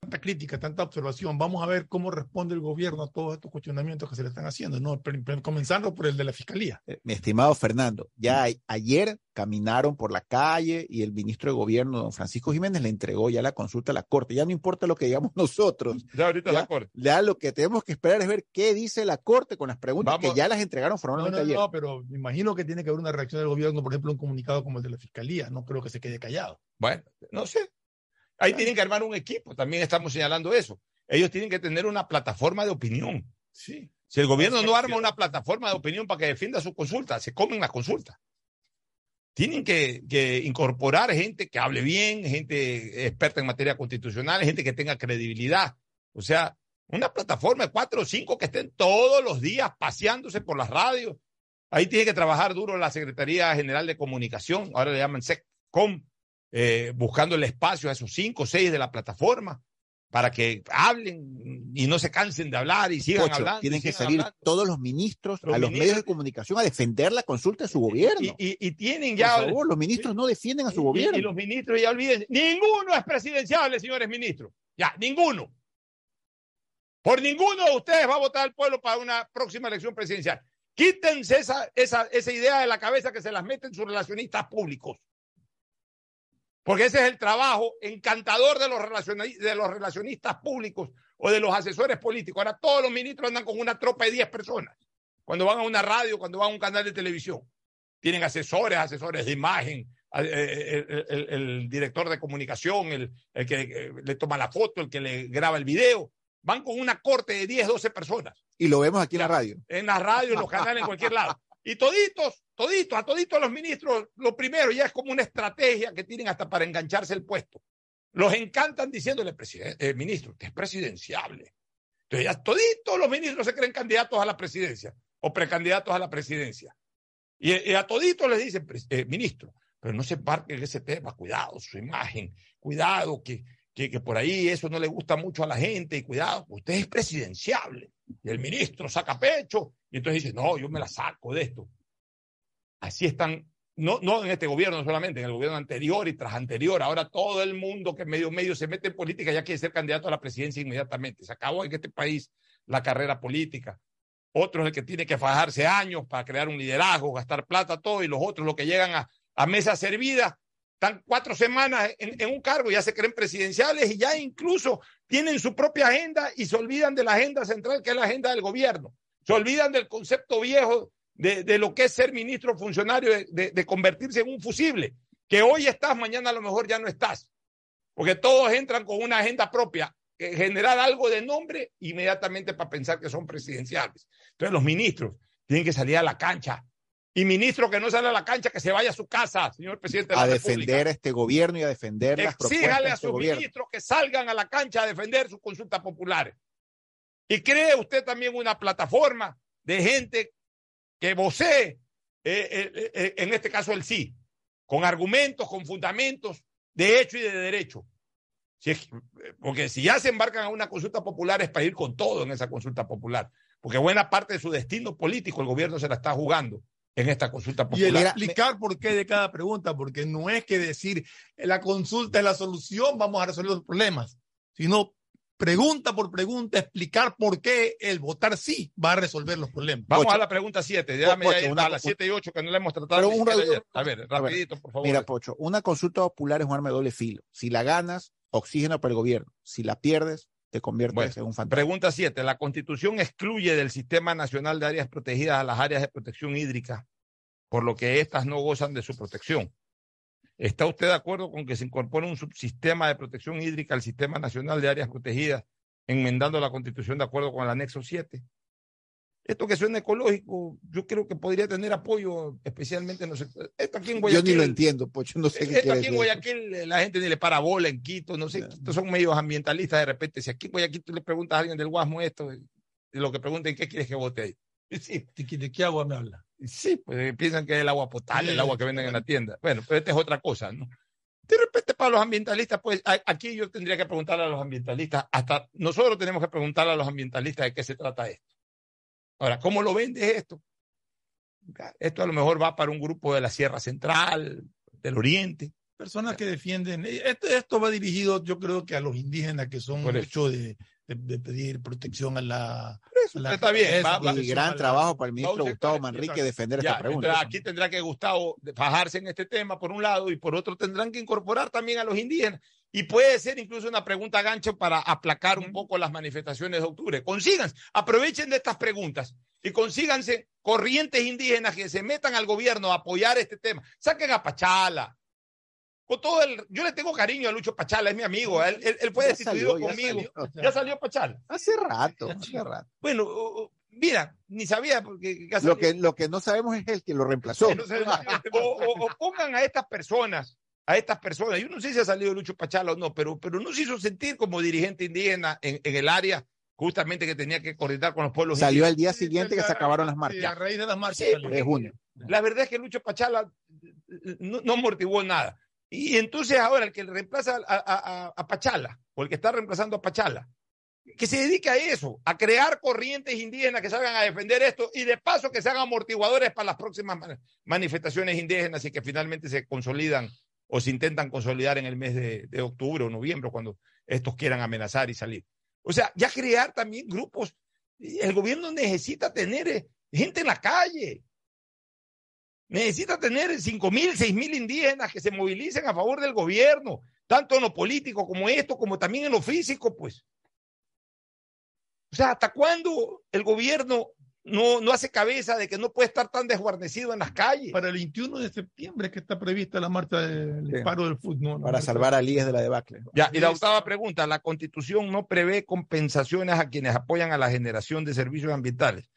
tanta crítica, tanta observación, vamos a ver cómo responde el gobierno a todos estos cuestionamientos que se le están haciendo, ¿no? Comenzando por el de la fiscalía.
Eh, Mi estimado Fernando, ya ayer caminaron por la calle y el ministro de Gobierno, don Francisco Jiménez, le entregó ya la consulta a la Corte. Ya no importa lo que digamos [LAUGHS] nosotros.
ya ahorita
Ya,
la corte.
ya lo que tenemos que esperar es ver qué dice la Corte con las preguntas
Vamos.
que ya las entregaron
No,
formalmente
no,
ayer.
no, pero me imagino que tiene que haber una reacción del gobierno, por ejemplo, un comunicado como el de la fiscalía. No creo que se quede callado.
Bueno, no sé. Ahí tienen que armar un equipo, también estamos señalando eso. Ellos tienen que tener una plataforma de opinión.
Sí.
Si el gobierno no arma una plataforma de opinión para que defienda su consulta, se comen las consultas. Tienen que, que incorporar gente que hable bien, gente experta en materia constitucional, gente que tenga credibilidad. O sea, una plataforma de cuatro o cinco que estén todos los días paseándose por las radios. Ahí tiene que trabajar duro la Secretaría General de Comunicación, ahora le llaman SECCOM, eh, buscando el espacio a esos cinco o seis de la plataforma para que hablen y no se cansen de hablar y sigan hablando.
tienen que salir
hablando.
todos los ministros
Los
a los
ministros-
medios de comunicación a defender la consulta de su gobierno.
Y, y- y tienen
Por
ya.
favor, los ministros no defienden a su
y-
gobierno.
Y, los ministros ya olviden. Ninguno es presidenciable, señores ministros. Ya, ninguno. Por ninguno de ustedes va a votar el pueblo para una próxima elección presidencial. Quítense esa, esa, esa idea de la cabeza que se las meten sus relacionistas públicos. Porque ese es el trabajo encantador de los, relacioni- de los relacionistas públicos o de los asesores políticos. Ahora todos los ministros andan con una tropa de 10 personas. Cuando van a una radio, cuando van a un canal de televisión. Tienen asesores, asesores de imagen, a- eh, el, el- el director de comunicación, el, el que eh, le toma la foto, el que le graba el video. Van con una corte de 10, 12 personas
Y lo vemos aquí en la radio.
en la radio, en los canales, en cualquier lado. Y toditos, toditos, a toditos los ministros, lo primero ya es como una estrategia que tienen hasta para engancharse el puesto. Los encantan diciéndole, presidente, eh, ministro, usted es presidenciable. Entonces toditos los ministros se creen candidatos a la presidencia o precandidatos a la presidencia. Y, a toditos les dicen, "Pres- eh, ministro, pero no se embarque en ese tema, cuidado, su imagen, cuidado, que, que, que por ahí eso no le gusta mucho a la gente, y cuidado, usted es presidenciable. Y el ministro saca pecho, y entonces dice, no, yo me la saco de esto. Así están, no, no en este gobierno solamente, en el gobierno anterior y tras anterior. Ahora todo el mundo que medio medio se mete en política ya quiere ser candidato a la presidencia inmediatamente. Se acabó en este país la carrera política. Otro es el que tiene que fajarse años para crear un liderazgo, gastar plata, todo, y los otros los que llegan a, a mesa servida, están cuatro semanas en, en un cargo, ya se creen presidenciales y ya incluso tienen su propia agenda y se olvidan de la agenda central, que es la agenda del gobierno. Se olvidan del concepto viejo de, de lo que es ser ministro funcionario, de, de- de convertirse en un fusible, que hoy estás, mañana a lo mejor ya no estás, porque todos entran con una agenda propia, generar algo de nombre inmediatamente para pensar que son presidenciales. Entonces los ministros tienen que salir a la cancha. Y ministro que no sale a la cancha, que se vaya a su casa, señor presidente de
A defender a este gobierno y a defender las propuestas
Exíjale a sus ministros que salgan a la cancha a defender sus consultas populares. Y cree usted también una plataforma de gente que vocee, eh, eh, eh, en este caso el sí, con argumentos, con fundamentos de hecho y de derecho. Si es- porque si ya se embarcan a una consulta popular es para ir con todo en esa consulta popular, porque buena parte de su destino político el gobierno se la está jugando en esta consulta
Y el
popular.
explicar por qué de cada pregunta, porque no es que decir "Eh, la consulta es la solución, vamos a resolver los problemas, sino pregunta por pregunta, explicar por qué el votar sí va a resolver los problemas.
Vamos a la pregunta 7, déjame
Pocho,
ya
una-
a las 7 y 8 que no la hemos tratado.
Pero
ni
un
siquiera
radio-
ayer. a ver,
A ver,
rapidito, por favor.
Mira, Pocho, una consulta popular es un arma de doble filo. Si la ganas, oxígeno para el gobierno. Si la pierdes, te conviertes
Bueno,
en un fantasma.
Pregunta 7. La Constitución excluye del Sistema Nacional de Áreas Protegidas a las áreas de protección hídrica, por lo que éstas no gozan de su protección. ¿Está usted de acuerdo con que se incorpore un subsistema de protección hídrica al Sistema Nacional de Áreas Protegidas, enmendando la Constitución de acuerdo con el anexo 7? Esto que suena ecológico, yo creo que podría tener apoyo, especialmente en los sectores. Esto aquí en
Yo
Guayaquil.
ni lo entiendo, Pocho, no sé qué
Esto aquí en. Guayaquil eh, la gente ni le para bola en Quito, no sé, Quito son medios ambientalistas de repente. Si aquí en Guayaquil tú le preguntas a alguien del Guasmo esto, eh, lo que pregunten, ¿qué quieres que vote ahí? [LAUGHS] Sí,
¿De qué agua me habla?
Sí, pues eh, piensan que es el agua potable, el agua que venden en la tienda. Bueno, pero esta es otra cosa, ¿no? De repente para los ambientalistas, pues aquí yo tendría que preguntarle a los ambientalistas, hasta nosotros tenemos que preguntarle a los ambientalistas de qué se trata esto. Ahora, ¿cómo lo vendes esto? Esto a lo mejor va para un grupo de la Sierra Central, del Oriente.
Personas que defienden. eh, Esto, esto va dirigido, yo creo que a los indígenas que son mucho de, de- de pedir protección a la. a la-
está bien,
eso,
va- va-
Y gran
la-
trabajo para el ministro Gustavo Manrique defender
Ya,
esta pregunta.
entonces aquí tendrá que Gustavo fajarse en este tema por un lado y por otro tendrán que incorporar también a los indígenas. Y puede ser incluso una pregunta gancho para aplacar un poco las manifestaciones de octubre. Consíganse, aprovechen de estas preguntas y consíganse corrientes indígenas que se metan al gobierno a apoyar este tema. Saquen a Pachala, con todo el, yo le tengo cariño a Lucho Pachala, es mi amigo, él, él, él fue
Ya
destituido
salió, ya
conmigo.
salió.
Ya salió Pachala.
Hace rato, hace rato.
Bueno, mira, ni sabía porque
Lo que, lo que no sabemos es el que lo reemplazó. [LAUGHS]
no o, o- o pongan a estas personas, a estas personas, yo no sé si ha salido Lucho Pachala o no, pero, pero no se hizo sentir como dirigente indígena en, en el área justamente que tenía que coordinar con los pueblos
Salió al
indígenas.
día siguiente que se acabaron las
Sí, a
marchas.
raíz de las marchas.
Sí.
De junio.
La verdad es que Lucho Pachala no, no amortiguó nada. Y entonces ahora el que reemplaza a, Pachala, o el que está reemplazando a Pachala, que se dedique a eso, a crear corrientes indígenas que salgan a defender esto y de paso que se hagan amortiguadores para las próximas ma- manifestaciones indígenas y que finalmente se consolidan o se intentan consolidar en el mes de, de octubre o noviembre, cuando estos quieran amenazar y salir. O sea, ya crear también grupos. El gobierno necesita tener eh, gente en la calle. Necesita tener cinco mil, seis mil indígenas que se movilicen a favor del gobierno, tanto en lo político como esto, como también en lo físico, pues. O sea, ¿hasta cuándo el gobierno no, no hace cabeza de que no puede estar tan desguarnecido en las calles?
Para el 21 de septiembre que está prevista la marcha del
Sí.
paro del fútbol.
Para salvar a Líes de la debacle.
Ya, y la octava pregunta, la constitución no prevé compensaciones a quienes apoyan a la generación de servicios ambientales.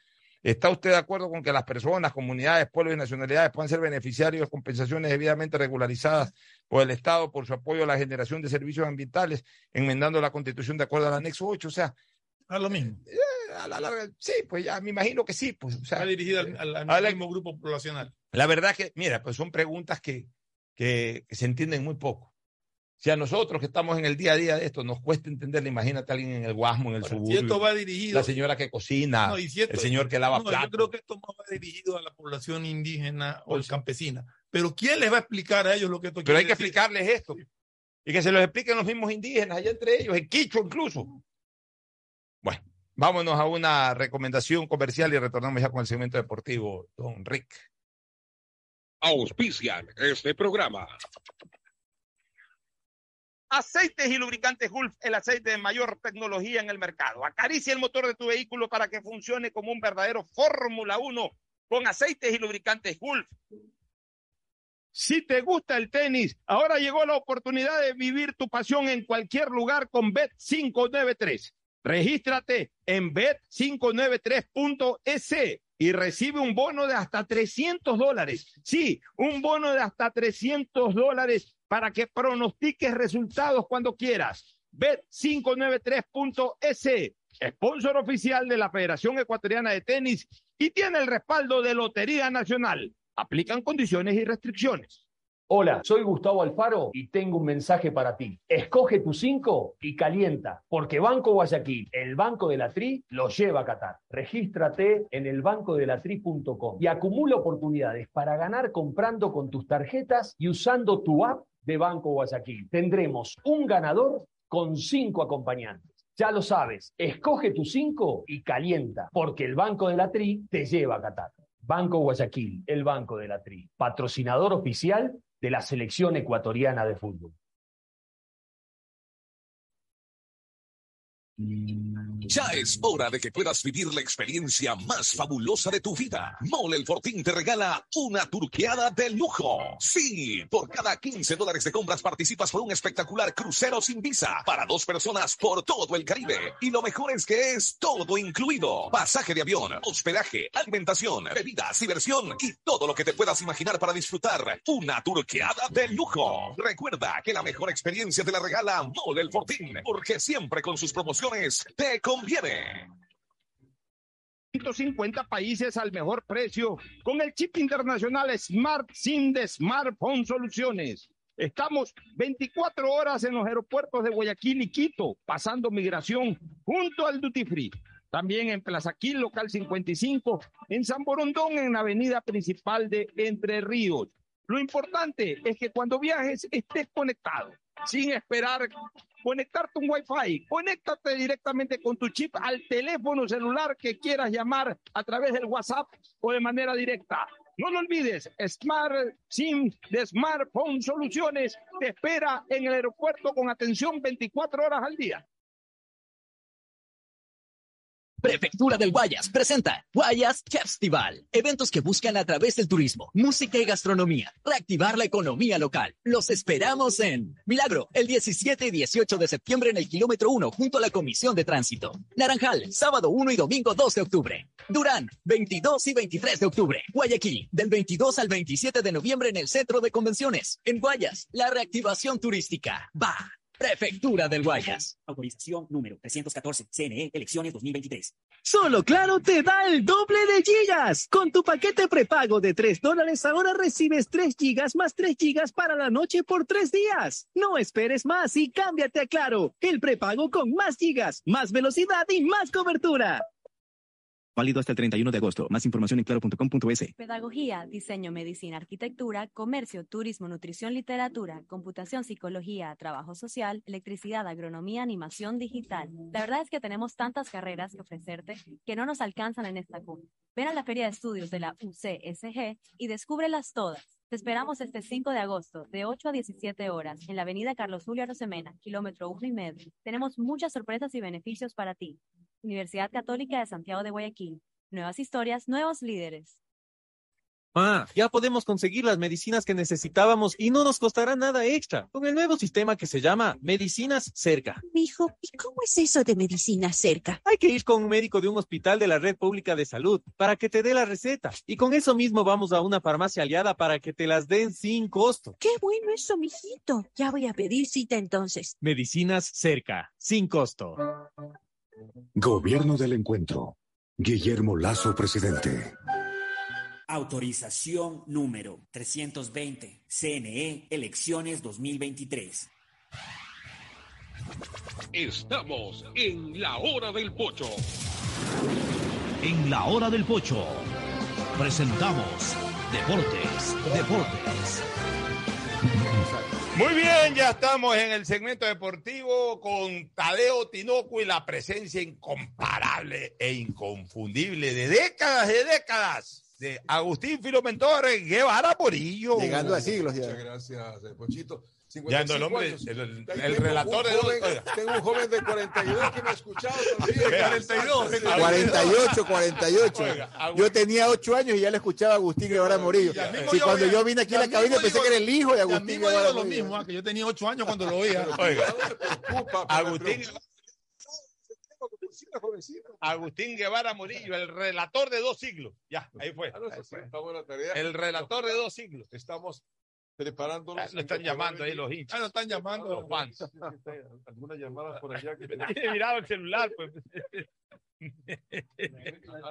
¿Está usted de acuerdo con que las personas, comunidades, pueblos y nacionalidades puedan ser beneficiarios de compensaciones debidamente regularizadas por el Estado por su apoyo a la generación de servicios ambientales, enmendando la constitución de acuerdo al anexo 8? O sea,
A lo mismo.
eh, a la larga, sí, pues ya me imagino que sí. Pues, o sea,
Está dirigida al, al- al
a la-
mismo grupo poblacional.
la verdad que, mira, pues son preguntas que, que, que se entienden muy poco. Si a nosotros que estamos en el día a día de esto nos cuesta entenderlo, imagínate a alguien en el Guasmo, en el
Ahora,
suburbio.
si esto va dirigido.
la señora que cocina,
No, y si esto-
el señor que lava
no,
platos.
Yo creo que esto no va dirigido a la población indígena o campesina. Pero ¿quién les va a explicar a ellos lo que esto
Pero hay que
decir?
explicarles esto. Y que se los expliquen los mismos indígenas, allá entre ellos, en Quicho incluso. Bueno, vámonos a una recomendación comercial y retornamos ya con el segmento deportivo, don Rick.
Auspician este programa.
Aceites y lubricantes Gulf, el aceite de mayor tecnología en el mercado. Acaricia el motor de tu vehículo para que funcione como un verdadero Fórmula 1 con aceites y lubricantes Gulf. Si te gusta el tenis, ahora llegó la oportunidad de vivir tu pasión en cualquier lugar con Bet593. Regístrate en bet593.es y recibe un bono de hasta 300 dólares. Sí, un bono de hasta 300 dólares para que pronostiques resultados cuando quieras. Bet593.es, sponsor oficial de la Federación Ecuatoriana de Tenis y tiene el respaldo de Lotería Nacional. Aplican condiciones y restricciones.
Hola, soy Gustavo Alfaro y tengo un mensaje para ti. Escoge tu 5 y calienta, porque Banco Guayaquil, el Banco de la Tri, lo lleva a Qatar. Regístrate en elbancodelatri.com y acumula oportunidades para ganar comprando con tus tarjetas y usando tu app de Banco Guayaquil. Tendremos un ganador con cinco acompañantes. Ya lo sabes, escoge tu 5 y calienta, porque el Banco de la Tri te lleva a Qatar. Banco Guayaquil, el Banco de la Tri, patrocinador oficial de la selección ecuatoriana de fútbol.
Ya es hora de que puedas vivir la experiencia más fabulosa de tu vida. Mole el Fortín te regala una turqueada de lujo. Sí, por cada 15 dólares de compras participas por un espectacular crucero sin visa para dos personas por todo el Caribe. Y lo mejor es que es todo incluido. Pasaje de avión, hospedaje, alimentación, bebidas, diversión y todo lo que te puedas imaginar para disfrutar una turqueada de lujo. Recuerda que la mejor experiencia te la regala Mole el Fortín, porque siempre con sus promociones te conviene.
150 países al mejor precio con el chip internacional Smart SIM de Smartphone Soluciones. Estamos 24 horas en los aeropuertos de Guayaquil y Quito, pasando migración junto al Duty Free. También en Plaza Quil, local 55, en San Borondón, en la avenida principal de Entre Ríos. Lo importante es que cuando viajes estés conectado, sin esperar conectarte un Wi-Fi. Conéctate directamente con tu chip al teléfono celular que quieras llamar a través del WhatsApp o de manera directa. No lo olvides, Smart SIM de Smartphone Soluciones te espera en el aeropuerto con atención 24 horas al día.
Prefectura del Guayas presenta Guayas Festival. Eventos que buscan a través del turismo, música y gastronomía reactivar la economía local. Los esperamos en Milagro, el 17 y 18 de septiembre en el kilómetro 1 junto a la Comisión de Tránsito. Naranjal, sábado 1 y domingo 2 de octubre. Durán, 22 y 23 de octubre. Guayaquil, del 22 al 27 de noviembre en el Centro de Convenciones. En Guayas, la reactivación turística. Va. Prefectura del Guayas.
Autorización número 314, CNE, elecciones 2023.
Solo Claro te da el doble de gigas. Con tu paquete prepago de 3 dólares ahora recibes 3 gigas más 3 gigas para la noche por 3 días. No esperes más y cámbiate a Claro. El prepago con más gigas, más velocidad y más cobertura.
Válido hasta el 31 de agosto. Más información en claro.com.es.
Pedagogía, diseño, medicina, arquitectura, comercio, turismo, nutrición, literatura, computación, psicología, trabajo social, electricidad, agronomía, animación digital. La verdad es que tenemos tantas carreras que ofrecerte que no nos alcanzan en esta cuna. Ven a la Feria de Estudios de la UCSG y descúbrelas todas. Te esperamos este 5 de agosto, de 8 a 17 horas, en la avenida Carlos Julio Arosemena, kilómetro 1 y medio. Tenemos muchas sorpresas y beneficios para ti. Universidad Católica de Santiago de Guayaquil. Nuevas historias, nuevos líderes.
Ah, ya podemos conseguir las medicinas que necesitábamos y no nos costará nada extra con el nuevo sistema que se llama Medicinas Cerca.
Mijo, ¿y cómo es eso de medicina cerca?
Hay que ir con un médico de un hospital de la red pública de salud para que te dé la receta. Y con eso mismo vamos a una farmacia aliada para que te las den sin costo.
Qué bueno eso, mijito. Ya voy a pedir cita entonces.
Medicinas Cerca, sin costo.
Gobierno del Encuentro. Guillermo Lazo, presidente.
Autorización número 320, CNE, elecciones 2023.
Estamos en la hora del pocho.
En la hora del pocho presentamos Deportes, Deportes.
Muy bien, ya estamos en el segmento deportivo con Tadeo Tinoco y la presencia incomparable e inconfundible de décadas de décadas de Agustín Filomentor Guevara Morillo.
Llegando a siglos ya.
Muchas gracias, eh, Pochito.
Ya no, el hombre,
años.
el, relator de
joven-. Tengo un joven de 42 que me ha escuchado también.
Vea.
48, 48.
Oiga,
Yo tenía 8 años y ya le escuchaba a Agustín Guevara Morillo.
Yo
cuando yo vine aquí a la cabina pensé
digo-
que era el hijo de Agustín Guevara
digo lo
Morillo.
mismo, ah, que yo tenía 8 años cuando lo oía.
Oiga,
Preocupa,
Agustín. Agustín Guevara Morillo, el relator de dos siglos. Ya, ahí fue.
Ah, buena tarea.
El relator de dos siglos.
Estamos preparándonos.
Ah, lo están llamando ahí los hinchas.
Ah, lo están llamando.
Los fans. [LAUGHS]
Algunas llamadas por allá que [LAUGHS]
Miraba el celular, pues. [LAUGHS]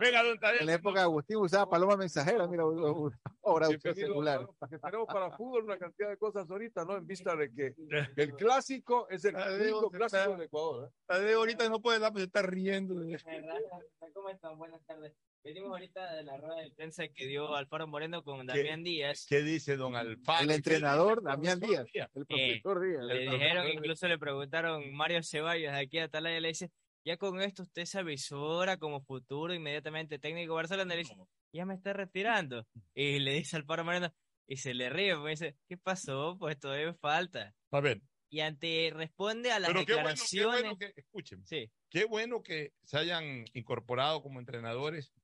Venga, don Tadeo.
En la época de Agustín usaba paloma mensajera, mira, ahora usa celular.
Porque tenemos para fútbol una cantidad de cosas ahorita, ¿no? En vista de que que el clásico es el
Tadeo,
único clásico
está-
del Ecuador. ¿eh?
Tadeo ahorita no puede dar, pues está riendo.
¿Cómo están? Buenas tardes. Venimos ahorita de la rueda de prensa que dio Alfaro Moreno con Damián Díaz.
¿Qué dice don Alfaro?
El entrenador, Damián Díaz. El
Eh,
profesor Díaz.
le dijeron, incluso le preguntaron Mario Ceballos de aquí a Atalaya, le dice, ya con esto usted se avisora como futuro inmediatamente técnico Barcelona, le dice, ya me está retirando. Y le dice Alfaro Moreno, y se le ríe, pues dice, ¿qué pasó? Pues todavía falta.
A ver,
Y ante, responde a las
pero qué bueno, qué
declaraciones.
bueno que, escuchen,
Sí,
qué bueno que se hayan incorporado como entrenadores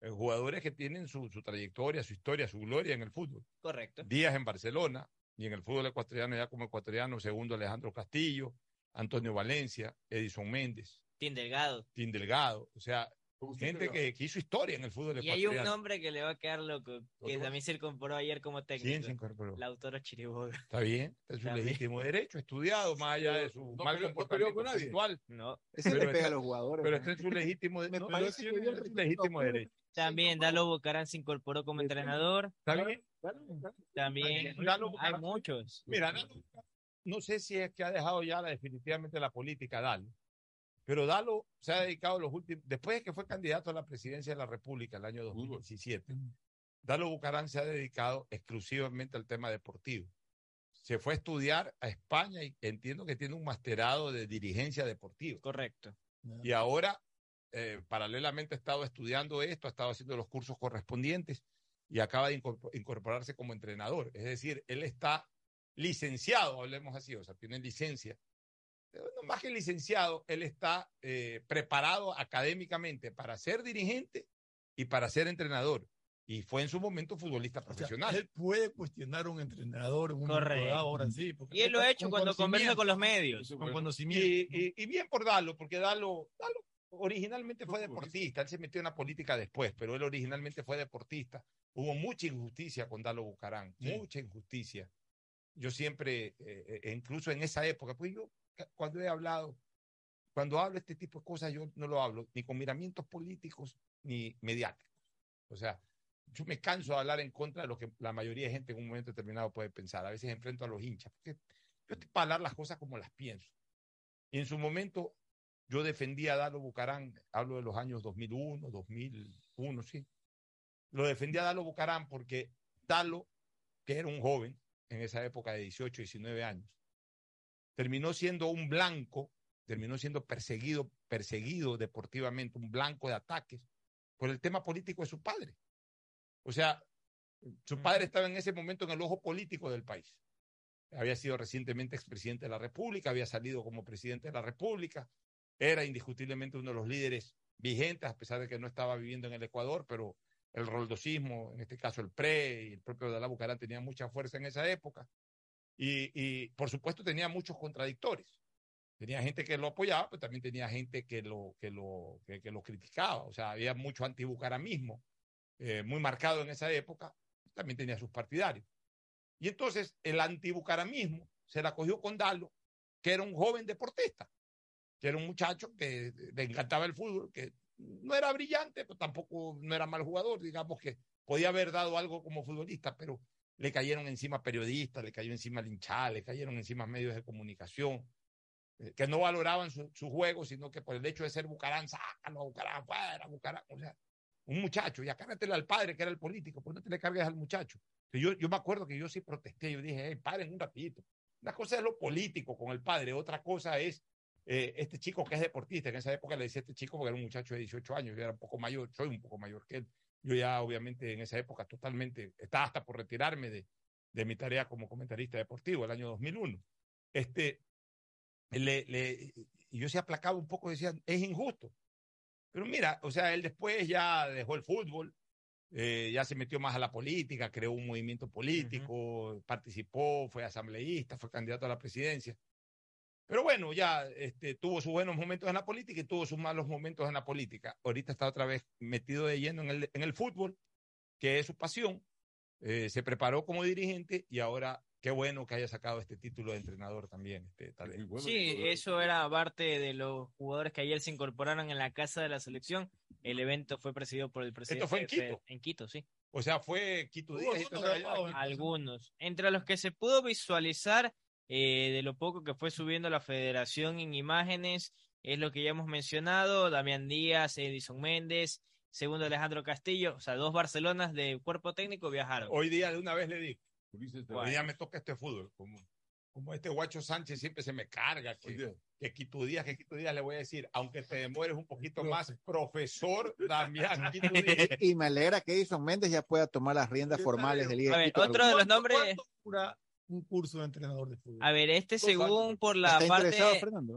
eh, jugadores que tienen su, su trayectoria, su historia, su gloria en el fútbol.
correcto.
Díaz en Barcelona y en el fútbol ecuatoriano ya como ecuatoriano, segundo Alejandro Castillo, Antonio Valencia, Edison Méndez,
Tim Delgado.
Tim Delgado, o sea, gente que, que hizo historia en el fútbol
Y hay un
ecuatoriano.
nombre que le va a quedar loco, que también se incorporó ayer como técnico.
¿Quién se incorporó?
Lautaro Chiriboga.
Está bien, es su legítimo derecho, estudiado más allá de su
No
mal
no
comportamiento
nadie.
sexual.
No.
Ese
Pero
le pega
está-
a los jugadores.
Pero
¿no?
este es su legítimo, no,
parece
no,
que
es su legítimo
no,
derecho.
También Dalo Bucarán se incorporó como entrenador.
¿Está bien?
También
Dalo
hay muchos.
Mira, Dalo, no sé si es que ha dejado ya la- definitivamente la política Dalo, pero Dalo se ha dedicado los últimos, después de que fue candidato a la presidencia de la República el año 2017, Dalo Bucarán se ha dedicado exclusivamente al tema deportivo. Se fue a estudiar a España y entiendo que tiene un masterado de dirigencia deportiva.
Correcto.
Y ahora, eh, paralelamente, ha estado estudiando esto, ha estado haciendo los cursos correspondientes y acaba de incorpor- incorporarse como entrenador. Es decir, él está licenciado, hablemos así, o sea, tiene licencia no más que licenciado, él está eh, preparado académicamente para ser dirigente y para ser entrenador. Y fue en su momento futbolista
O sea,
profesional.
él puede cuestionar a un entrenador en un
Correcto.
ahora sí. porque
Y él lo ha
con
hecho cuando conversa
conocimiento,
con los medios.
Con conocimiento.
Y, y- y bien por Dalo, porque Dalo, Dalo originalmente fue deportista, él se metió en la política después, pero él originalmente fue deportista. Hubo mucha injusticia con Dalo Bucarán,
Sí.
mucha injusticia. Yo siempre, eh, eh, incluso en esa época, pues yo cuando he hablado, cuando hablo este tipo de cosas, yo no lo hablo ni con miramientos políticos ni mediáticos. O sea, yo me canso de hablar en contra de lo que la mayoría de gente en un momento determinado puede pensar. A veces enfrento a los hinchas, porque yo estoy para hablar las cosas como las pienso. Y en su momento yo defendía a Dalo Bucarán, hablo de los años 2001, 2001, sí. Lo defendía a Dalo Bucarán porque Dalo, que era un joven en esa época de 18, 19 años, terminó siendo un blanco, terminó siendo perseguido, perseguido deportivamente, un blanco de ataques por el tema político de su padre. O sea, su padre estaba en ese momento en el ojo político del país. Había sido recientemente expresidente de la República, había salido como presidente de la República, era indiscutiblemente uno de los líderes vigentes, a pesar de que no estaba viviendo en el Ecuador, pero el roldosismo, en este caso el PRE y el propio Dalá Bucarán tenía mucha fuerza en esa época. Y, y, por supuesto tenía muchos contradictores. Tenía gente que lo apoyaba, pero también tenía gente que lo, que lo, que, que lo criticaba. O sea, había mucho antibucaramismo eh, muy marcado en esa época. También tenía sus partidarios. Y entonces el antibucaramismo se la cogió con Dalo, que era un joven deportista, que era un muchacho que le encantaba el fútbol, que no era brillante, pero tampoco no era mal jugador, digamos que podía haber dado algo como futbolista, pero le cayeron encima periodistas, le cayó encima el hinchada, le cayeron encima medios de comunicación, eh, que no valoraban su, su, juego, sino que por el hecho de ser Bucarán, sácalo a Bucarán, fuera, Bucarán, o sea, un muchacho, y cárgatele al padre que era el político, pues no te le cargues al muchacho. Yo, yo me acuerdo que yo sí protesté, yo dije, hey, paren un ratito. Una cosa es lo político con el padre, otra cosa es eh, este chico que es deportista. En esa época le decía este chico porque era un muchacho de 18 años, yo era un poco mayor, soy un poco mayor que él. Yo ya obviamente en esa época totalmente, estaba hasta por retirarme de, de mi tarea como comentarista deportivo, el año 2001. Este, le, le, yo se aplacaba un poco, decía, es injusto. Pero mira, o sea, él después ya dejó el fútbol, eh, ya se metió más a la política, creó un movimiento político, uh -huh. participó, fue asambleísta, fue candidato a la presidencia. Pero bueno, ya este, tuvo sus buenos momentos en la política y tuvo sus malos momentos en la política. Ahorita está otra vez metido de lleno en el, en el fútbol, que es su pasión. Eh, se preparó como dirigente y ahora qué bueno que haya sacado este título de entrenador también. Este, tal vez.
Sí, eso era parte de los jugadores que ayer se incorporaron en la casa de la selección. El evento fue presidido por el presidente.
Esto fue en Quito.
En Quito, sí.
O sea, fue Quito Díaz.
Algunos. Entre los que se pudo visualizar eh, de lo poco que fue subiendo la federación en imágenes, es lo que ya hemos mencionado, Damián Díaz, Edison Méndez, segundo Alejandro Castillo, o sea, dos Barcelonas de cuerpo técnico viajaron.
Hoy día de una vez le digo, hoy día me toca este fútbol, como, como este guacho Sánchez siempre se me carga, que, que Quito Díaz, que Quito Díaz le voy a decir, aunque te demores un poquito más, profesor [LAUGHS] Damián Quito Díaz.
Y me alegra que Edison Méndez ya pueda tomar las riendas formales del
A ver, otro de los nombres
un curso de entrenador de fútbol.
A ver, este según por la parte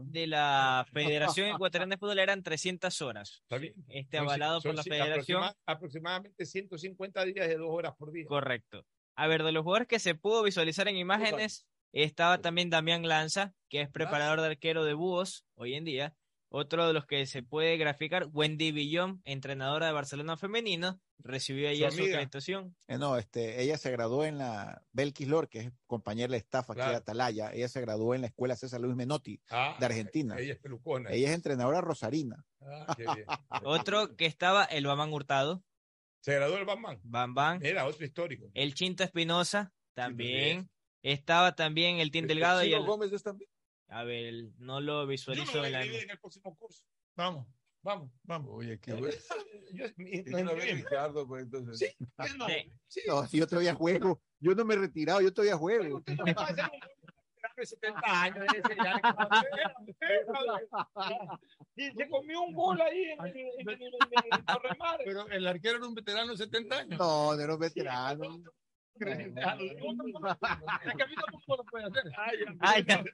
de la [LAUGHS] Federación Ecuatoriana de Fútbol eran 300 horas. Este
son,
avalado
son,
por la Federación.
Aproxima, aproximadamente 150 días de dos horas por día.
Correcto. A ver, de los jugadores que se pudo visualizar en imágenes, estaba también Damián Lanza, que es preparador de arquero de Búhos hoy en día. Otro de los que se puede graficar, Wendy Villón, entrenadora de Barcelona femenino, recibió ayer su, su acreditación.
Eh, no, este, ella se graduó en la Belkis Lor, que es compañera de staff aquí claro. de Atalaya. Ella se graduó en la escuela César Luis Menotti
ah,
de Argentina.
Ella es pelucona.
Ella es entrenadora rosarina.
Ah, qué bien.
otro que estaba, el Bamán Hurtado.
Se graduó el Bamán.
Bambán.
Era otro histórico.
El Chinto Espinosa, también. Sí, estaba también el Team Delgado.
¿El
y el...
Gómez es también?
A ver, no lo visualizo
Yo lo
en, la...
en el próximo curso.
Vamos.
Vamos,
vamos.
Oye, qué bueno.
Yo, mi,
no, no, Ricardo, pues entonces.
Sí, no,
sí. Sí. no, si yo todavía juego. Yo no me he retirado, yo todavía juego.
Usted no va a hacer un 70 años. Y se comió un gol ahí en, en, en, en, en Torremar.
Pero el arquero era un veterano de 70 años.
No, no era un veterano.
Es que a mí tampoco lo puede hacer.
Ah, ya.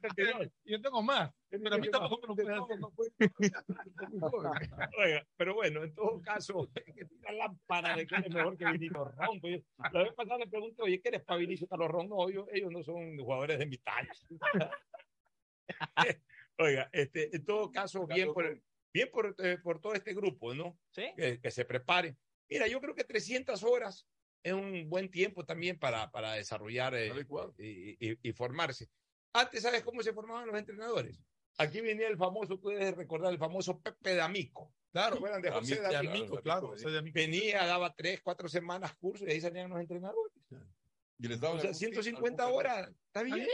Yo tengo más, pero a mí tampoco lo puede hacer.
Oiga, pero bueno, en todo caso, la lámpara de quién es mejor que Vinicius Ron. pues, la vez pasada le pregunté, oye, ¿qué eres para Vinicius Carlos Ron? No, ellos, ellos no son jugadores de mi talla. Oiga, este, en todo caso, bien por, bien por, eh, por todo este grupo, ¿no?
Sí.
Que, que se prepare. Mira, yo creo que 300 horas es un buen tiempo también para, para desarrollar eh, y, y- y formarse. Antes, ¿sabes cómo se formaban los entrenadores? Aquí venía el famoso, debes recordar, el famoso Pepe D'Amico.
Claro,
¿Se acuerdan de José D'Amico?
Amico, claro.
Venía, daba tres, cuatro semanas cursos y ahí salían los entrenadores.
Y les
O
daban
sea,
algún
150
tip, algún
horas, está bien.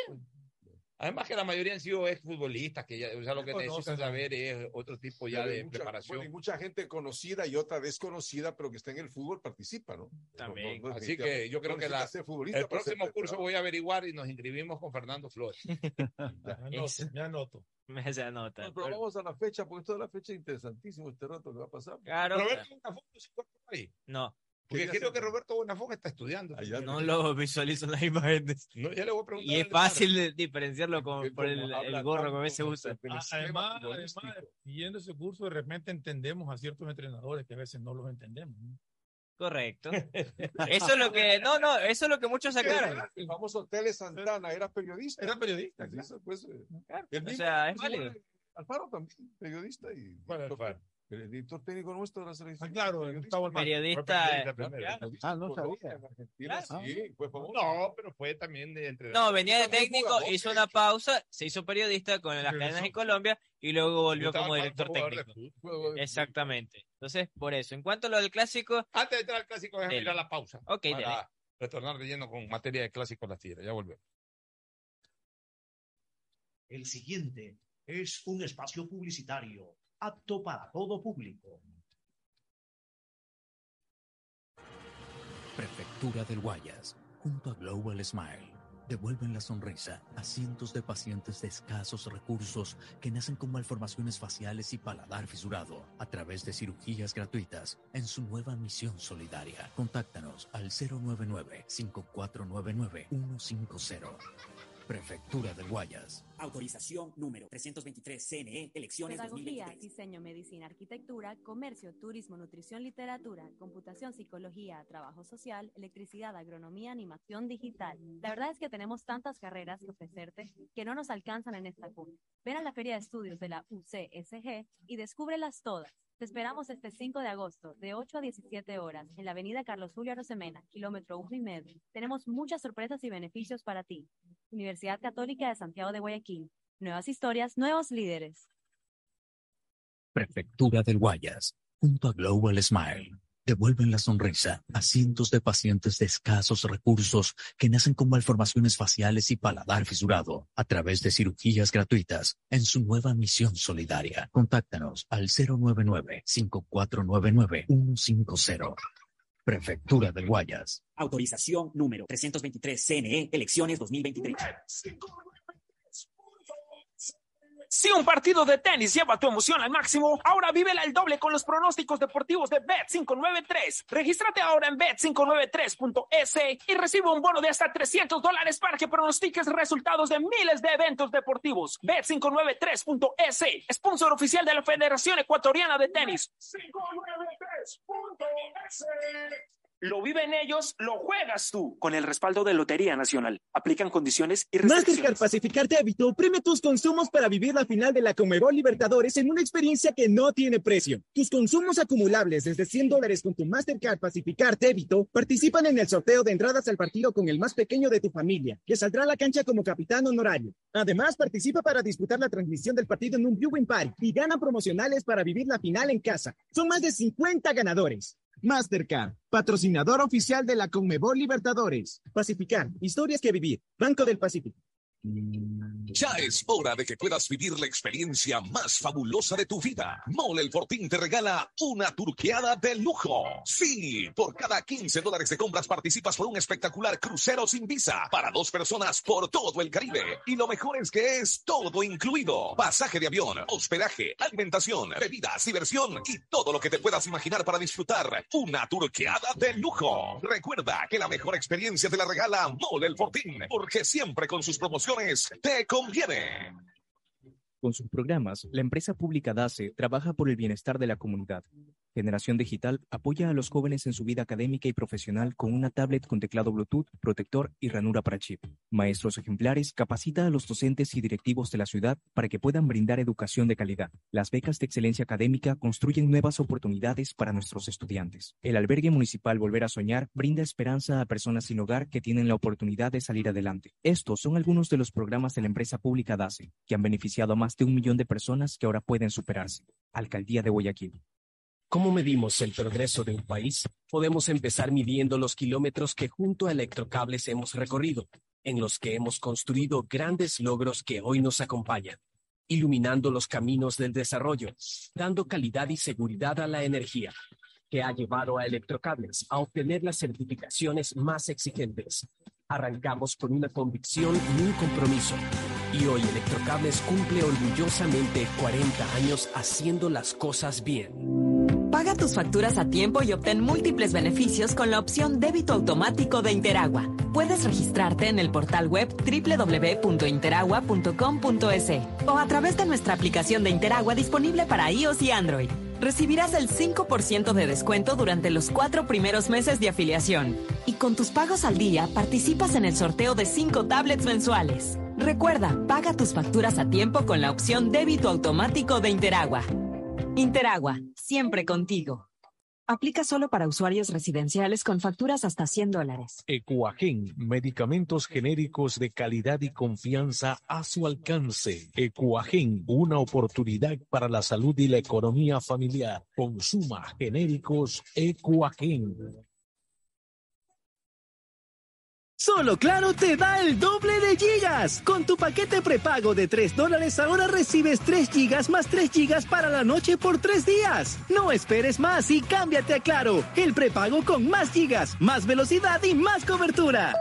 Además que la mayoría han sido exfutbolistas, que ya, o sea, lo que necesitan saber es otro tipo ya
Pero
de
mucha-
preparación.
bueno, y mucha gente conocida y otra desconocida, pero que está en el fútbol participa, ¿no?
También.
No, no,
Así que yo creo
no
que la- el
para ser
próximo curso voy a averiguar y nos inscribimos con Fernando Flores.
Ya, [LAUGHS] me anoto, me anoto.
Me se anota.
No, pero vamos a la fecha, porque toda la fecha es interesantísimo este rato que va a pasar.
Claro.
Roberto Bonafón no se incorporó ahí.
No,
Porque creo
hacer-
que Roberto Bonafón está estudiando.
Allá
no lo visualizo en las [LAUGHS] imágenes.
No, ya le voy a preguntar.
Y es fácil de diferenciarlo con, por el, el gorro que a veces usa.
Ah, Además, además, yendo ese curso, de repente entendemos a ciertos entrenadores que a veces no los entendemos. ¿no?
Correcto. [LAUGHS] Eso es lo que, no, no, eso es lo que muchos [LAUGHS] sacaron.
El famoso Tele Santana era periodista.
Era periodista.
Sí, eso, pues, eh,
Claro,
el
o
mismo
sea, es válido.
Alfaro también, periodista y
¿Cuál Alfaro?
El director técnico nuestro de la selección.
Ah, claro,
periodista.
Gustavo Alfaro.
Periodista.
Ah, no sabía.
en Argentina,
Claro.
sí, fue famoso.
No, pero fue también de entrenador.
No, venía de técnico,
jugador,
hizo una pausa, se hizo periodista con las cadenas en Colombia y luego volvió
Gustavo
como director técnico. Exactamente. Entonces, por eso. En cuanto a lo del clásico,
Antes de entrar al clásico, déjame ir a la pausa.
Ok,
para retornar lleno con materia de clásicos las tigres. Ya volvemos.
El siguiente es un espacio publicitario apto para todo público.
Prefectura del Guayas, junto a Global Smile, devuelven la sonrisa a cientos de pacientes de escasos recursos que nacen con malformaciones faciales y paladar fisurado a través de cirugías gratuitas en su nueva misión solidaria. Contáctanos al 099-5499-150. Prefectura del Guayas.
Autorización número 323 CNE, elecciones
Pedagogía,
2023.
diseño, medicina, arquitectura, comercio, turismo, nutrición, literatura, computación, psicología, trabajo social, electricidad, agronomía, animación digital. La verdad es que tenemos tantas carreras que ofrecerte que no nos alcanzan en esta cumbre. Ven a la Feria de Estudios de la UCSG y descúbrelas todas. Te esperamos este 5 de agosto, de 8 a 17 horas, en la avenida Carlos Julio Arosemena, kilómetro 1 y medio. Tenemos muchas sorpresas y beneficios para ti. Universidad Católica de Santiago de Guayaquil. Nuevas historias, nuevos líderes.
Prefectura del Guayas, junto a Global Smile, devuelven la sonrisa a cientos de pacientes de escasos recursos que nacen con malformaciones faciales y paladar fisurado a través de cirugías gratuitas en su nueva misión solidaria. Contáctanos al 099-5499-150. Prefectura del Guayas.
Autorización número 323 CNE, elecciones 2023.
Si un partido de tenis lleva tu emoción al máximo, ahora vívela el doble con los pronósticos deportivos de Bet593. Regístrate ahora en bet593.es y recibe un bono de hasta 300 dólares para que pronostiques resultados de miles de eventos deportivos. Bet593.es, sponsor oficial de la Federación Ecuatoriana de Tenis. Lo viven ellos, lo juegas tú. Con el respaldo de Lotería Nacional. Aplican condiciones y
Mastercard
restricciones.
Pacificar Débito premia tus consumos para vivir la final de la Comebol Libertadores en una experiencia que no tiene precio. Tus consumos acumulables desde 100 dólares con tu Mastercard Pacificar Débito participan en el sorteo de entradas al partido con el más pequeño de tu familia, que saldrá a la cancha como capitán honorario. Además, participa para disputar la transmisión del partido en un viewing party y gana promocionales para vivir la final en casa. Son más de 50 ganadores. Mastercard, patrocinador oficial de la Conmebol Libertadores. Pacificar, historias que vivir. Banco del Pacífico.
Ya es hora de que puedas vivir la experiencia más fabulosa de tu vida. Mole el Fortín te regala una turqueada de lujo. Sí, por cada 15 dólares de compras participas por un espectacular crucero sin visa para dos personas por todo el Caribe. Y lo mejor es que es todo incluido. Pasaje de avión, hospedaje, alimentación, bebidas, diversión y todo lo que te puedas imaginar para disfrutar una turqueada de lujo. Recuerda que la mejor experiencia te la regala Mole el Fortín, porque siempre con sus promociones te conviene.
Con sus programas, la empresa pública DACE trabaja por el bienestar de la comunidad. Generación Digital apoya a los jóvenes en su vida académica y profesional con una tablet con teclado Bluetooth, protector y ranura para chip. Maestros ejemplares capacita a los docentes y directivos de la ciudad para que puedan brindar educación de calidad. Las becas de excelencia académica construyen nuevas oportunidades para nuestros estudiantes. El albergue municipal Volver a Soñar brinda esperanza a personas sin hogar que tienen la oportunidad de salir adelante. Estos son algunos de los programas de la empresa pública DACE, que han beneficiado a más de un millón de personas que ahora pueden superarse. Alcaldía de Guayaquil.
¿Cómo medimos el progreso de un país? Podemos empezar midiendo los kilómetros que junto a Electrocables hemos recorrido, en los que hemos construido grandes logros que hoy nos acompañan, iluminando los caminos del desarrollo, dando calidad y seguridad a la energía, que ha llevado a Electrocables a obtener las certificaciones más exigentes. Arrancamos con una convicción y un compromiso. Y hoy Electrocables cumple orgullosamente 40 años haciendo las cosas bien.
Paga tus facturas a tiempo y obtén múltiples beneficios con la opción débito automático de Interagua. Puedes registrarte en el portal web www.interagua.com.es o a través de nuestra aplicación de Interagua disponible para iOS y Android. Recibirás el 5% de descuento durante los cuatro primeros meses de afiliación. Y con tus pagos al día participas en el sorteo de 5 tablets mensuales. Recuerda, paga tus facturas a tiempo con la opción débito automático de Interagua. Interagua, siempre contigo. Aplica solo para usuarios residenciales con facturas hasta 100 dólares.
Ecuagen, medicamentos genéricos de calidad y confianza a su alcance. Ecuagen, una oportunidad para la salud y la economía familiar. Consuma genéricos Ecuagen.
Solo Claro te da el doble de gigas. Con tu paquete prepago de 3 dólares ahora recibes 3 gigas más 3 gigas para la noche por 3 días. No esperes más y cámbiate a Claro. El prepago con más gigas, más velocidad y más cobertura.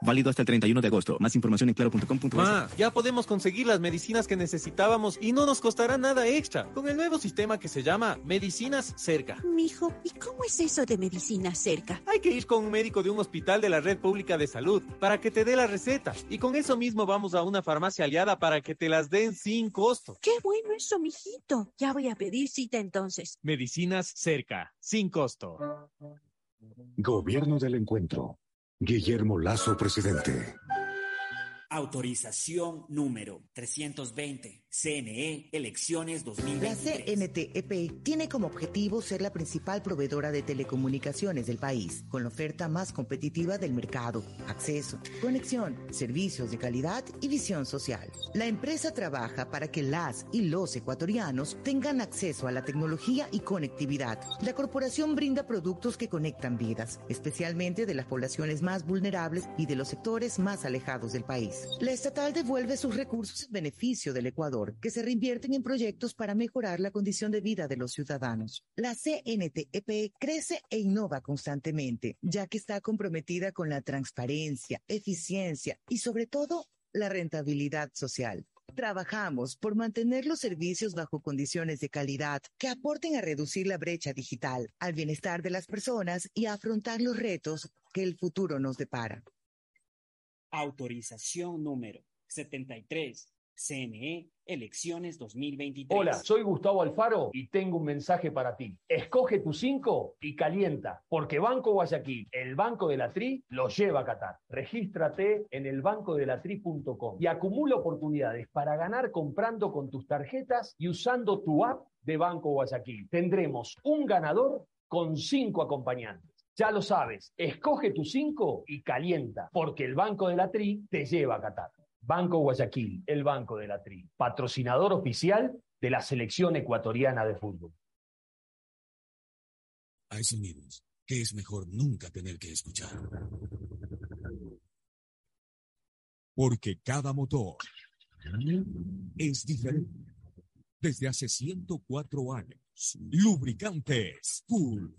Válido hasta el 31 de agosto. Más información en claro.com.es.
Ma, ya podemos conseguir las medicinas que necesitábamos y no nos costará nada extra con el nuevo sistema que se llama Medicinas Cerca.
Mijo, ¿y cómo es eso de medicina cerca?
Hay que ir con un médico de un hospital de la red pública de salud para que te dé la receta. Y con eso mismo vamos a una farmacia aliada para que te las den sin costo.
Qué bueno eso, mijito. Ya voy a pedir cita entonces.
Medicinas Cerca, sin costo.
Gobierno del Encuentro. Guillermo Lazo, presidente.
Autorización número 320. CNE Elecciones
La
2023.
CNTEP tiene como objetivo ser la principal proveedora de telecomunicaciones del país, con la oferta más competitiva del mercado, acceso, conexión, servicios de calidad y visión social. La empresa trabaja para que las y los ecuatorianos tengan acceso a la tecnología y conectividad. La corporación brinda productos que conectan vidas, especialmente de las poblaciones más vulnerables y de los sectores más alejados del país. La estatal devuelve sus recursos en beneficio del Ecuador, que se reinvierten en proyectos para mejorar la condición de vida de los ciudadanos. La CNTEP crece e innova constantemente, ya que está comprometida con la transparencia, eficiencia y sobre todo la rentabilidad social. Trabajamos por mantener los servicios bajo condiciones de calidad que aporten a reducir la brecha digital, al bienestar de las personas y a afrontar los retos que el futuro nos depara.
Autorización número 73. CNE Elecciones 2023.
Hola, soy Gustavo Alfaro y tengo un mensaje para ti. Escoge tu 5 y calienta, porque Banco Guayaquil, el Banco de la Tri, lo lleva a Qatar. Regístrate en elbancodelatri.com y acumula oportunidades para ganar comprando con tus tarjetas y usando tu app de Banco Guayaquil. Tendremos un ganador con cinco acompañantes. Ya lo sabes, escoge tu 5 y calienta, porque el Banco de la Tri te lleva a Qatar. Banco Guayaquil, el Banco de la Tri, patrocinador oficial de la selección ecuatoriana de fútbol.
Hay sonidos que es mejor nunca tener que escuchar. Porque cada motor es diferente. Desde hace 104 años, Lubricantes Cool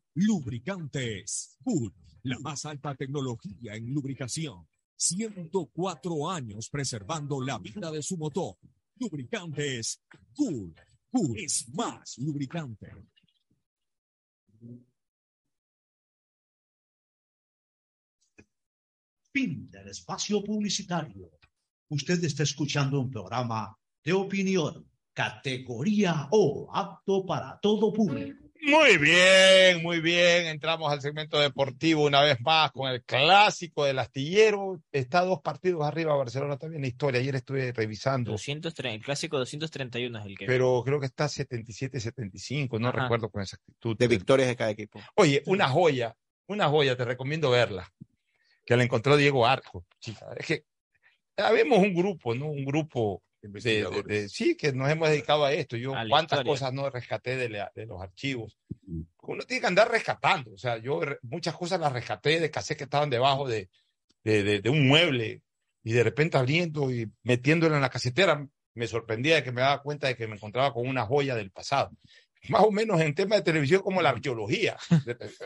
Lubricantes Cool, la más alta tecnología en lubricación. 104 años preservando la vida de su motor. Lubricantes Cool. Cool es más lubricante.
Fin del espacio publicitario. Usted está escuchando un programa de opinión, categoría O, apto para todo público.
Muy bien, muy bien. Entramos al segmento deportivo una vez más con el clásico del astillero. Está dos partidos arriba Barcelona también la historia. Ayer estuve revisando.
230, el clásico 231 es el que.
Pero creo que está 77-75, no
Ajá.
recuerdo con exactitud.
De victorias de cada equipo.
Oye, una joya, una joya, te recomiendo verla. Que la encontró Diego Arco. Chica, es que habemos un grupo, ¿no? Un grupo de, de- de- sí, que nos hemos dedicado a esto. Yo
A
cuántas
historia.
cosas no rescaté de, la- de los archivos. Uno tiene que andar rescatando. O sea, yo re- muchas cosas las rescaté de cassettes que estaban debajo de, de, un mueble y de repente abriendo y metiéndolo en la casetera. Me sorprendía de que me daba cuenta de que me encontraba con una joya del pasado. Más o menos en tema de televisión como la arqueología. [LAUGHS]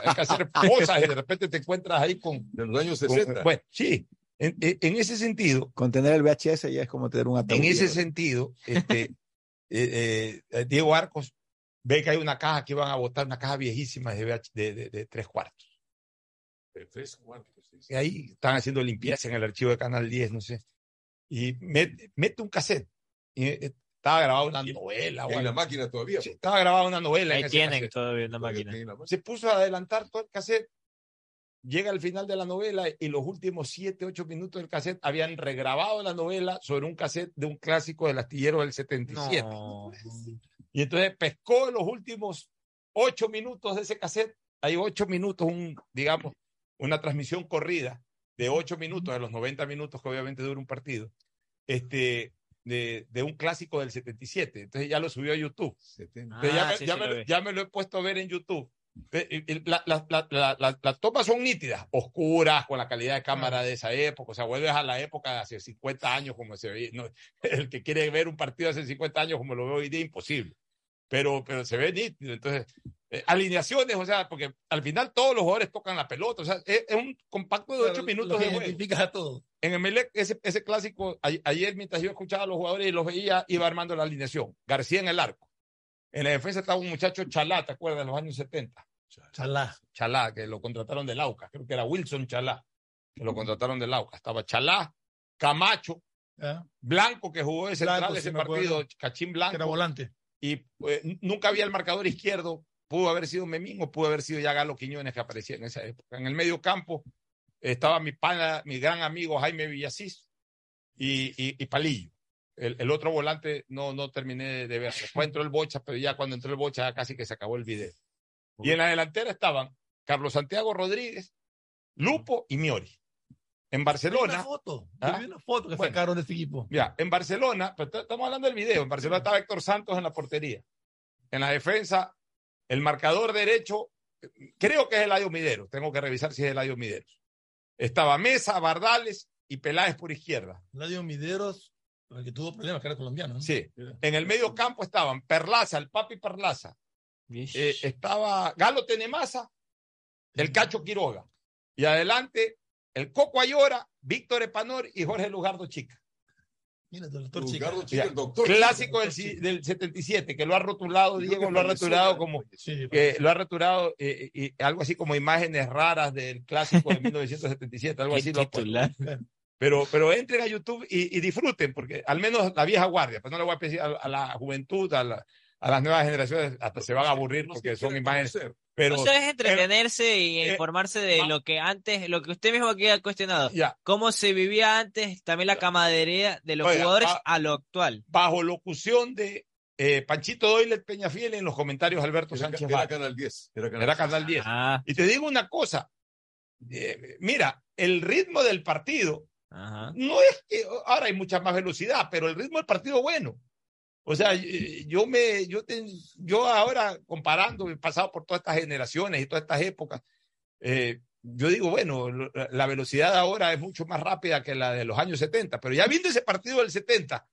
Hay que hacer [LAUGHS] cosas y de repente te encuentras ahí con...
De los años
con-
60.
bueno, sí. En, en- en ese sentido,
Con tener el VHS ya es como tener un ataúd.
en ese sentido, este, [LAUGHS] eh, eh, Diego Arcos ve que hay una caja que iban a botar, una caja viejísima de, VH de, de- de tres cuartos.
tres cuartos.
Y ahí están haciendo limpieza en el archivo de Canal 10, no sé. Y mete, mete un cassette. Y eh, estaba grabada una novela.
en la
algo.
máquina todavía.
Sí, estaba grabada una novela. en
Ahí tienen
cassette.
todavía una máquina.
Se puso a adelantar todo el cassette. Llega al final de la novela y los últimos siete, ocho minutos del cassette habían regrabado la novela sobre un cassette de un clásico del astillero del 77.
No.
Y entonces pescó los últimos ocho minutos de ese cassette. Hay ocho minutos, un, digamos, una transmisión corrida de ocho minutos, de los 90 minutos que obviamente dura un partido, este, de, de un clásico del 77. Entonces ya lo subió a YouTube. Entonces ya,
Ah,
me,
sí,
ya
sí
me ya me lo he puesto a ver en YouTube. Ve- la- la- la- Las tomas son nítidas, oscuras, con la calidad de cámara de esa época. O sea, vuelves a la época de hace 50 años, como se no, [LAUGHS] el que quiere ver un partido hace 50 años, como lo veo hoy día, imposible. Pero, pero se ve nítido. Entonces, eh, alineaciones, o sea, porque al final todos los jugadores tocan la pelota. O sea, es, es un compacto de 8 minutos de juego.
a todo.
En Emelec, ese, ese clásico, a- ayer mientras yo escuchaba a los jugadores y los veía, iba armando la alineación. García en el arco. En la defensa estaba un muchacho Chalá, ¿te acuerdas? En los años 70.
Chalá.
Chalá, que lo contrataron del Auca. Creo que era Wilson Chalá, que lo contrataron del Auca. Estaba Chalá, Camacho. Blanco, que jugó de central
Blanco,
ese
sí
partido, Cachín Blanco.
Era volante.
Y pues, n- nunca había el marcador izquierdo. Pudo haber sido Memín o pudo haber sido ya Galo Quiñones que aparecía en esa época. En el medio campo estaba mi pana, mi gran amigo Jaime Villasís y, y, y Palillo. El, el otro volante no, no terminé de ver. Después entró el Bocha, pero ya cuando entró el Bocha ya casi que se acabó el video. Y en la delantera estaban Carlos Santiago Rodríguez, Lupo y Miori. En Barcelona.
una foto.
¿Ah?
Una foto que
Bueno.
sacaron de este equipo.
Ya, en Barcelona, pero estamos hablando del video, en Barcelona estaba Héctor Santos en la portería. En la defensa, el marcador derecho, creo que es Eladio Mideros, tengo que revisar si es Eladio Mideros. Estaba Mesa, Bardales y Peláez por izquierda.
Ladio Mideros, el que tuvo problemas, que era colombiano. ¿no?
Sí. En el medio campo estaban Perlaza, el Papi Perlaza. Eh, estaba Galo Tenemasa, el Cacho Quiroga. Y adelante, el Coco Ayora, Víctor Epanor y Jorge Lugardo Chica.
Mira, el doctor
Lugardo
Chica.
Chica, el doctor
Clásico
Chica.
del, del 77, que lo ha rotulado, Diego lo ha rotulado como,
Sí,
que lo ha rotulado eh, eh, algo así como imágenes raras del clásico de [LAUGHS] 1977, algo así lo ha puesto.
titular.
Pero, pero entren a YouTube y, y disfruten, porque al menos la vieja guardia, pues no le voy a pedir a, a la juventud, a, la- a las nuevas generaciones, hasta se van a aburrir porque son imágenes, Pero,
Eso es entretenerse y
eh,
informarse de lo que antes, lo que usted mismo aquí ha cuestionado.
Ya.
Cómo se vivía antes, también la camaradería de los
Oiga,
jugadores a lo actual.
bajo locución de eh, Panchito Doyle Peñafiel en los comentarios Alberto
Era,
Sánchez
era. Canal 10. Era Canal,
Era Canal 10.
Ah,
Y te digo una cosa, eh, mira, el ritmo del partido no es que ahora hay mucha más velocidad, pero el ritmo del partido bueno. O sea, eh, yo me, yo, te- yo ahora comparando, he pasado por todas estas generaciones y todas estas épocas, eh, yo digo, bueno, la velocidad ahora es mucho más rápida que la de los años 70, pero ya viendo ese partido del 70,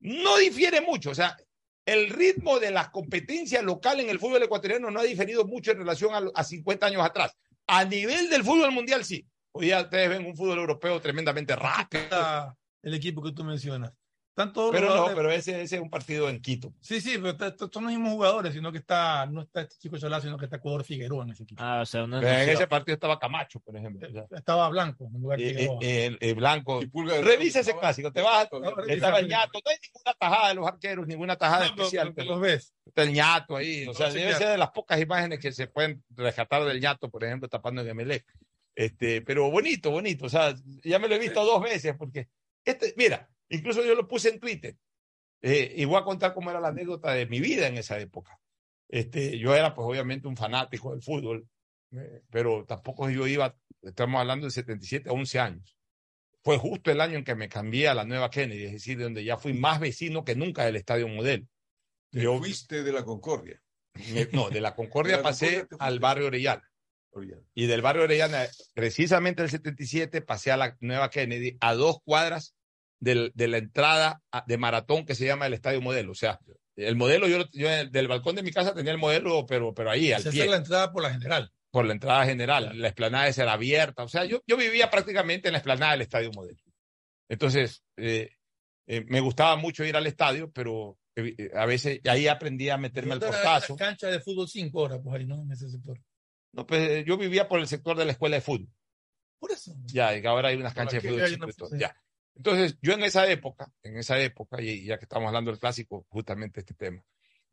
no difiere mucho. O sea, el ritmo de las competencias locales en el fútbol ecuatoriano no ha diferido mucho en relación a, a 50 años atrás. A nivel del fútbol mundial, sí. Hoy ya ustedes ven un fútbol europeo tremendamente rápido.
El equipo que tú mencionas. Están todos los
Pero no, pero ese, ese es un partido en Quito.
Sí, sí, pero está- está- son los mismos jugadores, sino que está, no está este chico Cholá, sino que está Ecuador Figueroa en ese equipo.
Ah, o sea, uno
En ese partido estaba Camacho, por ejemplo.
Estaba Blanco en lugar de
eh, eh,
Figueroa.
el, el blanco. Revisa ese clásico, te vas.
No,
Estaba el ñato, no hay ninguna tajada de los arqueros, ninguna tajada
No,
especial.
pero
pero
los ves.
está el ñato ahí. O sea, debe ser de las pocas imágenes que se pueden rescatar del ñato, por ejemplo, tapando en Emelec. Este, pero bonito, bonito. O sea, ya me lo he visto dos veces, porque este, mira, incluso yo lo puse en Twitter. Eh, y voy a contar cómo era la anécdota de mi vida en esa época. Este, yo era, pues, obviamente, un fanático del fútbol, eh, pero tampoco yo iba, estamos hablando de 77 a 11 años. Fue justo el año en que me cambié a la nueva Kennedy, es decir, donde ya fui más vecino que nunca del Estadio Modelo. Yo
fuiste de la Concordia.
me- no, de la [LAUGHS] Concordia
De la
pasé
Concordia
al barrio Orellana.
Orellana.
Y del barrio Orellana, precisamente el 77, pasé a la nueva Kennedy, a dos cuadras del- de la entrada de maratón que se llama el Estadio Modelo. O sea, el modelo, yo, yo del balcón de mi casa tenía el modelo, pero, pero ahí, al
Esa
pie
es la entrada por la general.
por la entrada general. La explanada esa era abierta. O sea, yo, yo vivía prácticamente en la explanada del Estadio Modelo. Entonces, eh, eh, me gustaba mucho ir al estadio, pero eh, a veces ahí aprendí a meterme al portazo.
la cancha de fútbol 5 horas, pues ahí, ¿no? En ese sector.
No, pues, eh, yo vivía por el sector de la escuela de fútbol.
Por eso.
Ya, y ahora hay unas canchas de fútbol.
una-
todo,
sí.
ya. Entonces, yo en esa época, en esa época, y ya que estamos hablando del clásico, justamente este tema,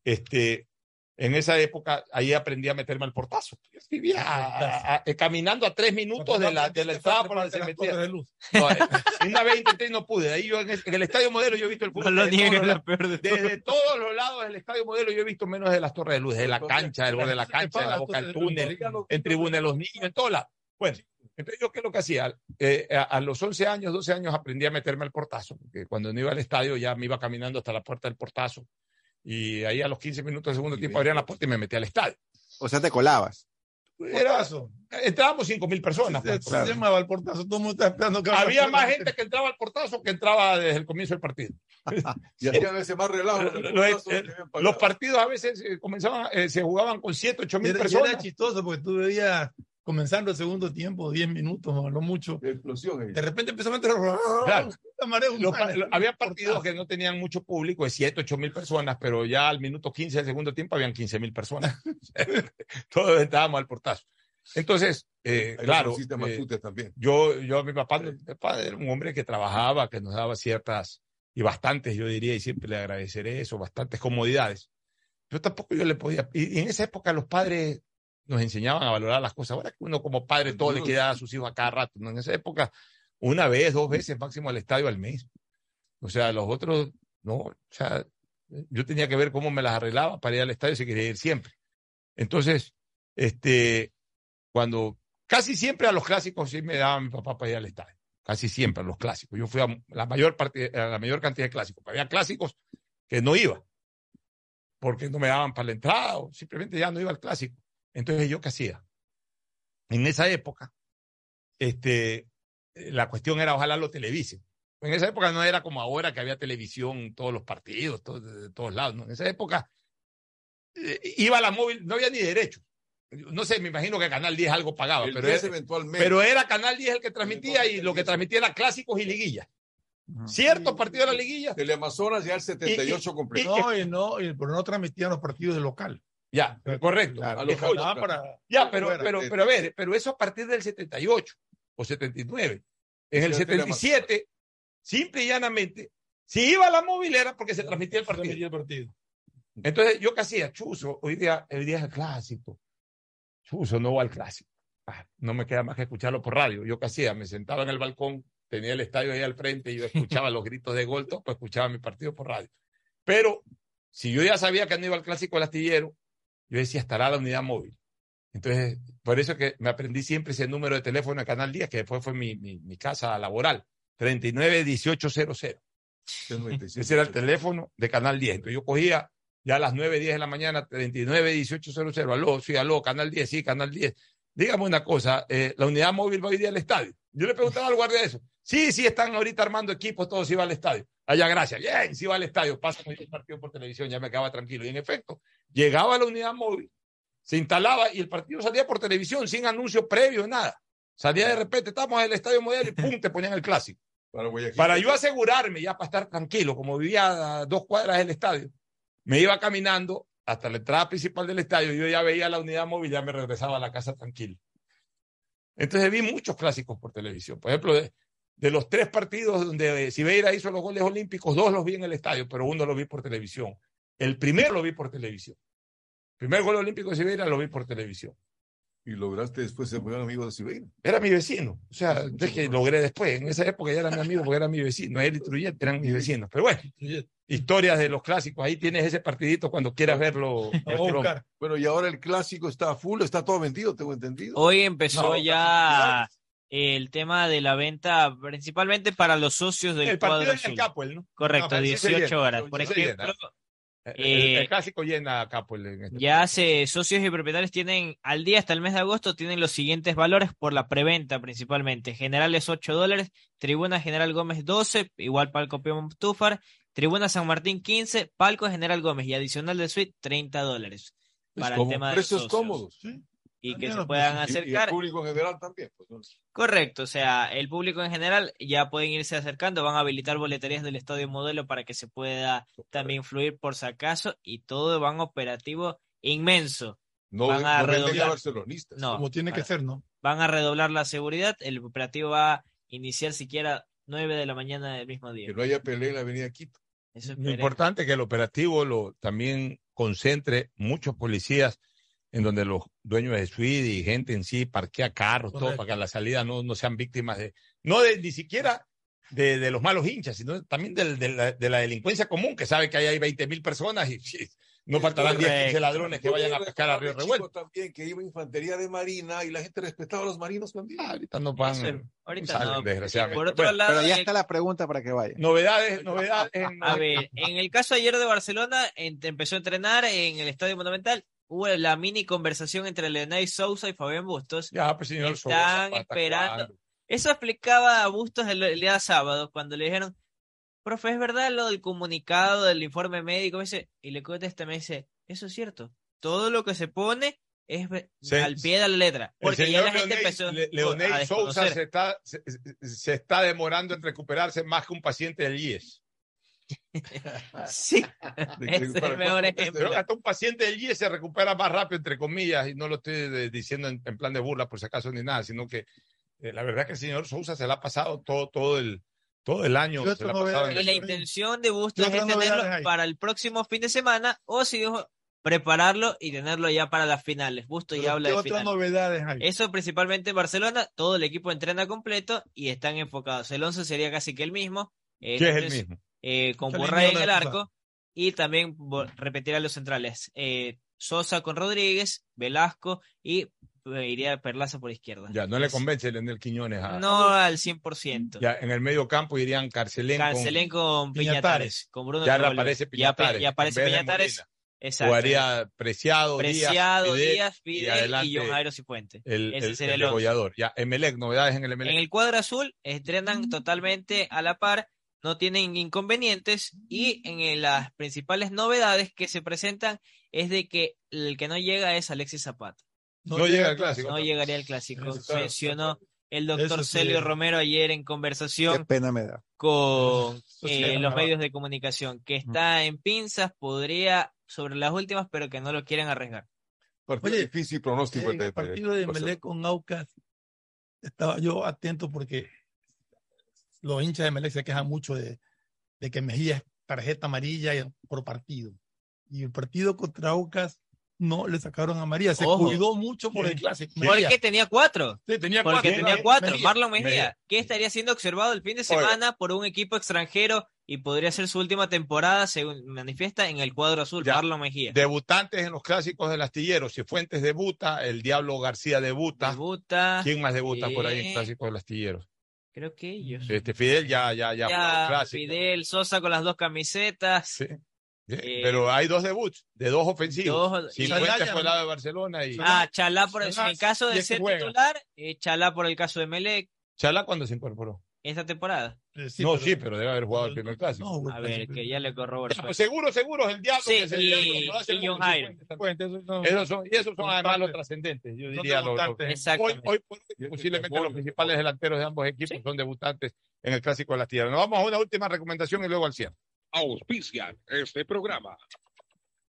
este, en esa época, ahí aprendí a meterme al portazo. Yo vivía a- a- a- caminando a tres minutos de la, de la entrada por donde se metía.
de luz.
No, eh, una vez intenté y no pude. Ahí yo en el, en el estadio modelo yo he visto el fútbol.
No lo
desde todos
la
los-
peor de todo.
Desde todos los lados del estadio modelo yo he visto menos de las torres de luz, de la cancha, del borde de la cancha, de la boca del túnel, en tribuna de los niños, en todos lados. Bueno, entonces yo qué es lo que hacía. Eh, a, a los 11 años, 12 años aprendí a meterme al portazo, porque cuando no iba al estadio ya me iba caminando hasta la puerta del portazo. Y ahí a los 15 minutos del segundo tiempo abrían la puerta y me metí al estadio.
O sea, te colabas.
Era,
Portazo.
entrábamos 5 mil personas.
Se,
pues,
se llamaba el portazo, todo el mundo está esperando que
Había más gente que entraba al portazo que entraba desde el comienzo del partido. [LAUGHS]
Y hacían ese más relajo. con el
Lo-
portazo
eh, los partidos a veces eh, comenzaban, eh, se jugaban con 7, 8
Y
mil personas.
era chistoso porque tú veías comenzando el segundo tiempo, 10 minutos no mucho.
De explosión ahí.
De repente empezó a
Claro. pa-
humana.
lo- había partidos que no tenían mucho público, de 7, 8 mil personas, pero ya al minuto 15 del segundo tiempo habían 15 mil personas. [LAUGHS] [LAUGHS] Todos estábamos al portazo. Entonces, eh, claro, eh,
también.
yo, yo, mi papá, mi papá era un hombre que trabajaba, que nos daba ciertas, y bastantes, yo diría, y siempre le agradeceré eso, bastantes comodidades. Yo tampoco yo le podía, y en esa época los padres nos enseñaban a valorar las cosas. Ahora que uno como padre todo le quiere dar a sus hijos a cada rato, ¿no? En esa época, una vez, dos veces máximo al estadio al mes. O sea, los otros, no, o sea, yo tenía que ver cómo me las arreglaba para ir al estadio si quería ir siempre. Entonces, este, cuando casi siempre a los clásicos sí me daba mi papá para ir al estadio. Casi siempre a los clásicos. Yo fui a la mayor parte, a la mayor cantidad de clásicos. Había clásicos que no iba. Porque no me daban para la entrada o simplemente ya no iba al clásico. Entonces, ¿yo qué hacía? En esa época, este, la cuestión era ojalá lo televisen. En esa época no era como ahora que había televisión, todos los partidos, todo- de todos lados. ¿no? En esa época eh, iba a la móvil, no había ni derecho. No sé, me imagino que Canal 10 algo pagaba, pero
10
era,
eventualmente.
pero era Canal 10 el que transmitía y lo que transmitía era clásicos y liguillas. Ciertos partidos de la liguilla.
Teleamazonas ya el 78 completo.
No, y no, y- pero no transmitían los partidos de local.
Ya, correcto.
A los
para-
Ya, pero,
fuera.
pero, pero a ver, pero eso a partir del 78 o 79. En el
Sí, el
77, simple y llanamente, si iba a la móvil era porque se transmitía el partido.
Transmitía el partido.
Entonces, ¿yo qué hacía? Chuzo, hoy día, hoy día es el clásico. Chuzo no va al clásico. Ah, no me queda más que escucharlo por radio. Yo qué hacía, me sentaba en el balcón, tenía el estadio ahí al frente y yo escuchaba los gritos de gol, todo, pues escuchaba mi partido por radio. Pero si yo ya sabía que no iba al clásico del astillero, yo decía, estará la unidad móvil. Entonces, por eso que me aprendí siempre ese número de teléfono de Canal 10, que después fue mi, mi, casa laboral, 391800. Ese era el teléfono de Canal 10. Entonces yo cogía ya a las 9, 10 de la mañana, 391800. Aló, sí, aló, Canal 10, sí, Canal 10. Dígame una cosa, eh, la unidad móvil va hoy día al estadio. Yo le preguntaba al guardia eso. Sí, sí, están ahorita armando equipos, todos iban al estadio. Allá, gracias. Bien, sí va al estadio. Pasa el partido por televisión, ya me quedaba tranquilo. Y en efecto, llegaba la unidad móvil, se instalaba y el partido salía por televisión sin anuncio previo, nada. Salía de repente, estamos en el estadio modelo y pum, te ponían el clásico.
Para
yo asegurarme, ya para estar tranquilo, como vivía a dos cuadras del estadio, me iba caminando hasta la entrada principal del estadio. Yo ya veía la unidad móvil, ya me regresaba a la casa tranquilo. Entonces vi muchos clásicos por televisión. Por ejemplo, de, de los tres partidos donde Sibeira hizo los goles olímpicos, dos los vi en el estadio, pero uno lo vi por televisión. El primero lo vi por televisión. El primer gol olímpico de Sibeira lo vi por televisión.
Y lograste después ser buen amigo de Sibeira.
Era mi vecino. O sea, es que logré después. En esa época ya era mi amigo porque era mi vecino. Él y Trujillo eran mis vecinos. Pero bueno, historias de los clásicos. Ahí tienes ese partidito cuando quieras verlo.
Bueno, y ahora el clásico está full, está todo vendido, tengo entendido.
Hoy empezó
No,
ya el tema de la venta, principalmente para los socios del
El
cuadro
partido en el. Capuel, ¿no?
Correcto,
Ah, sí se
18
llena,
horas.
sí
Por ejemplo.
El,
eh,
el clásico llena a Capuel. En este
ya se socios y propietarios tienen al día hasta el mes de agosto tienen los siguientes valores por la preventa principalmente. Generales 8 dólares, Tribuna General Gómez 12, igual Palco Pío Tufar, Tribuna San Martín 15, Palco General Gómez y adicional de suite 30 dólares. Para el
como
tema de
precios
socios.
cómodos.
Y que
También
se
los
puedan
precios. Y-
acercar.
el público en general también. pues, ¿no?
Correcto, o sea, el público en general ya pueden irse acercando, van a habilitar boleterías del estadio modelo para que se pueda también fluir por si acaso y todo van operativo inmenso.
No,
van a
no
redoblar,
barcelonistas.
no,
Como tiene que
van-
ser, ¿no?
van a redoblar la seguridad, el operativo va a iniciar siquiera 9 de la mañana del mismo día.
Que no haya pelea en la avenida Quito.
Eso
Lo
esperemos.
importante es que el operativo lo también concentre muchos policías en donde los dueños de suite y gente en sí parquea carros, todo para que a la salida no, no sean víctimas de, no de, ni siquiera de, de los malos hinchas, sino también del- de, la, de la delincuencia común, que sabe que ahí hay 20 mil personas y sí, no faltarán 10, 15 ladrones que vayan a pescar a Río Revuelto.
también que iba infantería de marina y la gente respetaba a los marinos también.
ahorita no van,
ahorita
salen,
no.
desgraciadamente.
Por otro
Bueno,
lado,
Pero ya
en-
está la pregunta para que vaya.
novedades, novedades. en-
A ver, en el caso ayer de Barcelona, empezó a entrenar en el Estadio Monumental. Hubo la mini conversación entre Leonel Sousa y Fabián Bustos.
Ya, pues señor Sousa,
Están
¿hasta
esperando. Eso explicaba a Bustos el, el día sábado, cuando le dijeron, profe, ¿es verdad lo del comunicado, del informe médico? Me dice, y le contesta, me dice, eso es cierto. Todo lo que se pone es
Se-
al pie de la letra. Porque ya
señor
la gente
Leonel-
empezó
Le-
a
Leonel Sousa se está, se, se está demorando en recuperarse más que un paciente del IES. [LAUGHS]
Sí, ese es el mejor ejemplo.
Que hasta un paciente del IES se recupera más rápido, entre comillas, y no lo estoy diciendo en, en plan de burla por si acaso ni nada, sino que eh, la verdad es que el señor Sousa se la ha pasado todo, todo el todo el año.
¿Qué
se la
Y la intención de Bustos
¿Qué
es tenerlo para el próximo fin de semana o si dijo prepararlo y tenerlo ya para las finales. Bustos ya
Pero
habla
¿Qué
de
otras
finales.
novedades hay?
Eso principalmente en Barcelona, todo el equipo entrena completo y están enfocados. El 11 sería casi que el mismo.
¿Qué es el mismo?
Eh, con
Se
Borray en el arco y también vo- repetir a los centrales. eh, Sosa con Rodríguez, Velasco y eh, iría Perlaza por izquierda.
Ya, no le convence Leonel Quiñones a,
No al 100%.
Ya, en el medio campo irían Carcelén, con-
Cancelén con
Piñatares.
Piñatares, con Bruno
ya
Ya,
Piñatares.
ya aparece Piñatares. Exacto.
Jugaría Preciado,
Preciado,
Díaz,
Díaz,
Fidel,
Fidel y,
adelante
John Jairo Cifuente.
el,
Ese
el,
sería
el
el once.
degollador. Ya, Emelec, novedades en el Emelec.
En el cuadro azul entrenan totalmente a la par, no tienen inconvenientes y en las principales novedades que se presentan es de que el que no llega es Alexis Zapata.
No llega al clásico.
No llegaría al clásico. Mencionó el doctor
sí.
Celio Romero ayer en
Qué
conversación
pena me da.
con [LAUGHS]
sí
eh, los medios de comunicación, que está en pinzas, podría sobre las últimas, pero que no lo quieren arriesgar.
Partido
Oye,
difícil pronóstico.
El partido de. Melec con Aucas, estaba yo atento porque los hinchas de Melec se quejan mucho de, de que Mejía es tarjeta amarilla por partido. Y el partido contra Aucas no le sacaron a María. Se
Ojo.
cuidó mucho por el clásico.
Porque tenía cuatro.
Sí, tenía
Porque
cuatro.
tenía cuatro.
Mejía.
Marlon Mejía,
Mejía.
que estaría siendo observado el fin de semana por un equipo extranjero y podría ser su última temporada, según manifiesta en el cuadro azul,
Ya.
Marlon Mejía.
Debutantes en los clásicos del astillero. Si Fuentes debuta, el Diablo García debuta.
Debuta.
¿Quién más debuta por ahí en clásicos del astillero?
Creo que ellos.
Este Fidel ya, ya, ya.
Fidel, Sosa con las dos camisetas.
Sí.
Eh,
Pero hay dos debuts, de dos ofensivos.
Dos-
Si Fuentes fue el lado de Barcelona y
Ah, Chalá por el,
Chalá,
en el caso de ser
juega.
titular, eh, Chalá por el caso de Melec
Chalá cuando se incorporó.
esta temporada.
No, sí, pero debe haber jugado el primer clásico.
A ver, que ya le corroboro.
Ya, pues seguro, seguro es el diablo
Sí,
que se
y- y John Jairo.
Esos son, y esos son además los trascendentes, yo diría. Los, los- hoy, hoy hoy, posiblemente los principales delanteros de ambos equipos son debutantes en el Clásico de las Tierras. Nos vamos a una última recomendación y luego al cierre.
Auspician este programa.